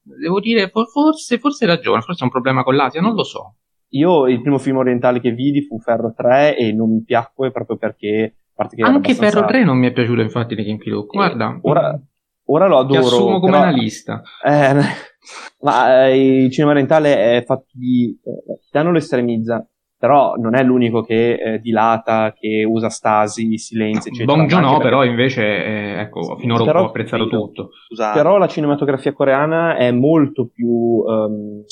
devo dire, forse, forse hai ragione, forse è un problema con l'Asia, non lo so. Io il primo film orientale che vidi fu Ferro 3 e non mi piacque proprio perché... Anche abbastanza... Ferro 3 non mi è piaciuto infatti di Kim Ki-duk, guarda. Ora, ora lo adoro. Ti assumo come però... analista. Eh, [LAUGHS] ma eh, il cinema orientale è fatto di... Eh, non lo estremizza, però non è l'unico che eh, dilata, che usa stasi, silenzi, eccetera. Bong Joon-ho però invece, eh, ecco, finora però, ho apprezzato tutto. Scusate. Però la cinematografia coreana è molto più... Um,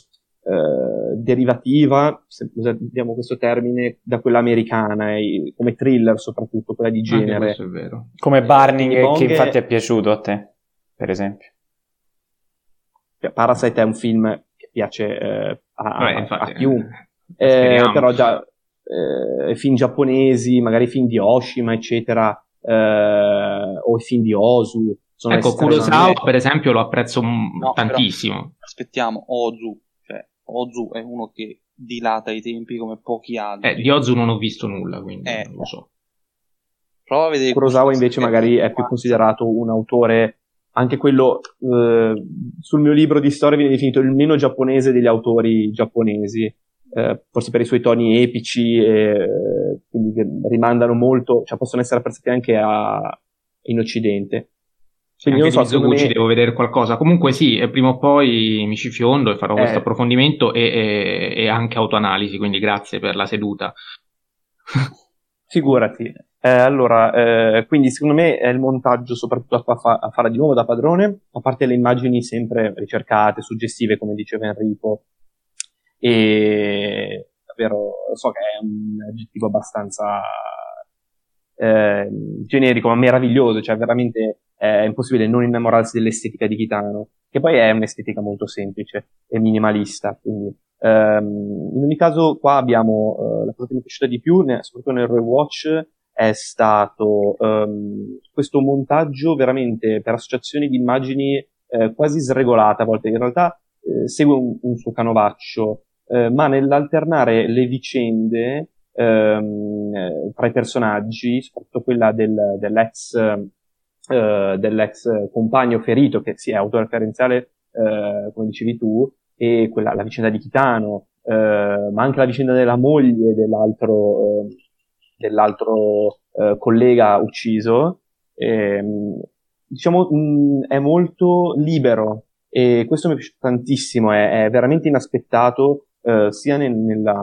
eh, derivativa, se usiamo questo termine, da quella americana, come thriller soprattutto, quella di genere. è vero. Come Barning, eh, che infatti è piaciuto a te, per esempio. Parasite è un film che piace eh, a, Beh, infatti, a, chiunque. Eh, però già eh, film giapponesi, magari film di Oshima, eccetera, eh, o i film di Ozu. ecco, Kurosawa, per esempio, lo apprezzo no, tantissimo. aspettiamo, Ozu Ozu è uno che dilata i tempi come pochi altri. Eh, di Ozu non ho visto nulla, quindi eh, non lo so. Prova a vedere Kurosawa invece magari è più considerato un autore, anche quello eh, sul mio libro di storia viene definito il meno giapponese degli autori giapponesi, eh, forse per i suoi toni epici, eh, quindi che rimandano molto, cioè possono essere apprezzati anche a, in Occidente. Quindi Anche non so, secondo me... devo vedere qualcosa. Comunque sì, eh, prima o poi mi ci fiondo e farò eh. questo approfondimento e, e, e, anche autoanalisi, quindi grazie per la seduta. [LAUGHS] Figurati. Eh, allora, eh, quindi secondo me è il montaggio soprattutto a, fa- a, fare di nuovo da padrone, a parte le immagini sempre ricercate, suggestive, come diceva Enrico, e davvero so che è un aggettivo abbastanza eh, generico, ma meraviglioso, cioè veramente è impossibile non innamorarsi dell'estetica di Kitano, che poi è un'estetica molto semplice e minimalista. Quindi, ehm, in ogni caso, qua abbiamo eh, la cosa che mi è piaciuta di più, ne, soprattutto nel rewatch, è stato ehm, questo montaggio veramente per associazioni di immagini eh, quasi sregolata a volte. In realtà eh, segue un, un, suo canovaccio, eh, ma nell'alternare le vicende ehm, eh, tra i personaggi, soprattutto quella del, dell'ex eh, dell'ex compagno ferito, che sì, è autoreferenziale, eh, come dicevi tu, e quella, la vicenda di Kitano, eh, ma anche la vicenda della moglie dell'altro, eh, dell'altro eh, collega ucciso, ehm, diciamo, mh, è molto libero e questo mi piace tantissimo, è, è veramente inaspettato eh, sia nel, nella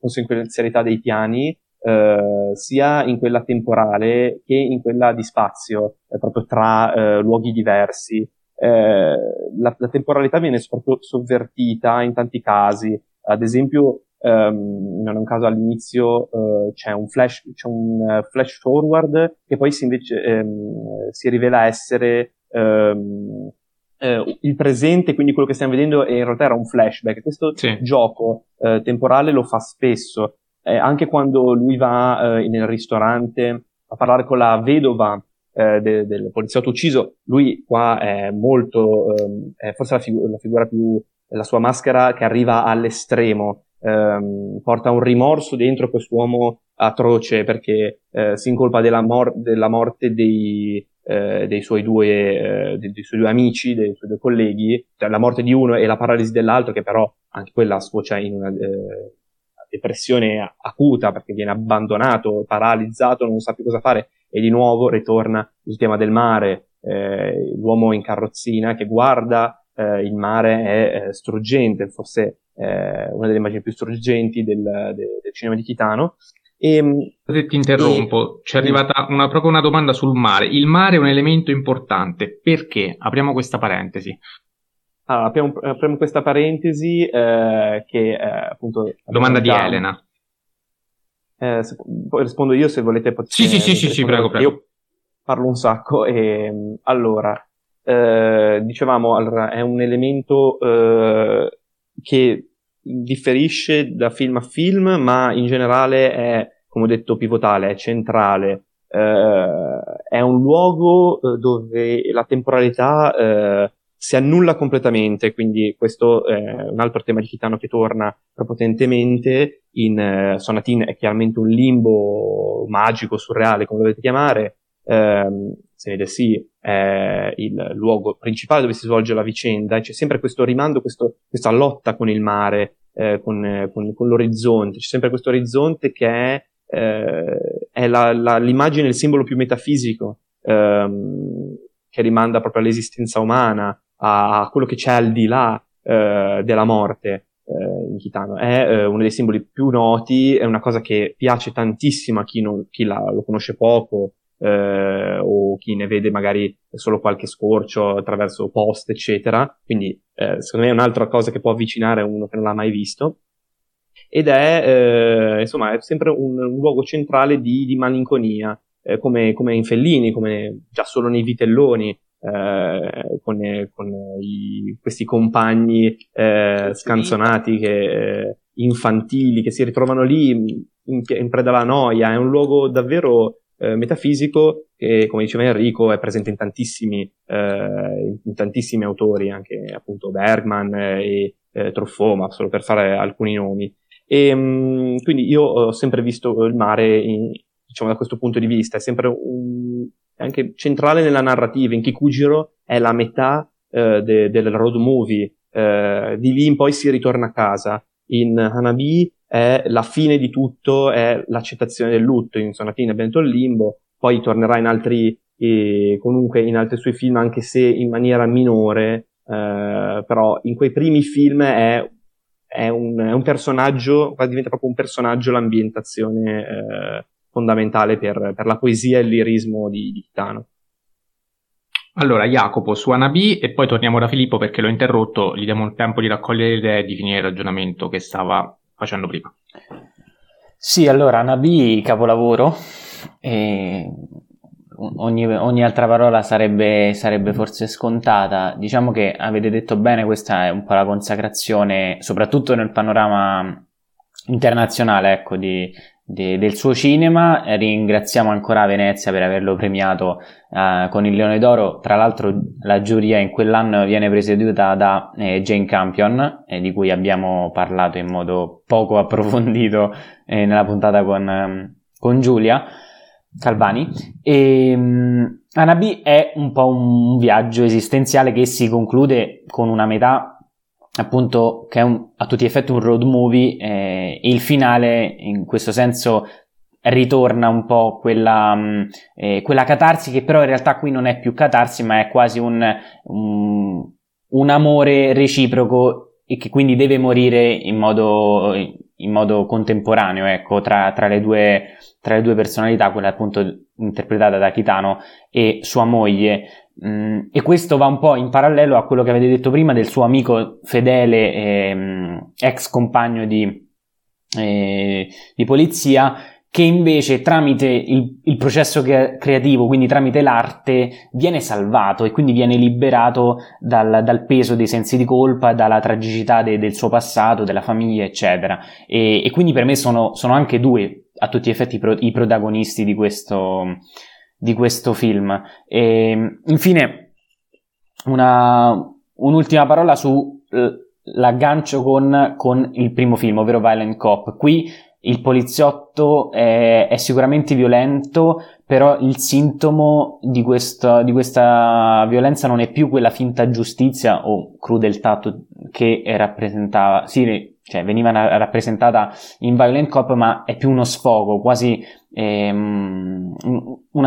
conseguenzialità dei piani, eh, sia in quella temporale che in quella di spazio, eh, proprio tra eh, luoghi diversi. Eh, la, la, temporalità viene soprattutto sovvertita in tanti casi. Ad esempio, um, in un caso all'inizio uh, c'è un flash, c'è un uh, flash forward che poi si, invece, um, si rivela essere um, eh, il presente, quindi quello che stiamo vedendo in realtà era un flashback. Questo sì. gioco eh, temporale lo fa spesso, eh, anche quando lui va eh, nel ristorante a parlare con la vedova eh, de- del poliziotto ucciso, lui qua è molto, ehm, è forse la, figu- la, figura più, la sua maschera che arriva all'estremo, ehm, porta un rimorso dentro quest'uomo atroce perché eh, si incolpa della, mor- della morte dei, eh, dei, suoi due, eh, dei, dei, suoi due, amici, dei suoi due colleghi, cioè la morte di uno e la paralisi dell'altro, che però anche quella sfocia in una eh, depressione acuta perché viene abbandonato, paralizzato, non sa più cosa fare e di nuovo ritorna il tema del mare, eh, l'uomo in carrozzina che guarda eh, il mare è eh, struggente, forse una delle immagini più struggenti del, del, del cinema di Kitano e, ehm, Se ti interrompo, e... ci è arrivata una, proprio una domanda sul mare. Il mare è un elemento importante, perché? Apriamo questa parentesi. Allora, apriamo, apriamo questa parentesi eh, che eh, appunto... Domanda di Elena. Eh, se, rispondo io se volete. Potete, sì, sì, sì, sì, sì, prego, prego. Io parlo un sacco e allora, eh, dicevamo, allora, è un elemento eh, che differisce da film a film, ma in generale è, come ho detto, pivotale, è centrale. Eh, è un luogo eh, dove la temporalità eh, si annulla completamente, quindi questo è un altro tema di Kitano che torna prepotentemente in uh, Sonatin è chiaramente un limbo magico, surreale, come lo volete chiamare, ehm, se vede sì, è il luogo principale dove si svolge la vicenda e c'è sempre questo rimando, questo, questa lotta con il mare, eh, con, con, con, l'orizzonte, c'è sempre questo orizzonte che è, eh, è la, la, l'immagine, il simbolo più metafisico ehm, che rimanda proprio all'esistenza umana, a, a quello che c'è al di là eh, della morte eh, in Kitano. È eh, uno dei simboli più noti, è una cosa che piace tantissimo a chi, non, chi la, lo conosce poco eh, o chi ne vede magari solo qualche scorcio attraverso post, eccetera. Quindi, eh, secondo me è un'altra cosa che può avvicinare uno che non l'ha mai visto. Ed è, eh, insomma, è sempre un, un luogo centrale di, di malinconia, eh, come, come, in Fellini, come già solo nei Vitelloni, eh, con, con i, questi compagni eh, scanzonati, che, infantili, che si ritrovano lì in, in preda alla noia. È un luogo davvero eh, metafisico che, come diceva Enrico, è presente in tantissimi, eh, in tantissimi autori, anche appunto Bergman e eh, Truffaut, ma solo per fare alcuni nomi. E, mh, mm, quindi io ho sempre visto il mare in, diciamo da questo punto di vista, è sempre un, è anche centrale nella narrativa, in Kikujiro è la metà eh, de, del road movie, eh, di lì in poi si ritorna a casa. In Hanabi è la fine di tutto, è l'accettazione del lutto, in Sonatina il limbo, poi tornerà in altri, eh, comunque in altri suoi film, anche se in maniera minore, eh, però in quei primi film è, è, un, è un, personaggio, diventa proprio un personaggio l'ambientazione eh, fondamentale per, per, la poesia e il lirismo di, di Titano. Allora, Jacopo su Anabi e poi torniamo da Filippo perché l'ho interrotto, gli diamo il tempo di raccogliere le idee e di finire il ragionamento che stava facendo prima. Sì, allora, Nabi capolavoro, ogni, ogni altra parola sarebbe, sarebbe, forse scontata. Diciamo che avete detto bene, questa è un po' la consacrazione, soprattutto nel panorama internazionale, ecco, di, de, del suo cinema. Ringraziamo ancora Venezia per averlo premiato uh, con il Leone d'Oro. Tra l'altro, la giuria in quell'anno viene presieduta da eh, Jane Campion, eh, di cui abbiamo parlato in modo poco [LAUGHS] approfondito eh, nella puntata con, um, con Giulia. Calvani e um, Anabi è un po' un viaggio esistenziale che si conclude con una metà appunto che è un, a tutti gli effetti un road movie eh, il finale in questo senso ritorna un po' quella, mm, eh, quella catarsi che però in realtà qui non è più catarsi ma è quasi un, un, un amore reciproco e che quindi deve morire in modo, in modo contemporaneo ecco, tra, tra, le due, tra le due personalità, quella appunto interpretata da Kitano e sua moglie Mm, e questo va un po' in parallelo a quello che avete detto prima del suo amico fedele, ehm, ex compagno di, eh, di polizia, che invece tramite il, il processo creativo, quindi tramite l'arte, viene salvato e quindi viene liberato dal, dal peso dei sensi di colpa, dalla tragicità de, del suo passato, della famiglia, eccetera. E, e quindi per me sono, sono, anche due, a tutti gli effetti, pro, i protagonisti di questo, di questo film. E, infine, una, un'ultima parola su eh, con, con il primo film, ovvero Violent Cop. Qui il poliziotto è, è, sicuramente violento, però il sintomo di questa, di questa, violenza non è più quella finta giustizia o crudeltà che rappresentava, sì, cioè veniva rappresentata in Violent Cop, ma è più uno sfogo, quasi ehm,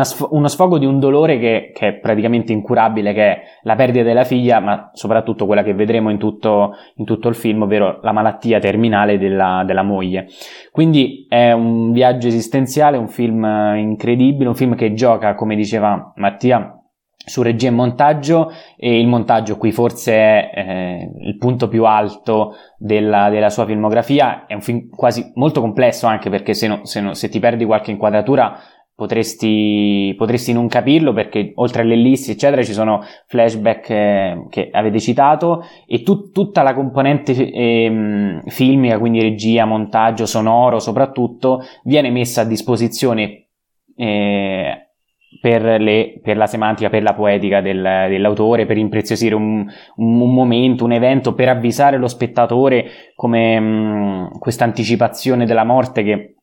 sf- uno sfogo di un dolore che, che, è praticamente incurabile, che è la perdita della figlia, ma soprattutto quella che vedremo in tutto, in tutto il film, ovvero la malattia terminale della, della, moglie. Quindi è un viaggio esistenziale, un film incredibile, un film che gioca, come diceva Mattia, su regia e montaggio e il montaggio qui forse è eh, il punto più alto della, della, sua filmografia. È un film quasi molto complesso anche perché se, no, se, no, se ti perdi qualche inquadratura potresti, potresti, non capirlo perché oltre alle ellissi eccetera ci sono flashback eh, che avete citato e tu, tutta la componente eh, filmica quindi regia, montaggio, sonoro soprattutto viene messa a disposizione eh, per, le, per, la semantica, per la poetica del, dell'autore, per impreziosire un, un, un, momento, un evento, per avvisare lo spettatore come questa anticipazione della morte che,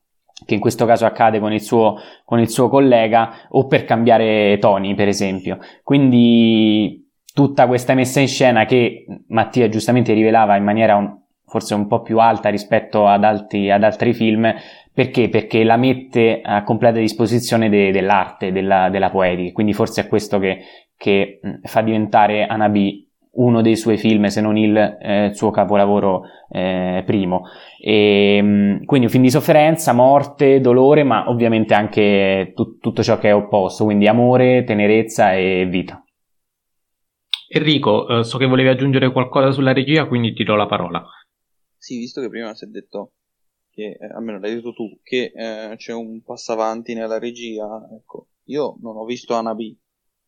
che, in questo caso accade con il, suo, con il suo collega, o per cambiare toni, per esempio. Quindi tutta questa messa in scena che Mattia giustamente rivelava in maniera un, forse un po' più alta rispetto ad altri, ad altri film, perché? Perché la mette a completa disposizione de- dell'arte, della, della, poetica, quindi forse è questo che, che fa diventare Anabi uno dei suoi film, se non il eh, suo capolavoro eh, primo. E, quindi un film di sofferenza, morte, dolore, ma ovviamente anche tu- tutto ciò che è opposto, quindi amore, tenerezza e vita. Enrico, eh, so che volevi aggiungere qualcosa sulla regia, quindi ti do la parola. Sì, visto che prima si è detto che eh, almeno l'hai detto tu, che eh, c'è un passo avanti nella regia, ecco, io non ho visto Anabi,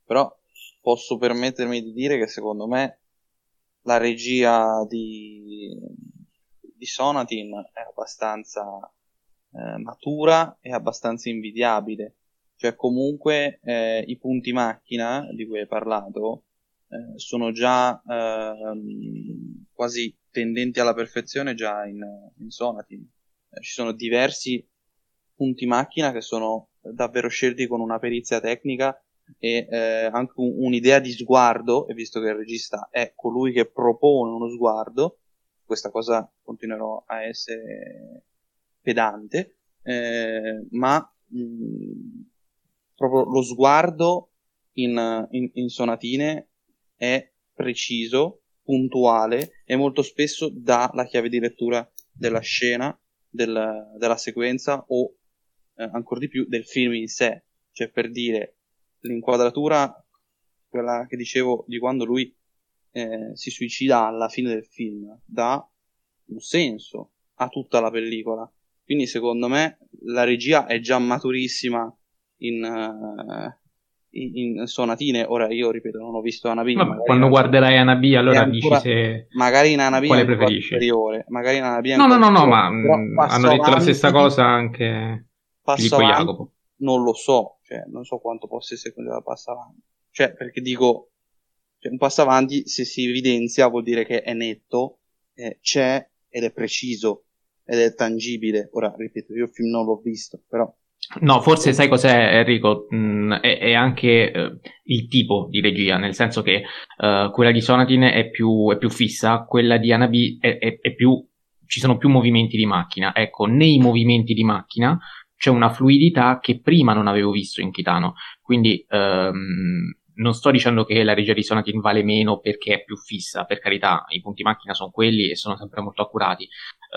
però posso permettermi di dire che secondo me la regia di, di Sonatin è abbastanza eh, matura e abbastanza invidiabile. Cioè comunque eh, i punti macchina di cui hai parlato eh, sono già ehm, quasi tendenti alla perfezione già in, in Sonatin ci sono diversi punti macchina che sono davvero scelti con una perizia tecnica e eh, anche un, un'idea di sguardo, e visto che il regista è colui che propone uno sguardo, questa cosa continuerò a essere pedante, eh, ma mh, mm, proprio lo sguardo in, in, in sonatine è preciso, puntuale e molto spesso dà la chiave di lettura della scena del, della sequenza o eh, ancora di più del film in sé. Cioè, per dire, l'inquadratura, quella che dicevo di quando lui eh, si suicida alla fine del film, dà un senso a tutta la pellicola. Quindi, secondo me, la regia è già maturissima in, uh, in, in sonatine. Ora io ripeto, non ho visto Anabi. quando guarderai Anabi, allora ancora, dici se. Magari in Anabi quale preferisci? Superiore. Magari in Anabi no, no, no, no, ma hanno detto la stessa cosa anche passo avanti, Jacopo. Non lo so, cioè, non so quanto possa essere da passo avanti. Cioè, perché dico, cioè, un passo avanti, se si evidenzia, vuol dire che è netto, eh, c'è ed è preciso ed è tangibile. Ora, ripeto, io il film non l'ho visto, però No, forse sai cos'è Enrico? Mm, è, è, anche eh, il tipo di regia, nel senso che eh, quella di Sonatin è più, è più, fissa, quella di Anabi è, è, più, ci sono più movimenti di macchina. Ecco, nei movimenti di macchina c'è una fluidità che prima non avevo visto in Kitano, quindi ehm, non sto dicendo che la regia di Sonatin vale meno perché è più fissa, per carità, i punti macchina sono quelli e sono sempre molto accurati,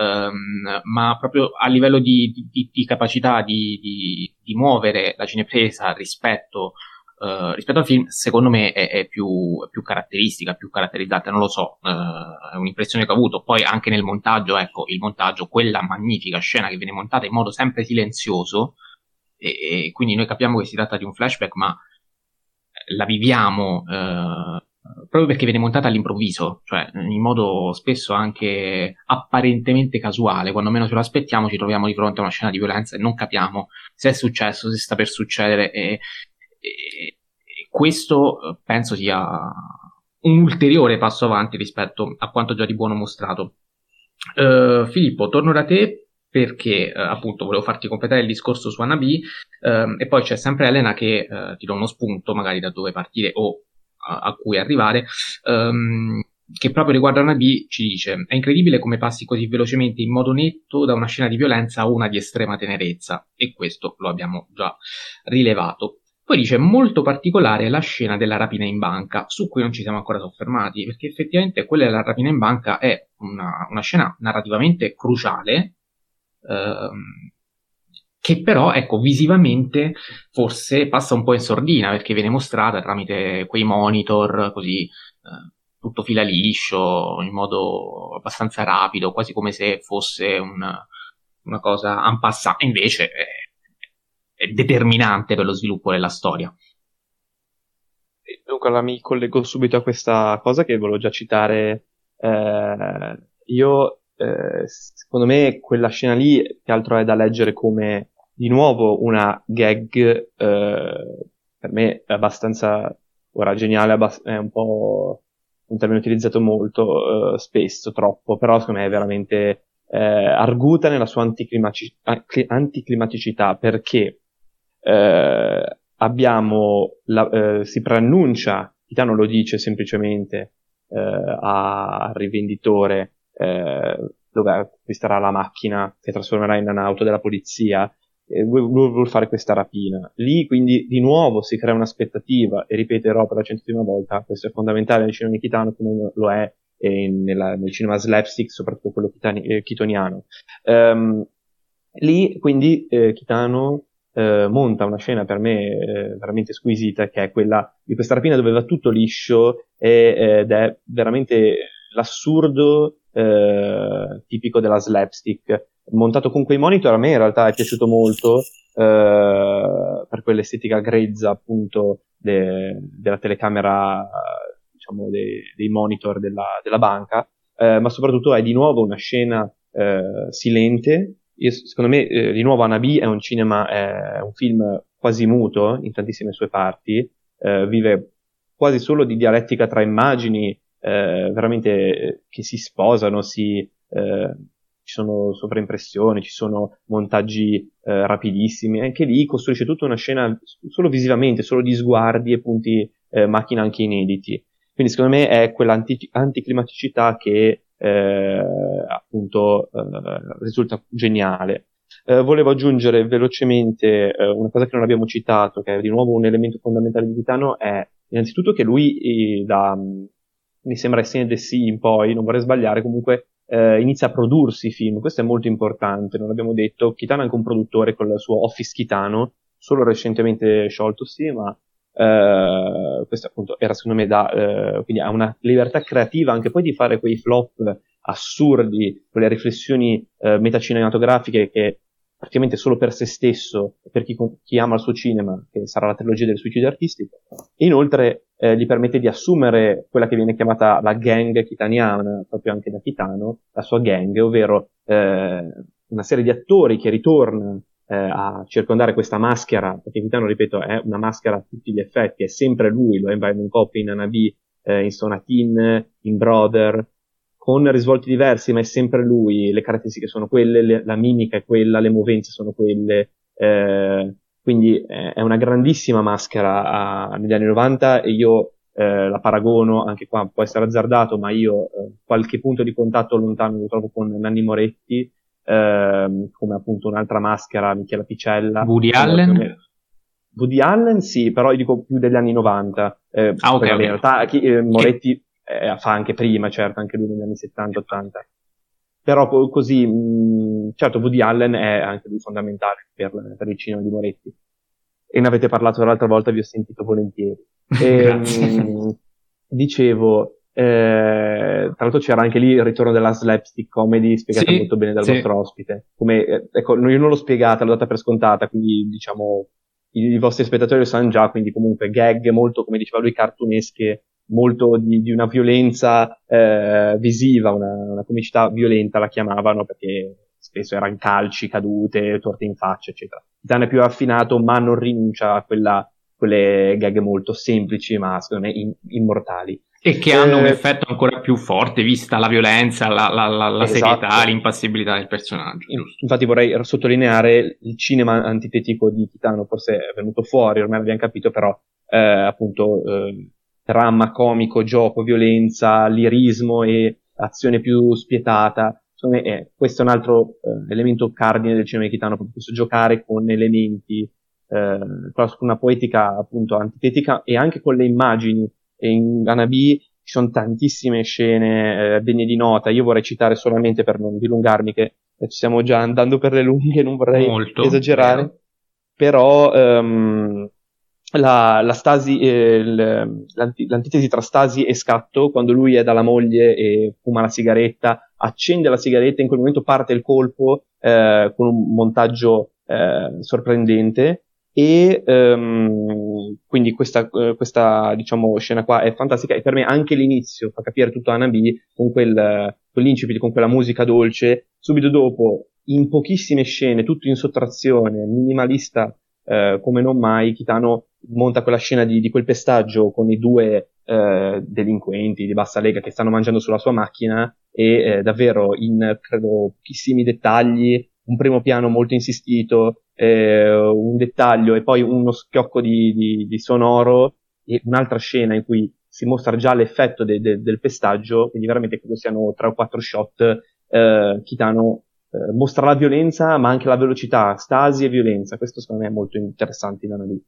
um, ma proprio a livello di, di, di capacità di, di, muovere la cinepresa rispetto uh, rispetto al film, secondo me è, è, più, è, più, caratteristica, più caratterizzata, non lo so, uh, è un'impressione che ho avuto. Poi anche nel montaggio, ecco, il montaggio, quella magnifica scena che viene montata in modo sempre silenzioso, e, e quindi noi capiamo che si tratta di un flashback, ma la viviamo uh, proprio perché viene montata all'improvviso, cioè in modo spesso anche apparentemente casuale, quando meno ce lo aspettiamo ci troviamo di fronte a una scena di violenza e non capiamo se è successo, se sta per succedere e, e, questo eh, penso sia un ulteriore passo avanti rispetto a quanto già di buono mostrato. Uh, Filippo, torno da te perché uh, appunto volevo farti completare il discorso su Anabi uh, e poi c'è sempre Elena che ti dà uno spunto magari da dove partire o a, a cui arrivare, um, che proprio riguardo una B ci dice è incredibile come passi così velocemente in modo netto da una scena di violenza a una di estrema tenerezza e questo lo abbiamo già rilevato. Poi dice molto particolare la scena della rapina in banca, su cui non ci siamo ancora soffermati, perché effettivamente quella della rapina in banca è una, una scena narrativamente cruciale, ehm, che però, ecco, visivamente forse passa un po' in sordina perché viene mostrata tramite quei monitor così eh, tutto fila liscio, in modo abbastanza rapido, quasi come se fosse una, una cosa en passant, invece è, è, determinante per lo sviluppo della storia. Dunque, allora mi collego subito a questa cosa che volevo già citare. Eh, io, eh, secondo me, quella scena lì, che altro è da leggere come di nuovo una gag eh, per me abbastanza ora geniale abbast- è un po' un termine utilizzato molto eh, spesso troppo però secondo me è veramente eh, arguta nella sua anticlimaci- anticlimaticità perché eh, abbiamo la, eh, si preannuncia Titano lo dice semplicemente eh, al rivenditore dove acquisterà la macchina che trasformerà in un'auto della polizia eh, vuol, vuol, fare questa rapina. Lì quindi di nuovo si crea un'aspettativa e ripeterò per la centesima volta, questo è fondamentale nel cinema chitano come lo è eh, nella, nel cinema slapstick, soprattutto quello chitani, eh, chitoniano. Um, lì quindi eh, Chitano eh, monta una scena per me veramente squisita che è quella di questa rapina dove va tutto liscio e, ed è veramente l'assurdo eh, tipico della slapstick. Montato con quei monitor a me in realtà è piaciuto molto eh, per quell'estetica grezza appunto de, della telecamera diciamo dei, dei monitor della, della banca. Eh, ma soprattutto è di nuovo una scena eh, silente. Io, secondo me eh, di nuovo Anabi è un cinema è un film quasi muto in tantissime sue parti eh, vive quasi solo di dialettica tra immagini eh, veramente che si sposano si ci sono sovraimpressioni, ci sono montaggi eh, rapidissimi, anche lì costruisce tutta una scena solo visivamente, solo di sguardi e punti eh, macchina anche inediti. Quindi secondo me è quell'anticlimaticità che eh, appunto eh, risulta geniale. Eh, volevo aggiungere velocemente eh, una cosa che non abbiamo citato, che è di nuovo un elemento fondamentale di Vitano, è innanzitutto che lui da, mi sembra Essene Sea in poi, non vorrei sbagliare, comunque eh, inizia a prodursi film, questo è molto importante, non l'abbiamo detto, Kitano è anche un produttore con il suo Office Kitano, solo recentemente scioltosi, ma eh, questo appunto era secondo me da, eh, quindi ha una libertà creativa anche poi di fare quei flop assurdi, quelle riflessioni eh, metacinematografiche che praticamente solo per se stesso, per chi, chi, ama il suo cinema, che sarà la trilogia del suicidio artistico, e inoltre eh, gli permette di assumere quella che viene chiamata la gang kitaniana, proprio anche da Kitano, la sua gang, ovvero eh, una serie di attori che ritorna eh, a circondare questa maschera, perché Kitano, ripeto, è una maschera a tutti gli effetti, è sempre lui, lo è in Byron Copy, in Anabi, eh, in Sonatin, in Brother, con risvolti diversi, ma è sempre lui, le caratteristiche sono quelle, le, la mimica è quella, le movenze sono quelle, eh, quindi eh, è una grandissima maschera a, negli anni 90 e io eh, la paragono, anche qua può essere azzardato, ma io eh, qualche punto di contatto lontano lo trovo con Nanni Moretti, ehm, come appunto un'altra maschera, Michela Picella. Woody Allen? Woody Allen sì, però io dico più degli anni 90. Eh, ah, ok. In realtà chi, eh, Moretti eh, fa anche prima, certo, anche lui negli anni 70-80. Però co- così, mh, certo, Woody Allen è anche lui fondamentale per, per il cinema di Moretti. e ne avete parlato l'altra volta, vi ho sentito volentieri. [LAUGHS] E, mh, dicevo, eh, tra l'altro c'era anche lì il ritorno della slapstick comedy spiegata sì, molto bene dal sì. vostro ospite. Come, eh, ecco, io non l'ho spiegata, l'ho data per scontata, quindi diciamo i, i, vostri spettatori lo sanno già, quindi comunque gag molto, come diceva lui, cartunesche, molto di, di una violenza eh, visiva, una, una comicità violenta la chiamavano perché spesso erano calci, cadute, torte in faccia, eccetera. Titan è più affinato, ma non rinuncia a quella, quelle gag molto semplici, ma secondo me in, immortali. E che hanno un eh, effetto ancora più forte, vista la violenza, la, la, la, la esatto. serietà, l'impassibilità del personaggio. Infatti vorrei sottolineare il cinema antitetico di Titano, forse è venuto fuori, ormai l'abbiamo capito, però eh, appunto eh, dramma, comico, gioco, violenza, lirismo e azione più spietata me è, questo è un altro eh, elemento cardine del cinema chitano, proprio questo giocare con elementi, eh, con una poetica appunto antitetica e anche con le immagini. E in Anabi ci sono tantissime scene eh, degne di nota. Io vorrei citare solamente per non dilungarmi che ci stiamo già andando per le lunghe, non vorrei Molto, esagerare. Vero. Però ehm, la, la stasi, eh, l'anti, l'antitesi tra stasi e scatto, quando lui è dalla moglie e fuma la sigaretta, accende la sigaretta, in quel momento parte il colpo eh, con un montaggio eh, sorprendente e um, quindi questa, uh, questa diciamo, scena qua è fantastica e per me anche l'inizio fa capire tutto Anabi con quel, quell'incipit, con quella musica dolce, subito dopo in pochissime scene, tutto in sottrazione, minimalista uh, come non mai, Kitano monta quella scena di, di quel pestaggio con i due uh, delinquenti di bassa lega che stanno mangiando sulla sua macchina e davvero in credo pochissimi dettagli un primo piano molto insistito, eh, un dettaglio e poi uno schiocco di, di, di, sonoro e un'altra scena in cui si mostra già l'effetto de, de, del pestaggio, quindi veramente credo siano tre o quattro shot, eh, Kitano eh, mostra la violenza ma anche la velocità, stasi e violenza, questo secondo me è molto interessante in analisi.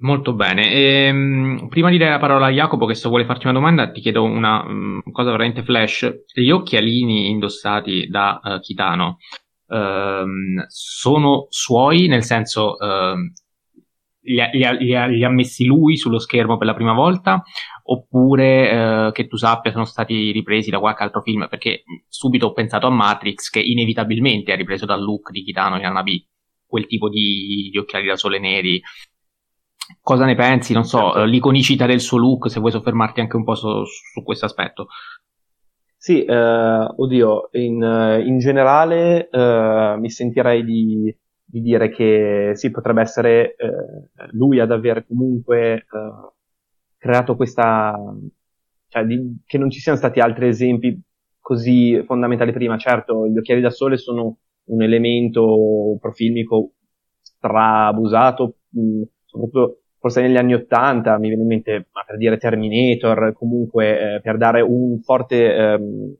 Molto bene. Ehm, prima di dare la parola a Jacopo, che se vuole farci una domanda, ti chiedo una um, cosa veramente flash. Gli occhialini indossati da uh, Kitano um, sono suoi, nel senso um, li, ha, li, ha, li, ha, messi lui sullo schermo per la prima volta, oppure uh, che tu sappia sono stati ripresi da qualche altro film? Perché subito ho pensato a Matrix, che inevitabilmente ha ripreso dal look di Kitano in Anabi, quel tipo di, di occhiali da sole neri Cosa ne pensi? Non so, certo. l'iconicità del suo look, se vuoi soffermarti anche un po' su, su questo aspetto. Sì, eh, oddio, in, in generale eh, mi sentirei di, di, dire che sì, potrebbe essere eh, lui ad aver comunque eh, creato questa, cioè di, che non ci siano stati altri esempi così fondamentali prima. Certo, gli occhiali da sole sono un elemento profilmico strabusato, mh, soprattutto forse negli anni Ottanta, mi viene in mente, ma per dire Terminator, comunque eh, per dare un forte, ehm,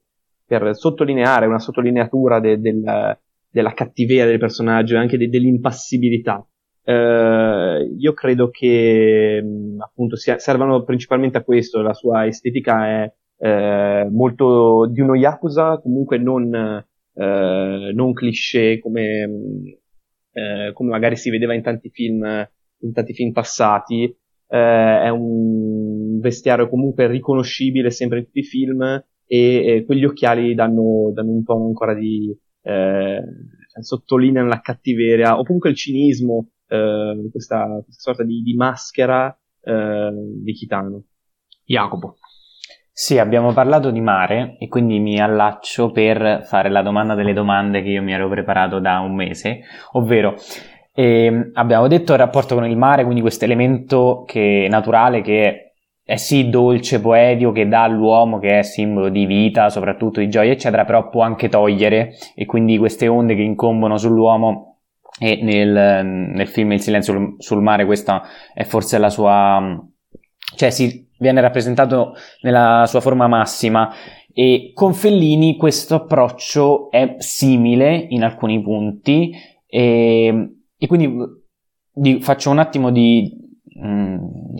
per sottolineare una sottolineatura de, del, della cattiveria del personaggio e anche de, dell'impassibilità. Eh, io credo che mh, appunto sia, servano principalmente a questo, la sua estetica è eh, molto di uno Yakuza, comunque non, eh, non cliché come, eh, come magari si vedeva in tanti film in tanti film passati, eh, è un vestiario comunque riconoscibile sempre in tutti i film e, e quegli occhiali danno, danno, un tono ancora di eh, cioè, sottolineano la cattiveria o comunque il cinismo, eh, questa, questa, sorta di, di maschera eh, di Kitano. Jacopo. Sì, abbiamo parlato di mare e quindi mi allaccio per fare la domanda delle domande che io mi ero preparato da un mese, ovvero e abbiamo detto il rapporto con il mare, quindi questo elemento che, naturale che è sì dolce, poetico, che dà all'uomo, che è simbolo di vita, soprattutto di gioia, eccetera, però può anche togliere. E quindi queste onde che incombono sull'uomo e nel, nel film Il silenzio sul, mare questa è forse la sua... cioè si viene rappresentato nella sua forma massima. E con Fellini questo approccio è simile in alcuni punti e e quindi di, faccio un attimo di,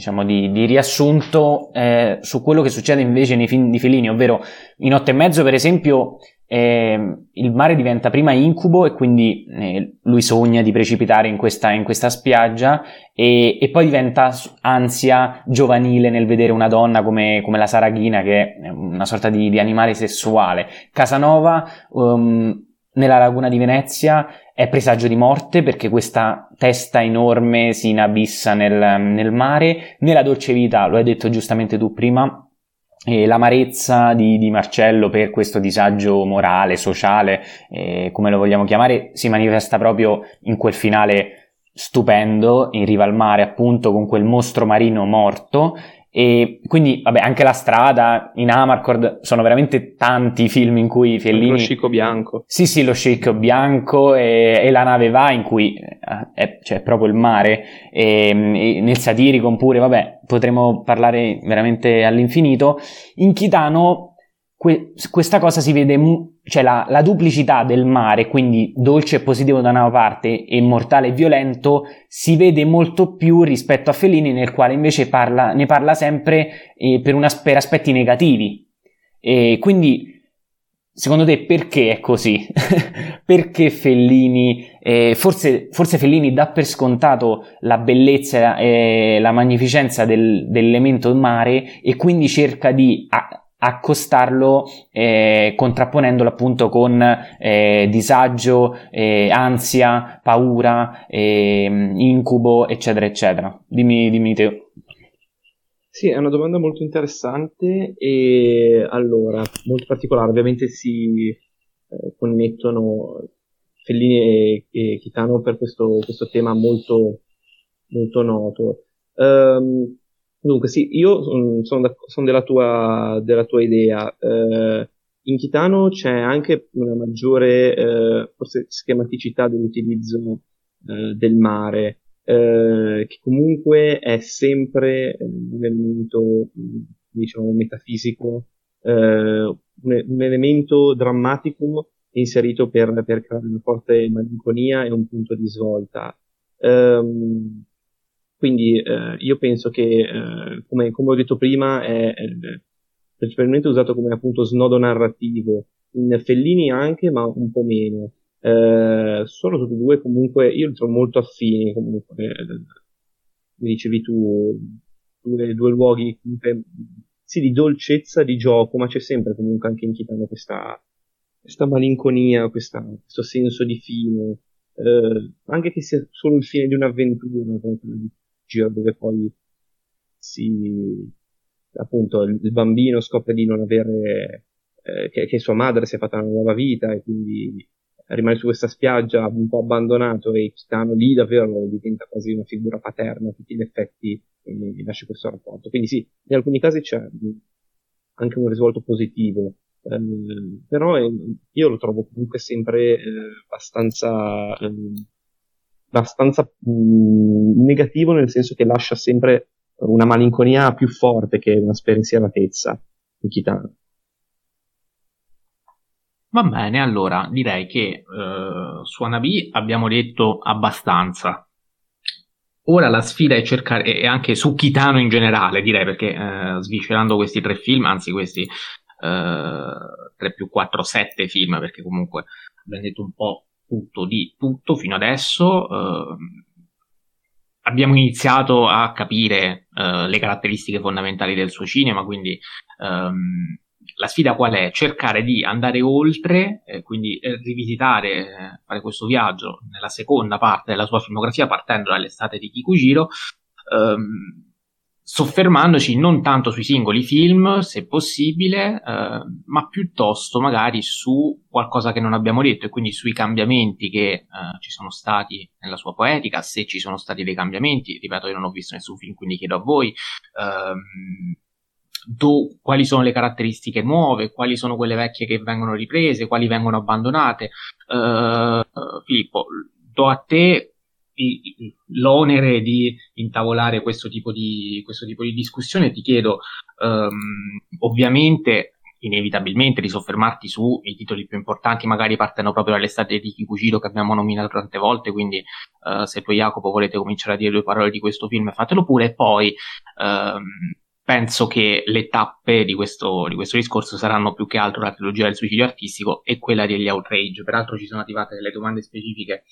diciamo di, di riassunto eh, su quello che succede invece nei film di Fellini, ovvero in otto e mezzo per esempio eh, il mare diventa prima incubo e quindi eh, lui sogna di precipitare in questa, in questa spiaggia e, e, poi diventa ansia giovanile nel vedere una donna come, come la Saraghina che è una sorta di, di animale sessuale. Casanova um, nella laguna di Venezia è presagio di morte perché questa testa enorme si inabissa nel, nel mare. Nella dolce vita, lo hai detto giustamente tu prima, l'amarezza di, di, Marcello per questo disagio morale, sociale, eh, come lo vogliamo chiamare, si manifesta proprio in quel finale stupendo, in riva al mare appunto, con quel mostro marino morto e quindi, vabbè, anche La strada, in Amarcord, sono veramente tanti i film in cui Fellini... Lo scicco bianco. Sì, sì, lo scicco bianco e, e la nave va in cui eh, è, cioè, proprio il mare. E, e nel Satiricon pure, vabbè, potremmo parlare veramente all'infinito. In Chitano que- questa cosa si vede, mu- cioè la, la, duplicità del mare, quindi dolce e positivo da una parte e mortale e violento, si vede molto più rispetto a Fellini, nel quale invece parla, ne parla sempre eh, per, una, per, aspetti negativi. E quindi, secondo te, perché è così? [LAUGHS] perché Fellini, eh, forse, forse, Fellini dà per scontato la bellezza e la magnificenza del, dell'elemento mare e quindi cerca di... A- accostarlo eh, contrapponendolo appunto con eh, disagio, eh, ansia, paura, ehm, incubo, eccetera, eccetera. Dimmi, dimmi te. Sì, è una domanda molto interessante e allora, molto particolare, ovviamente si eh, connettono Fellini e, e Chitano per questo, questo tema molto, molto noto. Um, Dunque, sì, io sono, son della, tua, della, tua, idea. Eh, in Chitano c'è anche una maggiore, eh, forse, schematicità dell'utilizzo eh, del mare, eh, che comunque è sempre eh, un elemento, diciamo, metafisico, eh, un, un, elemento drammatico inserito per, per creare una forte malinconia e un punto di svolta. Um, quindi eh, io penso che, eh, come, come, ho detto prima, è, è, principalmente usato come appunto snodo narrativo, in Fellini anche, ma un po' meno. Eh, sono tutti e due comunque, io li trovo molto affini comunque, eh, mi dicevi tu, due, due luoghi comunque, sì, di dolcezza, di gioco, ma c'è sempre comunque anche in Kitano questa, questa malinconia, questa, questo senso di fine, eh, anche che sia solo il fine di un'avventura, giro dove poi si appunto il, bambino scopre di non avere eh, che, che, sua madre si è fatta una nuova vita e quindi rimane su questa spiaggia un po' abbandonato e Kitano lì davvero diventa quasi una figura paterna a tutti gli effetti e, e nasce questo rapporto. Quindi sì in alcuni casi c'è anche un risvolto positivo eh, però eh, io lo trovo comunque sempre eh, abbastanza ehm, abbastanza mh, mm, negativo nel senso che lascia sempre una malinconia più forte che una spensieratezza Kitano. Va bene, allora direi che uh, su Anabi abbiamo detto abbastanza. Ora la sfida è cercare, e anche su Kitano in generale, direi, perché uh, sviscerando questi tre film, anzi questi uh, 3 più 4, 7 film, perché comunque abbiamo detto un po' tutto di tutto fino adesso. Eh, abbiamo iniziato a capire eh, le caratteristiche fondamentali del suo cinema, quindi ehm, la sfida qual è? Cercare di andare oltre, eh, quindi eh, rivisitare, eh, fare questo viaggio nella seconda parte della sua filmografia partendo dall'estate di Kikujiro. Ehm, soffermandoci non tanto sui singoli film, se possibile, eh, ma piuttosto magari su qualcosa che non abbiamo detto e quindi sui cambiamenti che eh, ci sono stati nella sua poetica, se ci sono stati dei cambiamenti, ripeto, io non ho visto nessun film, quindi chiedo a voi. Ehm, do, quali sono le caratteristiche nuove, quali sono quelle vecchie che vengono riprese, quali vengono abbandonate. Uh, Filippo, do a te l'onere di intavolare questo tipo di, questo tipo di discussione. Ti chiedo, um, ovviamente, inevitabilmente di soffermarti sui titoli più importanti, magari partendo proprio dall'estate di Kikuchiro che abbiamo nominato tante volte, quindi uh, se tu Jacopo volete cominciare a dire due parole di questo film fatelo pure, e poi uh, penso che le tappe di questo, di questo, discorso saranno più che altro la trilogia del suicidio artistico e quella degli outrage, peraltro ci sono arrivate delle domande specifiche,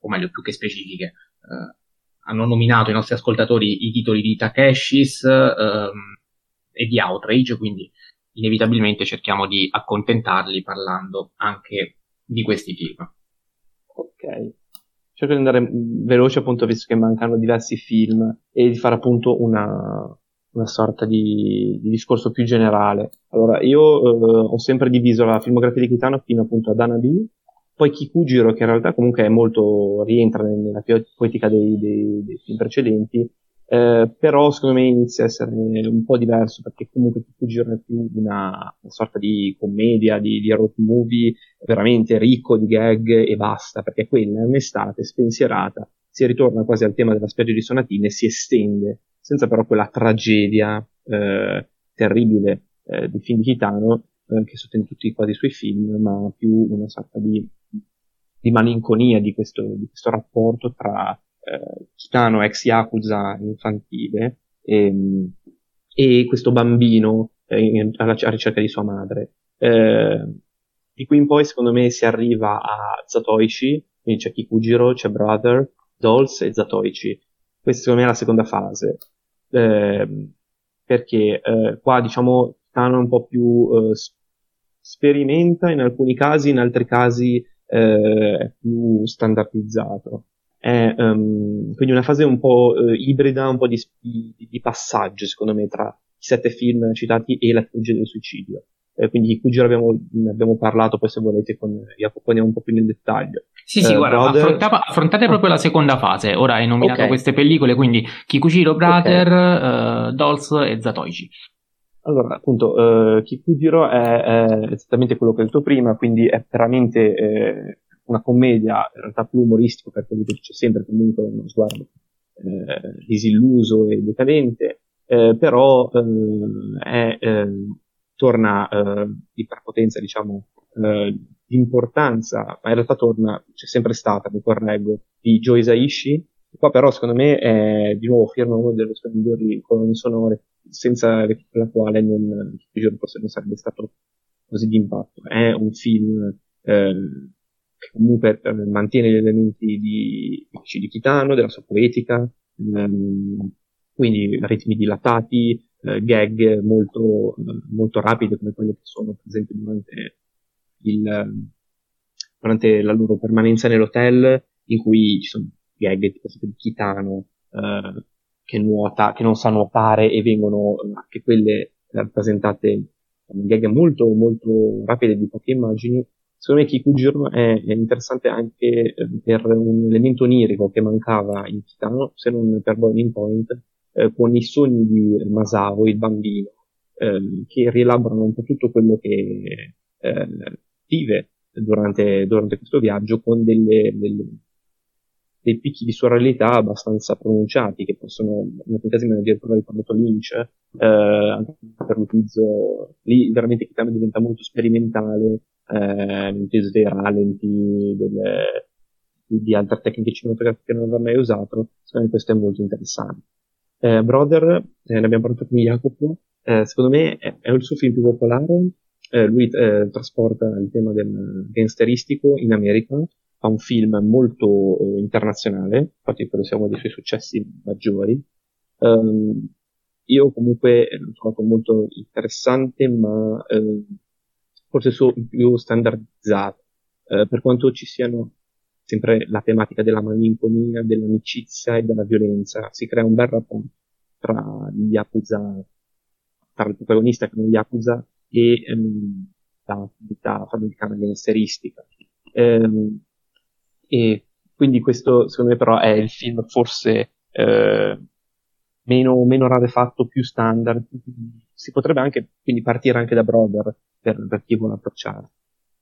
o meglio più che specifiche, hanno nominato i nostri ascoltatori i titoli di Takeshis ehm, e di Outrage, quindi inevitabilmente cerchiamo di accontentarli parlando anche di questi film. Ok. Cerco di andare veloce appunto visto che mancano diversi film e di fare appunto una, una sorta di, di, discorso più generale. Allora, io eh, ho sempre diviso la filmografia di Kitano fino appunto ad Anabi, poi Kikujiro, che in realtà comunque è molto, rientra nella poetica dei, dei, dei film precedenti, eh, però secondo me inizia a essere un po' diverso perché comunque Kikujiro è più una, una sorta di commedia, di, di road movie veramente ricco di gag e basta, perché quella è un'estate spensierata, si ritorna quasi al tema della spiaggia di Sonatine e si estende, senza però quella tragedia eh, terribile eh, di film di Kitano eh, che sostiene tutti quasi i suoi film, ma più una sorta di di malinconia di questo, di questo rapporto tra eh, Kitano ex Yakuza infantile e, e questo bambino eh, alla, alla, ricerca di sua madre. Eh, di qui in poi secondo me si arriva a Zatoichi, quindi c'è Kikujiro, c'è Brother, Dolls e Zatoichi. Questa secondo me è la seconda fase, eh, perché eh, qua diciamo Kitano un po' più eh, sperimenta in alcuni casi, in altri casi eh, è più standardizzato. È um, quindi una fase un po' eh, ibrida, un po' di, di, di, passaggio, secondo me, tra i sette film citati e la trilogia del suicidio. Eh, quindi di cui abbiamo, ne abbiamo parlato, poi se volete con Jacopo andiamo un po' più nel dettaglio. Sì, sì, eh, guarda, Brother... affrontate proprio la seconda fase. Ora hai nominato okay. queste pellicole, quindi Kikuchiro Brother, okay. uh, Dolls e Zatoichi. Allora, appunto, eh, Kikujiro è, è, esattamente quello che ho detto prima, quindi è veramente eh, una commedia, in realtà più umoristico, perché lì c'è sempre comunque uno sguardo eh, disilluso e decadente, eh, però eh, è, ehm, torna eh, di prepotenza, diciamo, eh, di importanza, ma in realtà torna, c'è sempre stata, mi correggo, di Joe Isaishi, qua però secondo me è di nuovo firma uno delle sue migliori colonne sonore senza la quale non, forse non sarebbe stato così di impatto. È un film eh, che comunque eh, mantiene gli elementi di, di Kitano, della sua poetica, ehm, quindi ritmi dilatati, eh, gag molto, molto rapide come quelle che sono presenti durante, il, durante la loro permanenza nell'hotel, in cui ci sono gag tipo di Kitano, eh, che nuota, che non sa nuotare e vengono anche quelle rappresentate con gag molto, molto rapide di poche immagini. Secondo me Kikujiro è, è interessante anche eh, per un elemento onirico che mancava in Kitano, se non per Boiling Point, eh, con i sogni di Masao, il bambino, eh, che rielaborano un po' tutto quello che eh, vive durante, durante questo viaggio con delle, delle dei picchi di surrealità abbastanza pronunciati che possono, nel medesimo addirittura ricordato Lynch, eh, anche per l'utilizzo, lì veramente Kitano diventa molto sperimentale, eh, l'utilizzo dei ralenti, delle, di, di, altre tecniche cinematografiche che non aveva mai usato, secondo me questo è molto interessante. Eh, Brother, eh, ne abbiamo parlato con Jacopo, eh, secondo me è, è, il suo film più popolare, eh, lui eh, trasporta il tema del gangsteristico in America, fa un film molto eh, internazionale, infatti credo sia uno dei suoi successi maggiori. Um, io comunque l'ho trovato molto interessante, ma eh, forse su, più standardizzato, eh, per quanto ci siano sempre la tematica della malinconia, dell'amicizia e della violenza, si crea un bel rapporto tra gli Yakuza, tra il protagonista che è un Yakuza e ehm, la attività afroamericana gangsteristica. Ehm, e quindi questo secondo me però è il film forse eh, meno, meno rarefatto, più standard. Si potrebbe anche quindi partire anche da Brother per, per chi vuole approcciare.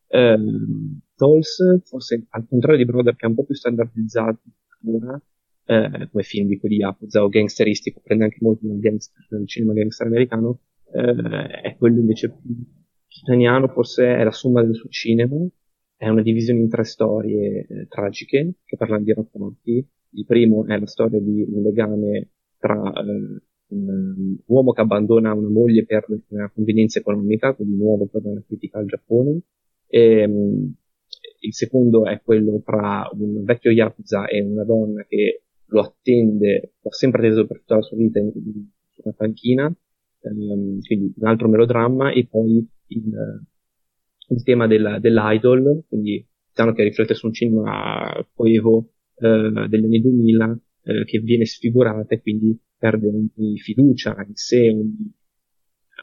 Eh, Dolls, forse al contrario di Brother che è un po' più standardizzato eh, come film di quelli Yakuza o gangsteristico, prende anche molto dal, gangster, dal cinema gangster americano, eh, è quello invece italiano, forse è la somma del suo cinema, è una divisione in tre storie eh, tragiche che parlano di rapporti. Il primo è la storia di un legame tra eh, un uomo che abbandona una moglie per una convenienza economica, quindi di nuovo per una critica al Giappone. E, um, il secondo è quello tra un vecchio Yakuza e una donna che lo attende, lo ha sempre atteso per tutta la sua vita in una panchina, um, quindi un altro melodramma, e poi il, il tema della, dell'idol, quindi diciamo che riflette su un cinema coevo eh, degli anni 2000 eh, che viene sfigurata e quindi perde ogni fiducia in sé, ogni,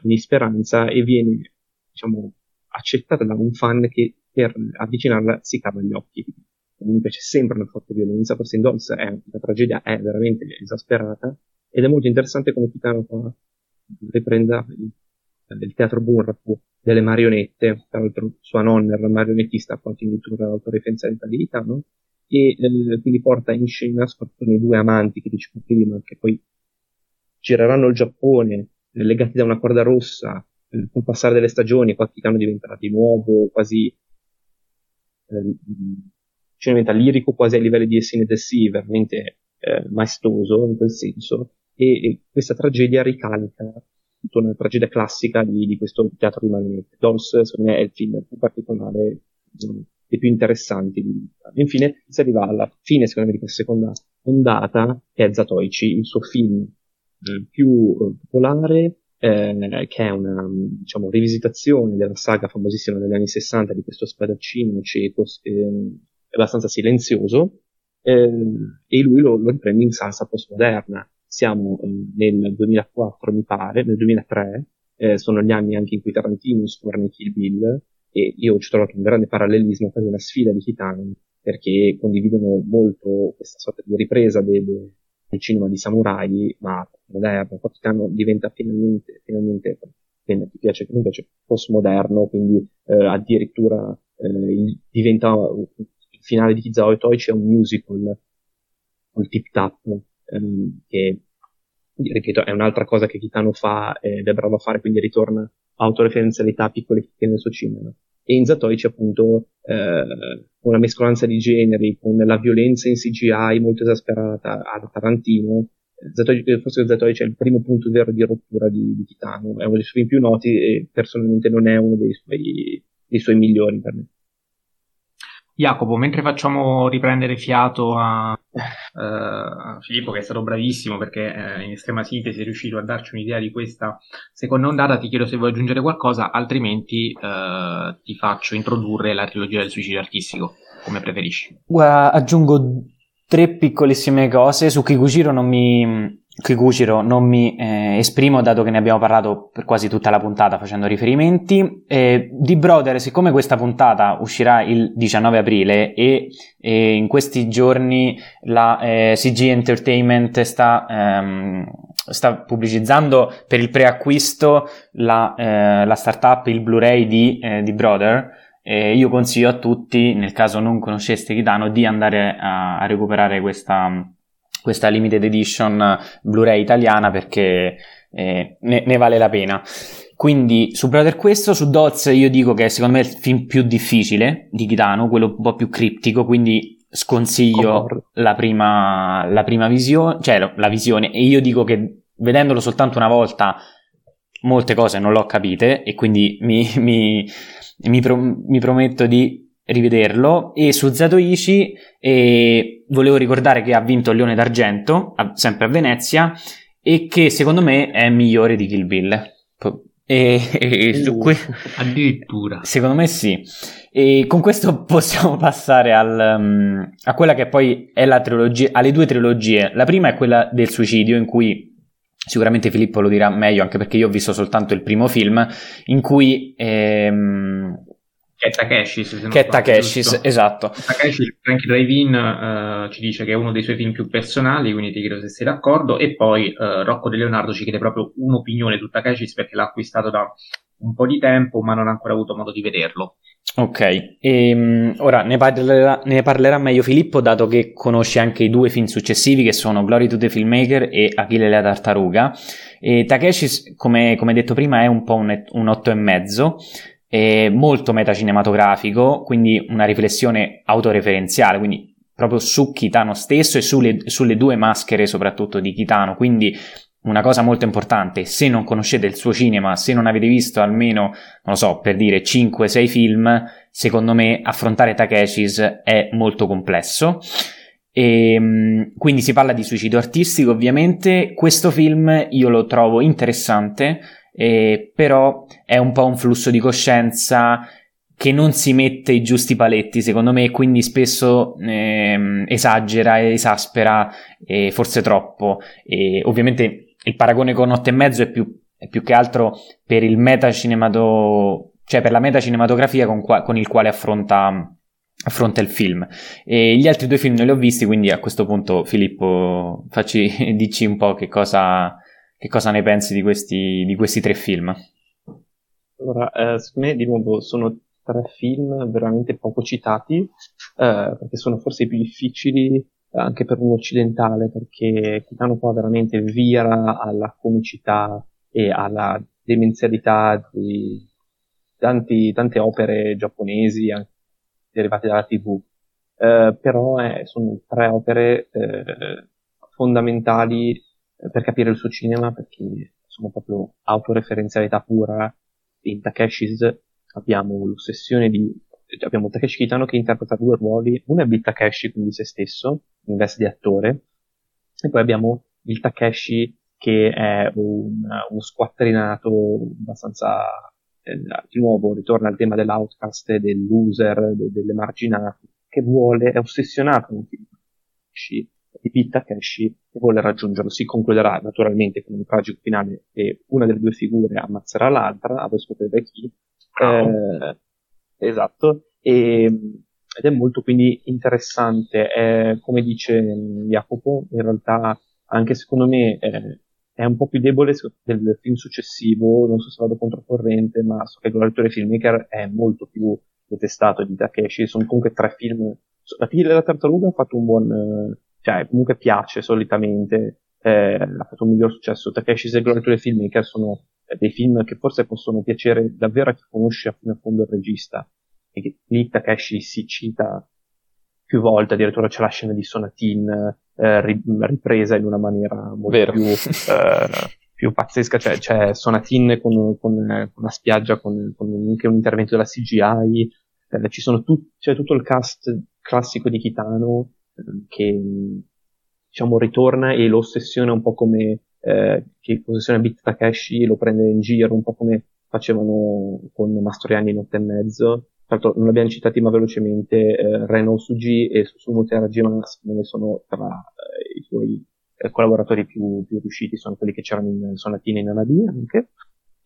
ogni speranza e viene diciamo accettata da un fan che per avvicinarla si cava gli occhi. Comunque c'è sempre una forte violenza, forse in Dolls è, la tragedia è veramente esasperata ed è molto interessante come Kitano fa riprenda il, il teatro Bunraku delle marionette, tra l'altro sua nonna era marionettista a quanto inditura l'autoreferenzialità di Kitano, e eh, quindi porta in scena soprattutto i due amanti che dicevo prima, che poi gireranno il Giappone eh, legati da una corda rossa eh, col passare delle stagioni, poi Kitano diventerà di nuovo quasi eh, cioè diventa lirico quasi ai livelli di Essine Dessi, veramente eh, maestoso in quel senso, e, e, questa tragedia ricalca tutta una tragedia classica di, di questo teatro di marionette. Dolls, secondo me, è il film più particolare, diciamo, dei più interessanti. E infine si arriva alla fine, secondo me, di questa seconda ondata, che è Zatoichi, il suo film eh, più eh, popolare, eh, che è una diciamo, rivisitazione della saga famosissima degli anni 60 di questo spadaccino cieco, eh, abbastanza silenzioso, eh, e lui lo, lo, riprende in salsa postmoderna. Siamo eh, nel 2004, mi pare, nel 2003, eh, sono gli anni anche in cui Tarantino scorne Kill Bill, e io ho trovato un grande parallelismo, quasi una sfida di titani, perché condividono molto questa sorta di ripresa del, del cinema di samurai, ma moderno, Vaticano diventa finalmente, finalmente ti piace mi piace, postmoderno, quindi eh, addirittura eh, diventa il finale di Kizawa e Toici è un musical, un tip tap, ehm, che ripeto è un'altra cosa che Kitano fa ed è bravo a fare, quindi ritorna autoreferenzialità piccole che nel suo cinema. E in Zatoi c'è appunto eh, una mescolanza di generi, con la violenza in CGI molto esasperata a Tarantino, Zatoi, forse Zatoi c'è il primo punto vero di rottura di, di Titano, è uno dei suoi più noti e personalmente non è uno dei suoi, dei suoi migliori per me. Jacopo, mentre facciamo riprendere fiato a uh, Filippo, che è stato bravissimo perché uh, in estrema sintesi è riuscito a darci un'idea di questa seconda ondata, ti chiedo se vuoi aggiungere qualcosa, altrimenti uh, ti faccio introdurre la trilogia del suicidio artistico, come preferisci. Guarda, aggiungo tre piccolissime cose su Kikuchiro non mi, Kikuchiro non mi eh, esprimo dato che ne abbiamo parlato per quasi tutta la puntata facendo riferimenti. Eh, di Brother, siccome questa puntata uscirà il 19 aprile e, e in questi giorni la eh, CG Entertainment sta, ehm, sta, pubblicizzando per il preacquisto la, eh, la startup, il Blu-ray di, eh, di Brother, eh, io consiglio a tutti, nel caso non conosceste Kitano, di andare a, a recuperare questa, questa limited edition Blu-ray italiana perché eh, ne, ne, vale la pena. Quindi su Brother questo, su Dots io dico che secondo me è il film più difficile di Kitano, quello un po' più criptico, quindi sconsiglio la prima, la prima visione, cioè la visione, e io dico che vedendolo soltanto una volta molte cose non l'ho capite e quindi mi, [LAUGHS] mi mi, pro- mi prometto di rivederlo e su Zatoichi e volevo ricordare che ha vinto il Leone d'Argento a, sempre a Venezia e che secondo me è migliore di Kill Bill. E, e uh, que- addirittura. secondo me sì. E con questo [LAUGHS] possiamo passare al, um, a quella che poi è la trilogia alle due trilogie. La prima è quella del suicidio in cui Sicuramente Filippo lo dirà meglio, anche perché io ho visto soltanto il primo film, in cui... Ehm, che è Takeshis. Che è Takeshis, esatto. Takeshi, Frankie Drive-In uh, ci dice che è uno dei suoi film più personali, quindi ti chiedo se sei d'accordo. E poi uh, Rocco De Leonardo ci chiede proprio un'opinione su Takeshis perché l'ha acquistato da un po' di tempo, ma non ha ancora avuto modo di vederlo. Ok, e, um, ora ne parlerà, ne parlerà, meglio Filippo, dato che conosce anche i due film successivi che sono Glory to the Filmmaker e Achille la tartaruga. E Takeshi, come, come detto prima, è un po' un, un 8,5, è molto metacinematografico, quindi una riflessione autoreferenziale, quindi proprio su Kitano stesso e sulle, sulle due maschere soprattutto di Kitano, quindi una cosa molto importante, se non conoscete il suo cinema, se non avete visto almeno, non lo so, per dire 5-6 film, secondo me affrontare Takeshis è molto complesso. E, ehm, quindi si parla di suicidio artistico, ovviamente. Questo film io lo trovo interessante, eh, però è un po' un flusso di coscienza che non si mette i giusti paletti, secondo me, quindi spesso eh, esagera, esaspera, eh, forse troppo. E ovviamente il paragone con 8 e mezzo è più, è più che altro per il metacinemato, cioè per la metacinematografia con, qua, con il quale affronta, affronta il film. E gli altri due film non li ho visti, quindi a questo punto Filippo facci, [LAUGHS] dici un po' che cosa, che cosa ne pensi di questi, di questi tre film. Allora, eh, me di nuovo sono tre film veramente poco citati, eh, perché sono forse i più difficili anche per un occidentale, perché Kitano qua veramente vira alla comicità e alla demenzialità di tanti, tante opere giapponesi derivate dalla TV. Eh, però eh, sono tre opere eh, fondamentali eh, per capire il suo cinema, perché sono proprio autoreferenzialità pura. In Takeshi's abbiamo l'ossessione di abbiamo Takeshi Kitano che interpreta due ruoli, uno è Bill Takeshi, quindi se stesso, in veste di attore, e poi abbiamo il Takeshi che è un, uno squattrinato abbastanza eh, di nuovo ritorna al tema dell'outcast del loser, de, dell'emarginato, che vuole, è ossessionato con Takeshi, di Pete Takeshi e vuole raggiungerlo. Si concluderà naturalmente con un tragico finale e una delle due figure ammazzerà l'altra, a voi scoprire chi. Eh, esatto, e, ed è molto quindi interessante. È, come dice Jacopo, in realtà anche secondo me è, è un po' più debole del film successivo, non so se vado controcorrente, ma so che Glory Filmmaker è molto più detestato di Takeshi, sono comunque tre film. La figlia della tartaruga ha fatto un buon, cioè comunque piace solitamente, eh, ha fatto un miglior successo. Takeshi e Glory to the Filmmaker sono dei film che forse possono piacere davvero a chi conosce a fine a fondo il regista. E lì Takeshi si cita più volte, addirittura c'è la scena di Sonatin eh, ripresa in una maniera molto più, eh, più, pazzesca, cioè c'è Sonatin con, con, con una spiaggia, con, con, anche un intervento della CGI, eh, ci sono tut- c'è tutto il cast classico di Kitano eh, che diciamo ritorna e lo ossessiona un po' come eh, che possessione Bit Takeshi lo prende in giro, un po' come facevano con Mastroianni in otto e mezzo. Tra l'altro non abbiamo citati ma velocemente eh, Reno Suji e Susumu Terajima secondo me sono tra eh, i suoi eh, collaboratori più, più, riusciti, sono quelli che c'erano in Sonatine e in Anabi anche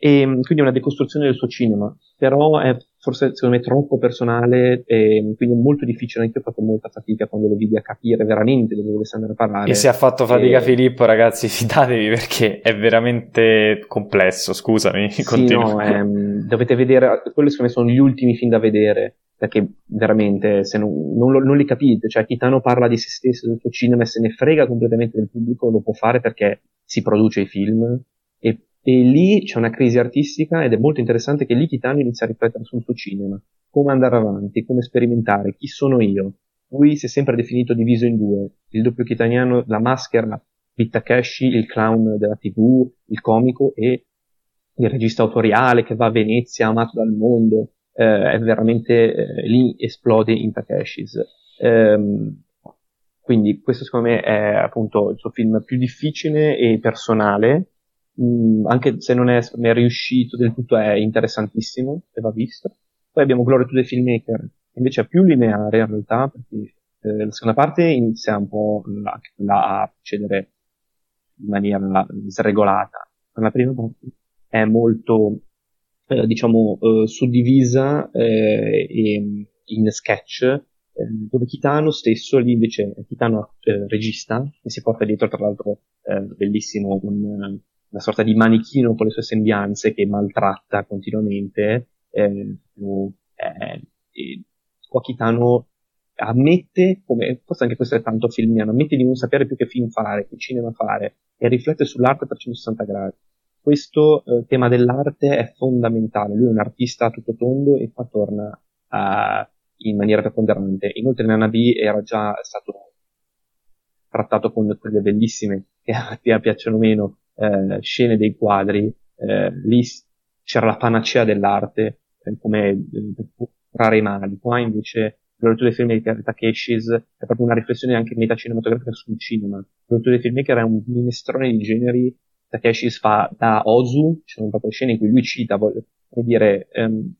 e mm, quindi è una decostruzione del suo cinema, però è forse secondo me troppo personale e quindi è molto difficile, anche io ho fatto molta fatica quando lo vidi a capire veramente dove volesse andare a parlare. E se ha fatto fatica e... Filippo ragazzi [LAUGHS] fidatevi perché è veramente complesso, scusami, sì, no, è, ehm, dovete vedere, quelli secondo me sono gli ultimi film da vedere, perché veramente se non, non, lo, non li capite, cioè Kitano parla di se stesso, del suo cinema e se ne frega completamente del pubblico, lo può fare perché si produce i film e e lì c'è una crisi artistica ed è molto interessante che lì Kitano inizia a riflettere sul suo cinema, come andare avanti, come sperimentare, chi sono io. Lui si è sempre definito diviso in due, il doppio kitaniano, la maschera di Takeshi, il clown della tv, il comico e il regista autoriale che va a Venezia, amato dal mondo, eh, è veramente eh, lì esplode in Takeshis. Ehm, quindi questo secondo me è appunto il suo film più difficile e personale, mh, mm, anche se non è, non è, riuscito del tutto, è interessantissimo e va visto. Poi abbiamo Glory to the Filmmaker, invece è più lineare in realtà, perché eh, la seconda parte inizia un po' la, la, a procedere in maniera sregolata. La prima parte è molto, eh, diciamo, eh, suddivisa eh, in sketch, eh, dove Kitano stesso, lì invece Kitano eh, regista, e si porta dietro tra l'altro bellissimo un una sorta di manichino con le sue sembianze che maltratta continuamente, eh, eh, e qua Kitano ammette, come forse anche questo è tanto filmiano, ammette di non sapere più che film fare, che cinema fare e riflette sull'arte a 360 gradi. Questo eh, tema dell'arte è fondamentale, lui è un artista a tutto tondo e qua torna uh, in maniera preponderante. Inoltre Nana B era già stato trattato con quelle bellissime, che a te piacciono meno, eh, scene dei quadri, eh, lì c'era la panacea dell'arte, eh, come eh, per curare i mali. Qua invece l'orologio dei filmmaker Takeshis è proprio una riflessione anche metacinografica sul cinema. L'orologio dei filmmaker è un minestrone di generi. Takeshis fa da Ozu, ci sono proprio scene in cui lui cita, vuol dire, ehm,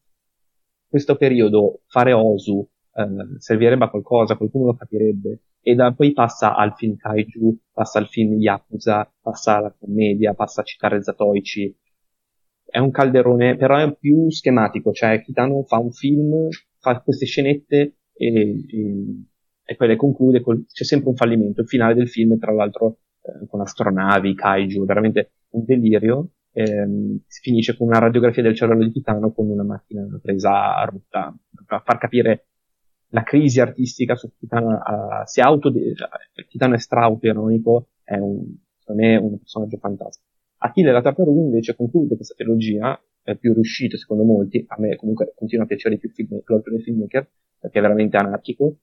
questo periodo fare Ozu eh, servirebbe a qualcosa, qualcuno lo capirebbe. E da poi passa al film Kaiju, passa al film Yakuza, passa alla commedia, passa a citare Zatoichi. È un calderone, però è più schematico, cioè Kitano fa un film, fa queste scenette e, e, e poi le conclude, col, c'è sempre un fallimento. Il finale del film, tra l'altro, eh, con astronavi, kaiju, veramente un delirio. Ehm, si finisce con una radiografia del cervello di Titano con una macchina presa a rotta, per far capire la crisi artistica su Titano uh, si auto Titano è strauto è un, secondo me un personaggio fantastico. Achille la tartaruga invece conclude questa trilogia è più riuscito secondo molti a me comunque continua a piacere più film, l'altro dei filmmaker perché è veramente anarchico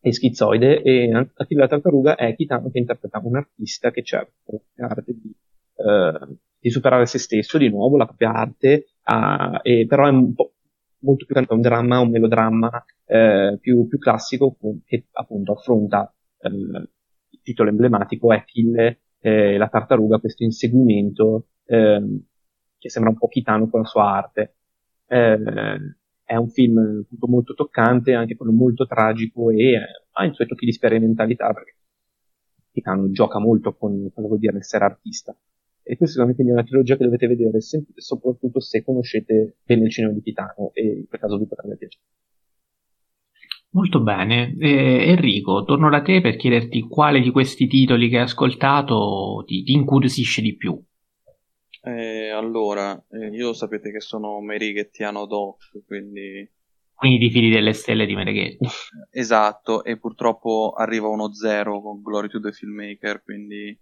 e schizoide e Achille la tartaruga è Kitano che interpreta un artista che cerca l'arte di, uh, di superare se stesso di nuovo la propria arte uh, e però è un po' molto più un dramma, un melodramma eh, più, più, classico che appunto affronta eh, il titolo emblematico Achille eh, la tartaruga, questo inseguimento ehm, che sembra un po' chitano con la sua arte. Eh, è un film appunto, molto toccante, anche quello molto tragico e eh, ha i suoi tocchi di sperimentalità perché Chitano gioca molto con cosa vuol dire essere artista. E questa sicuramente è una trilogia che dovete vedere, soprattutto se conoscete bene il cinema di Chitano e in quel caso vi potrebbe piacere. Molto bene. Eh, Enrico, torno da te per chiederti quale di questi titoli che hai ascoltato ti, ti incuriosisce di più. Eh, allora, eh, io sapete che sono Merighettiano Doc, quindi... Quindi ti fidi delle stelle di Merighetti. Esatto, e purtroppo arriva uno zero con Glory to the Filmmaker, quindi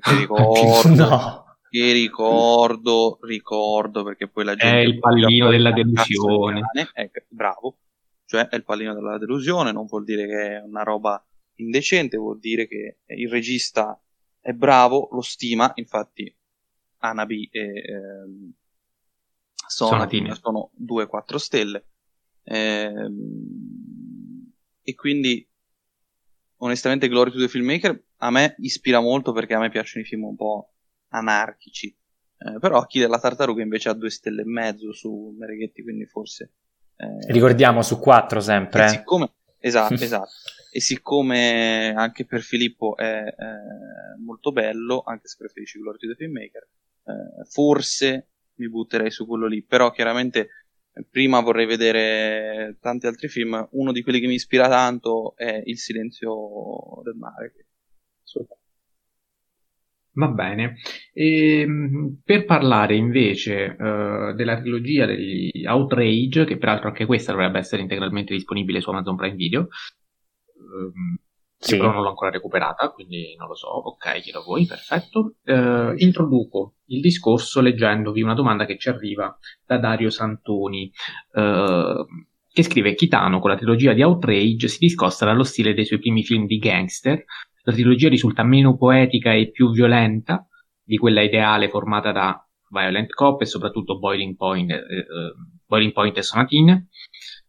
che ricordo... no. Che ricordo, ricordo, perché poi la gente... È il pallino della delusione. Eh, bravo cioè è il pallino della delusione, non vuol dire che è una roba indecente, vuol dire che il regista è bravo, lo stima, infatti Anabi e eh, sono, sono 2-4 stelle. Eh, e quindi onestamente Glory to the Filmmaker a me ispira molto perché a me piacciono i film un po' anarchici. Eh, però chi della tartaruga invece ha due stelle e mezzo su Mereghetti, quindi forse eh, Ricordiamo su 4 sempre. Siccome, esatto, [LAUGHS] esatto. E siccome anche per Filippo è eh, molto bello, anche se preferisci Glory to the Filmmaker, eh, forse mi butterei su quello lì. Però chiaramente eh, prima vorrei vedere tanti altri film. Uno di quelli che mi ispira tanto è Il silenzio del mare. Che assolutamente Va bene. E, ehm, per parlare invece uh, della trilogia degli Outrage, che peraltro anche questa dovrebbe essere integralmente disponibile su Amazon Prime Video, um, sì. però non l'ho ancora recuperata, quindi non lo so. Ok, chiedo a voi, perfetto. Uh, introduco il discorso leggendovi una domanda che ci arriva da Dario Santoni. Uh, che scrive Kitano con la trilogia di Outrage si discosta dallo stile dei suoi primi film di gangster, la trilogia risulta meno poetica e più violenta di quella ideale formata da Violent Cop e soprattutto Boiling Point, eh, eh, Boiling Point e Sonatine.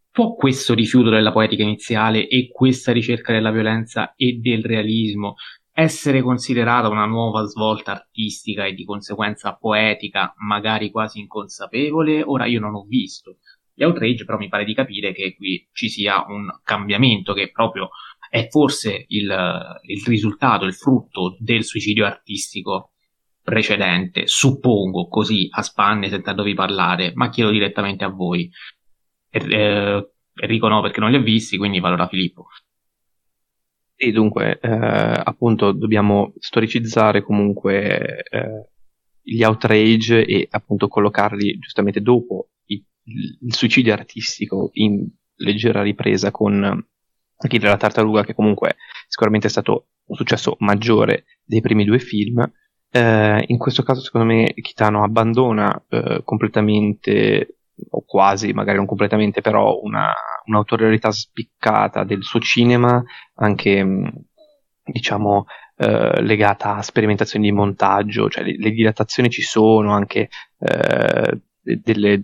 Può questo rifiuto della poetica iniziale e questa ricerca della violenza e del realismo essere considerata una nuova svolta artistica e di conseguenza poetica, magari quasi inconsapevole? Ora io non ho visto gli outrage, però mi pare di capire che qui ci sia un cambiamento che proprio è forse il, il risultato, il frutto del suicidio artistico precedente, suppongo così a spanne sentendovi parlare, ma chiedo direttamente a voi. Eh, Enrico no perché non li ho visti, quindi vado da Filippo. Sì, dunque, eh, appunto, dobbiamo storicizzare comunque eh, gli outrage e appunto collocarli giustamente dopo il, il suicidio artistico in leggera ripresa con Achille la tartaruga, che comunque sicuramente è stato un successo maggiore dei primi due film. Eh, in questo caso, secondo me, Kitano abbandona eh, completamente, o quasi, magari non completamente, però una, un'autorialità spiccata del suo cinema, anche mm, diciamo eh, legata a sperimentazioni di montaggio, cioè le, le dilatazioni ci sono, anche eh, delle,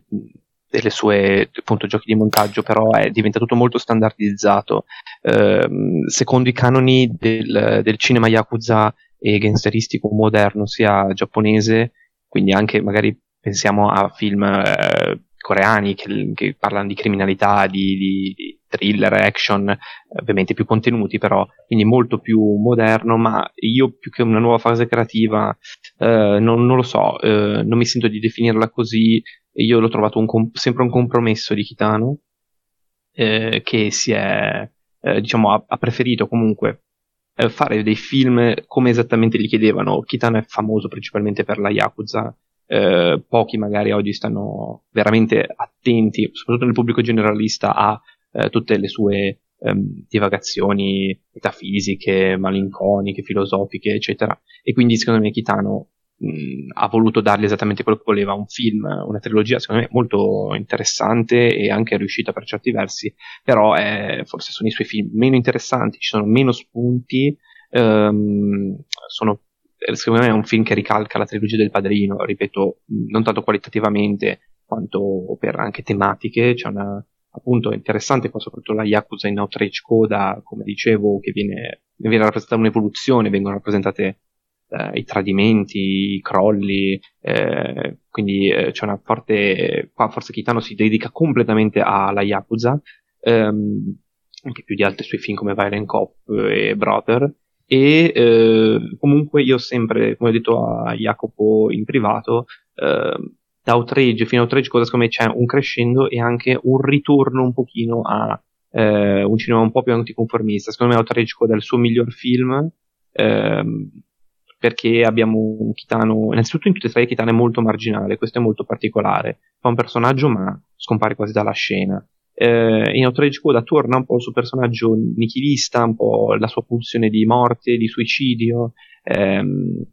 delle sue appunto, giochi di montaggio, però è diventato tutto molto standardizzato. Eh, secondo i canoni del, del, cinema Yakuza e gangsteristico moderno, sia giapponese, quindi anche magari pensiamo a film eh, coreani che, che, parlano di criminalità, di, di, di, thriller, action, ovviamente più contenuti, però quindi molto più moderno. Ma io più che una nuova fase creativa, eh, non, non, lo so, eh, non mi sento di definirla così e io l'ho trovato un com- sempre un compromesso di Kitano eh, che si è, eh, diciamo, ha, ha, preferito comunque eh, fare dei film come esattamente gli chiedevano. Kitano è famoso principalmente per la Yakuza, eh, pochi magari oggi stanno veramente attenti, soprattutto nel pubblico generalista, a eh, tutte le sue ehm, divagazioni metafisiche, malinconiche, filosofiche, eccetera. E quindi secondo me Kitano mh, ha voluto dargli esattamente quello che voleva, un film, una trilogia secondo me molto interessante e anche riuscita per certi versi, però è, forse sono i suoi film meno interessanti, ci sono meno spunti, ehm, sono, secondo me è un film che ricalca la trilogia del padrino, ripeto, non tanto qualitativamente quanto per anche tematiche, c'è una appunto interessante qua soprattutto la Yakuza in Outrage Coda, come dicevo, che viene, viene rappresentata un'evoluzione, vengono rappresentate eh, i tradimenti, i crolli, eh, quindi eh, c'è una forte, qua forse Kitano si dedica completamente alla Yakuza, ehm, anche più di altri suoi film come Violent Cop e Brother, e eh, comunque io sempre, come ho detto a Jacopo in privato, eh, da Outrage fino a Outrage cosa secondo me c'è un crescendo e anche un ritorno un pochino a eh, un cinema un po' più anticonformista. Secondo me Outrage Coda è il suo miglior film, ehm, perché abbiamo un Kitano, innanzitutto in tutte e tre Kitano è molto marginale, questo è molto particolare, fa un personaggio ma scompare quasi dalla scena. Eh, in Outrage Coda torna un po' il suo personaggio nichilista, un po' la sua pulsione di morte, di suicidio, ehm,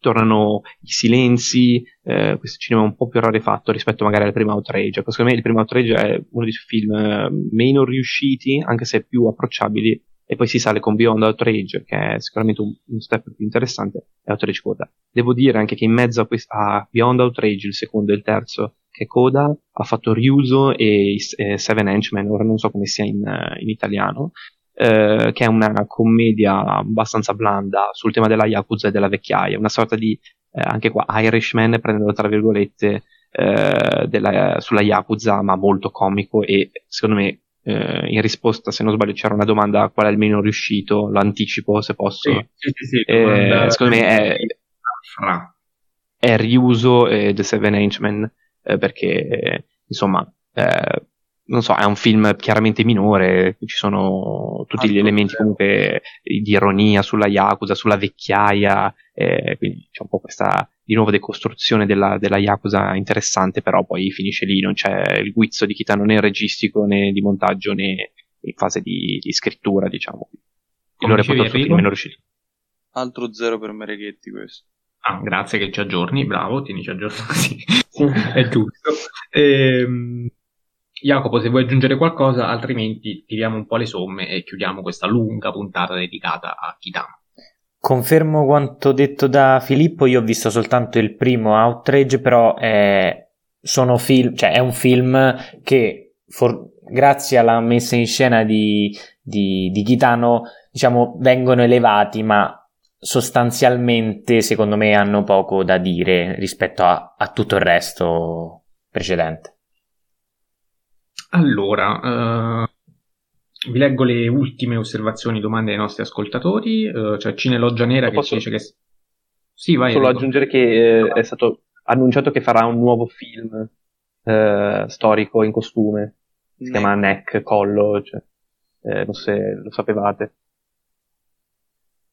tornano i silenzi, eh, questo cinema è un po' più rarefatto rispetto magari al primo Outrage. Secondo me il primo Outrage è uno dei suoi film eh, meno riusciti, anche se più approcciabili e poi si sale con Beyond Outrage, che è sicuramente un, un step più interessante, e Outrage Coda. Devo dire anche che in mezzo a, quest- a Beyond Outrage, il secondo e il terzo, che Coda, ha fatto Ryuso e, e Seven Henchmen, ora non so come sia in, in italiano, eh, che è una commedia abbastanza blanda sul tema della Yakuza e della vecchiaia, una sorta di, eh, anche qua, Irishman, prendendo tra virgolette, eh, della, sulla Yakuza, ma molto comico e secondo me eh, in risposta, se non sbaglio, c'era una domanda qual è il meno riuscito, l'anticipo se posso. Sì, sì, sì, eh, secondo me è, è riuso eh, The Seven Henchman eh, perché insomma eh, non so, è un film chiaramente minore, ci sono tutti gli elementi comunque di ironia sulla Yakuza, sulla vecchiaia, eh, quindi c'è un po' questa di nuovo decostruzione della, della Yakuza interessante, però poi finisce lì, non c'è il guizzo di Kitano né registico né di montaggio né in fase di, di scrittura, diciamo. E lo reputo il meno riuscito. Altro zero per Mereghetti questo. Ah, grazie che ci aggiorni, bravo, tienici aggiornato [LAUGHS] così, è giusto. Ehm, Jacopo, se vuoi aggiungere qualcosa, altrimenti tiriamo un po' le somme e chiudiamo questa lunga puntata dedicata a Kitano. Confermo quanto detto da Filippo, io ho visto soltanto il primo Outrage, però è, film, cioè è un film che for, grazie alla messa in scena di, di, di Kitano diciamo, vengono elevati, ma sostanzialmente secondo me hanno poco da dire rispetto a, a tutto il resto precedente. Allora, uh, vi leggo le ultime osservazioni, domande dei nostri ascoltatori. Uh, c'è Cineloggia Nera che posso... dice che... Sì, vai. Solo aggiungere che eh, è stato annunciato che farà un nuovo film eh, storico in costume. Si ne. chiama Neck, Collo, cioè, eh, non so se lo sapevate.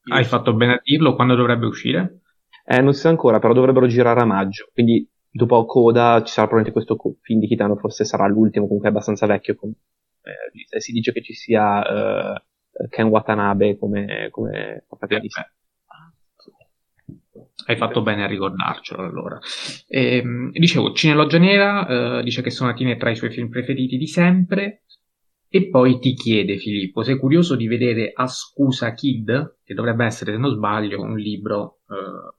Hai fatto bene a dirlo, quando dovrebbe uscire? Eh, non si sa ancora, però dovrebbero girare a maggio, quindi dopo Coda ci sarà probabilmente questo film di Kitano, forse sarà l'ultimo, comunque è abbastanza vecchio. eh, si dice che ci sia eh, Ken Watanabe come, come protagonista. Hai fatto bene a ricordarcelo allora. E, ehm, dicevo, Cineloggia Nera eh, dice che Sonatine tra i suoi film preferiti di sempre. E poi ti chiede, Filippo, sei curioso di vedere Ascusa Kid, che dovrebbe essere, se non sbaglio, un libro eh,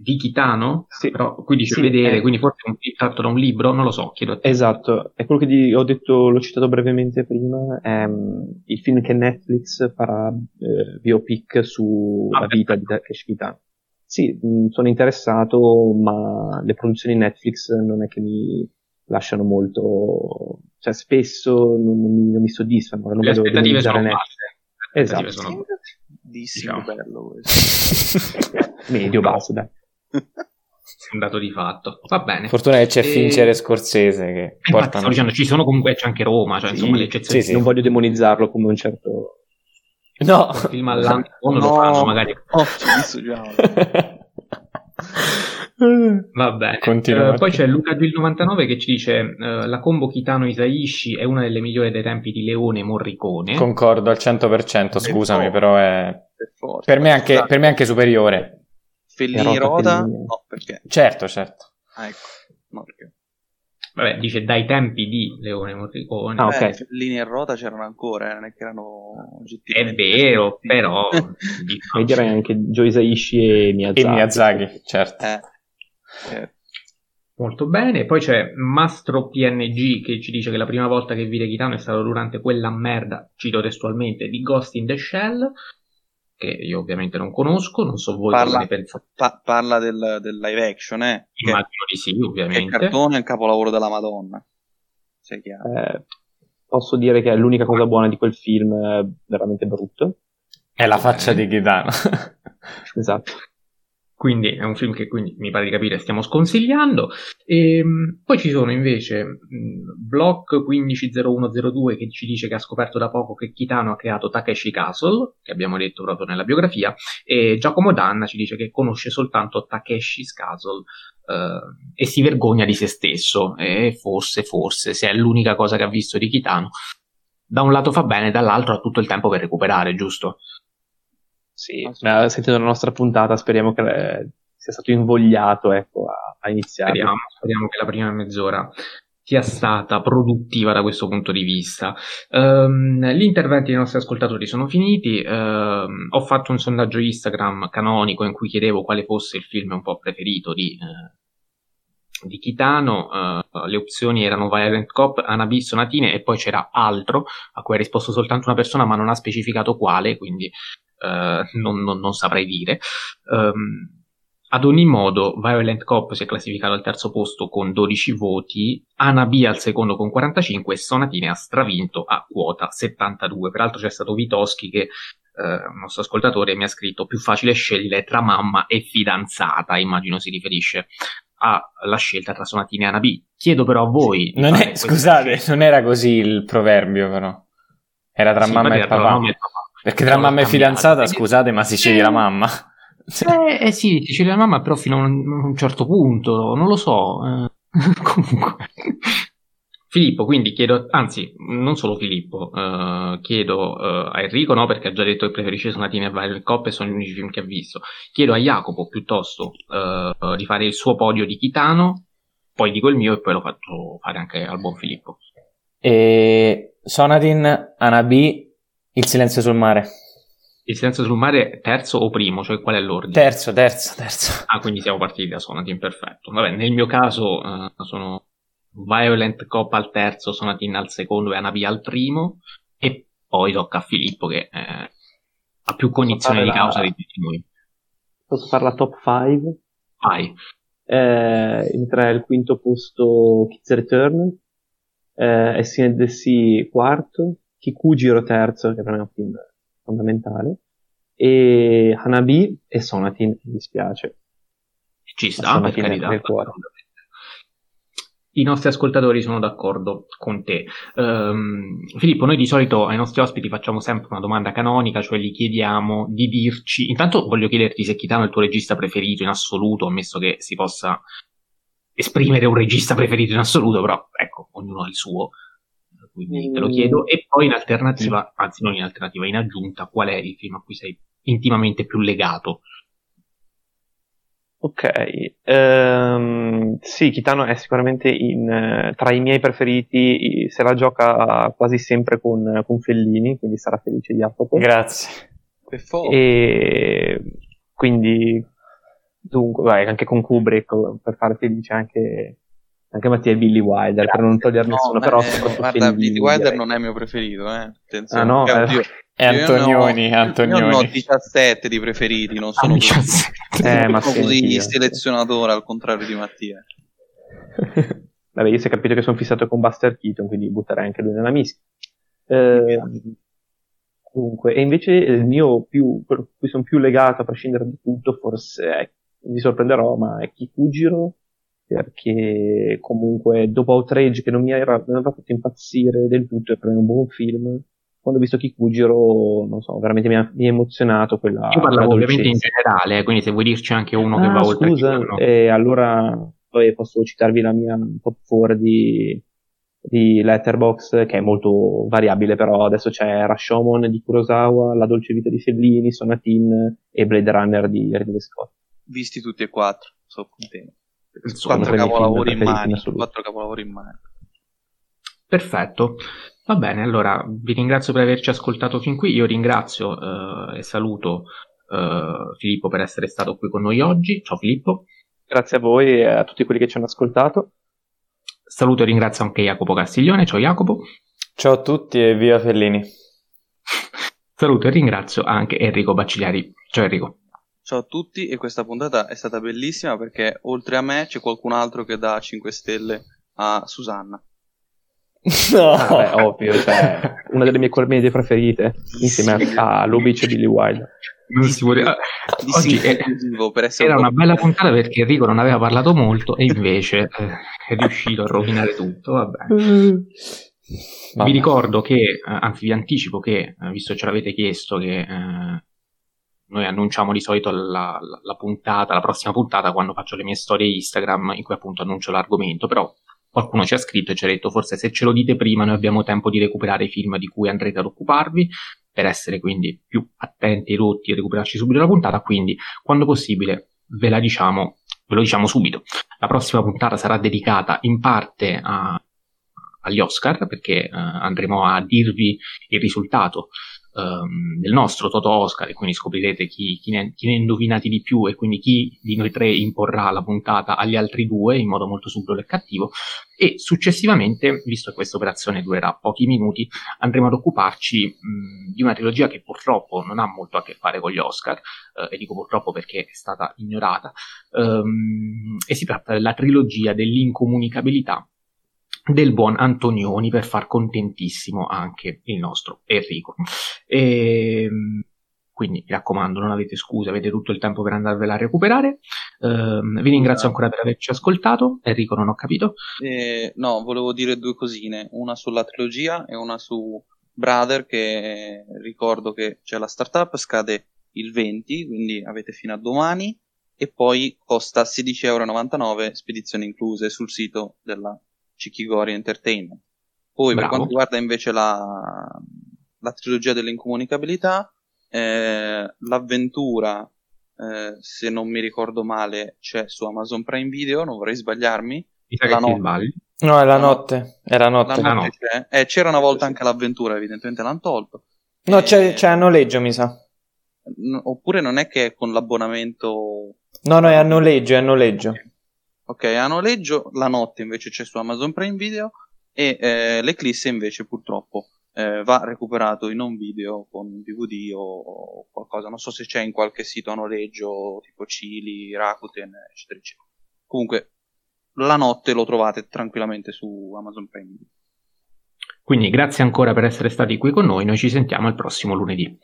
di Kitano, sì. però qui dice sì, vedere, è... quindi forse è un, tratto da un libro, non lo so, chiedo a te. Esatto, è quello che di, ho detto, l'ho citato brevemente prima, è um, il film che Netflix farà eh, biopic sulla ah, vita di Takeshi Kitano. Sì, mh, mm, sono interessato, ma le produzioni Netflix non è che mi lasciano molto, cioè spesso non, non, mi, non mi, soddisfano, non le aspettative sono basse. Esatto. Sono... Dissimo diciamo. bello questo. [LAUGHS] Medio basso, dai un dato di fatto. Va bene. Fortuna che c'è e... Fincher e Scorsese che eh, portano... dicendo, ci sono comunque, c'è anche Roma, cioè, sì, insomma, le eccezioni. Sì, sì. Non voglio demonizzarlo come un certo... No! Il film all'anno no, lo fanno magari... Oh, ci visto già. Va bene. Uh, poi c'è Luca Gil 99 che ci dice uh, la combo Kitano Isaishi è una delle migliori dei tempi di Leone Morricone. Concordo al 100%, scusami, però è, per me, anche, per me anche superiore. Fellini Rota? Fellini. No, perché? Certo, certo. Ah, ecco. No, perché? Vabbè, dice dai tempi di Leone Morricone. Ah, ok. Eh, Fellini e Rota c'erano ancora, eh, non è che erano È vero, però... [LAUGHS] E direi anche Joe Isaishi e Miyazaki. E Miyazaki, certo. Eh. certo. Molto bene, poi c'è Mastro PNG che ci dice che la prima volta che vide Kitano è stato durante quella merda, cito testualmente, di Ghost in the Shell, che io ovviamente non conosco, non so voi parla, come ne pensate. Pa- parla del, del, live action, eh? Immagino di sì, ovviamente. il cartone è un capolavoro della Madonna. Sei chiaro. Eh, posso dire che l'unica cosa buona di quel film è veramente brutto. È la faccia eh. di Ghidano. esatto. Quindi è un film che quindi, mi pare di capire stiamo sconsigliando. E, ehm, poi ci sono invece Block 150102 che ci dice che ha scoperto da poco che Kitano ha creato Takeshi Castle, che abbiamo detto proprio nella biografia, e Giacomo Danna ci dice che conosce soltanto Takeshi's Castle eh, e si vergogna di se stesso. E forse, forse, se è l'unica cosa che ha visto di Kitano, da un lato fa bene, dall'altro ha tutto il tempo per recuperare, giusto? Sì, ma sentendo la nostra puntata speriamo che eh, sia stato invogliato ecco, a, a iniziare. Speriamo, speriamo, che la prima mezz'ora sia stata produttiva da questo punto di vista. Um, gli interventi dei nostri ascoltatori sono finiti. Um, ho fatto un sondaggio Instagram canonico in cui chiedevo quale fosse il film un po' preferito di, uh, di Kitano. Uh, le opzioni erano Violent Cop, Anabi, Sonatine e poi c'era altro a cui ha risposto soltanto una persona ma non ha specificato quale, quindi non, non, non, saprei dire. Um, ad ogni modo, Violent Cop si è classificato al terzo posto con 12 voti, Anabi al secondo con 45 e Sonatine ha stravinto a quota 72. Peraltro c'è stato Vitoschi che, eh, un nostro ascoltatore, mi ha scritto più facile scegliere tra mamma e fidanzata, immagino si riferisce alla scelta tra Sonatine e Anabi. Chiedo però a voi... Non è, scusate, non era così il proverbio però. Era tra sì, mamma e papà. Perché tra mamma e fidanzata, scusate, ma si sceglie la mamma. Eh, eh sì, si sceglie la mamma, però fino a un, un certo punto, non lo so. Eh, [LAUGHS] comunque. Filippo, quindi chiedo, anzi, non solo Filippo, uh, chiedo uh, a Enrico, no, perché ha già detto che preferisce Sonatine e Violent Cop e sono gli unici film che ha visto. Chiedo a Jacopo piuttosto uh, di fare il suo podio di Chitano, poi dico il mio e poi lo faccio fare anche al buon Filippo. E Sonatine, Anabi, il silenzio sul mare. Il silenzio sul mare terzo o primo? Cioè qual è l'ordine? Terzo, terzo, terzo. Ah, quindi siamo partiti da Sonatin, perfetto. Vabbè, nel mio caso uh, sono Violent Cop al terzo, Sonatin al secondo e Anabi al primo. E poi tocca a Filippo che eh, ha più cognizione di causa di tutti noi. Posso fare la top 5? Vai. Eh, entra al quinto posto Kids Return, eh, SN the Sea quarto, Kikujiro terzo, che per me è un film fondamentale, e Hanabi e Sonatin, mi dispiace. Ci sta, per carità. I nostri ascoltatori sono d'accordo con te. Um, Filippo, noi di solito ai nostri ospiti facciamo sempre una domanda canonica, cioè gli chiediamo di dirci. Intanto voglio chiederti se Kitano è il tuo regista preferito in assoluto, ammesso che si possa esprimere un regista preferito in assoluto, però ecco, ognuno ha il suo quindi te lo chiedo. E poi in alternativa, anzi non in alternativa, in aggiunta, qual è il film a cui sei intimamente più legato? Ok, ehm, sì, Kitano è sicuramente in, tra i miei preferiti, se la gioca quasi sempre con, con Fellini, quindi sarà felice Jacopo. Grazie. E quindi, dunque, vai, anche con Kubrick, per fare felice anche, anche Mattia e Billy Wilder, Grazie. per non togliere no, nessuno, però... Eh, guarda, Billy Wilder non è mio preferito, eh. Attenzione. Ah no? Eh, è Antonioni, io Antonioni. Io ho 17 di preferiti, non sono così, eh, ma [LAUGHS] così selezionatore al contrario di Mattia. [LAUGHS] Vabbè, io si è capito che sono fissato con Buster Keaton, quindi butterei anche lui nella mischia. Eh, comunque, e invece il mio più, quello cui sono più legato a prescindere da tutto, forse è, vi sorprenderò, ma è Kikujiro, perché comunque dopo Outrage che non mi era, non aveva fatto impazzire del tutto, è per me un buon film, quando ho visto Kikujiro, non so, veramente mi ha, mi ha emozionato quella Io parlavo ovviamente in generale, quindi se vuoi dirci anche uno ah, che va oltre scusa, eh, allora poi posso citarvi la mia top 4 di, di Letterbox, che è molto variabile, però adesso c'è Rashomon di Kurosawa, La dolce vita di Fellini, Sonatin e Blade Runner di Ridley Scott. Visti tutti e quattro, sono contento. Quattro capolavori in mano. Quattro capolavori in mano. Perfetto. Va bene, allora vi ringrazio per averci ascoltato fin qui. Io ringrazio eh, e saluto eh, Filippo per essere stato qui con noi oggi. Ciao Filippo. Grazie a voi e a tutti quelli che ci hanno ascoltato. Saluto e ringrazio anche Jacopo Castiglione. Ciao Jacopo. Ciao a tutti e via Fellini. Saluto e ringrazio anche Enrico Baccigliari. Ciao Enrico. Ciao a tutti e questa puntata è stata bellissima perché oltre a me c'è qualcun altro che dà 5 stelle a Susanna. [LAUGHS] No, ah, beh, ovvio, cioè, una delle mie commedie preferite insieme sì. a Lubitsch e Billy Wilder. Non si può dire. Oggi è, era una bella puntata perché Enrico non aveva parlato molto e invece eh, è riuscito a rovinare tutto. Vabbè. [LAUGHS] Vi ricordo che, eh, anzi vi anticipo che, eh, visto che ce l'avete chiesto, che eh, noi annunciamo di solito la, la, la, puntata, la prossima puntata quando faccio le mie storie Instagram in cui appunto annuncio l'argomento, però qualcuno ci ha scritto e ci ha detto forse se ce lo dite prima noi abbiamo tempo di recuperare i film di cui andrete ad occuparvi per essere quindi più attenti, rotti e recuperarci subito la puntata, quindi quando possibile ve la diciamo, ve lo diciamo subito. La prossima puntata sarà dedicata in parte a, agli Oscar perché eh, andremo a dirvi il risultato um, del nostro Toto Oscar e quindi scoprirete chi, chi, ne, chi, ne, indovinati di più e quindi chi di noi tre imporrà la puntata agli altri due in modo molto subdolo e cattivo. E successivamente, visto che questa operazione durerà pochi minuti, andremo ad occuparci mh, di una trilogia che purtroppo non ha molto a che fare con gli Oscar eh, e dico purtroppo perché è stata ignorata. Um, e si tratta della trilogia dell'incomunicabilità del buon Antonioni per far contentissimo anche il nostro Enrico. E, ehm, quindi mi raccomando, non avete scuse, avete tutto il tempo per andarvela a recuperare. Uh, vi ringrazio ancora per averci ascoltato. Enrico, non ho capito. Eh, no, volevo dire due cosine, una sulla trilogia e una su Brother, che ricordo che c'è la startup, scade il 20, quindi avete fino a domani, e poi costa 16,99€, spedizioni incluse sul sito della Chikigori Entertainment. Poi Bravo. per quanto riguarda invece la, la trilogia dell'incomunicabilità, eh, l'avventura, eh, se non mi ricordo male, c'è su Amazon Prime Video, non vorrei sbagliarmi. La notte. No, è la, la notte. È la notte. La notte c'è. Eh, c'era una volta anche l'avventura, evidentemente l'hanno tolto. No, c'è, c'è a noleggio, mi sa. N- oppure non è che è con l'abbonamento... No, no, è a noleggio, è a noleggio. Ok, a noleggio, la notte invece c'è su Amazon Prime Video e eh, l'Eclisse invece purtroppo eh, va recuperato in un video con DVD o, qualcosa, non so se c'è in qualche sito a noleggio tipo Cili, Rakuten, eccetera, eccetera. Comunque, la notte lo trovate tranquillamente su Amazon Prime Video. Quindi grazie ancora per essere stati qui con noi, noi ci sentiamo il prossimo lunedì.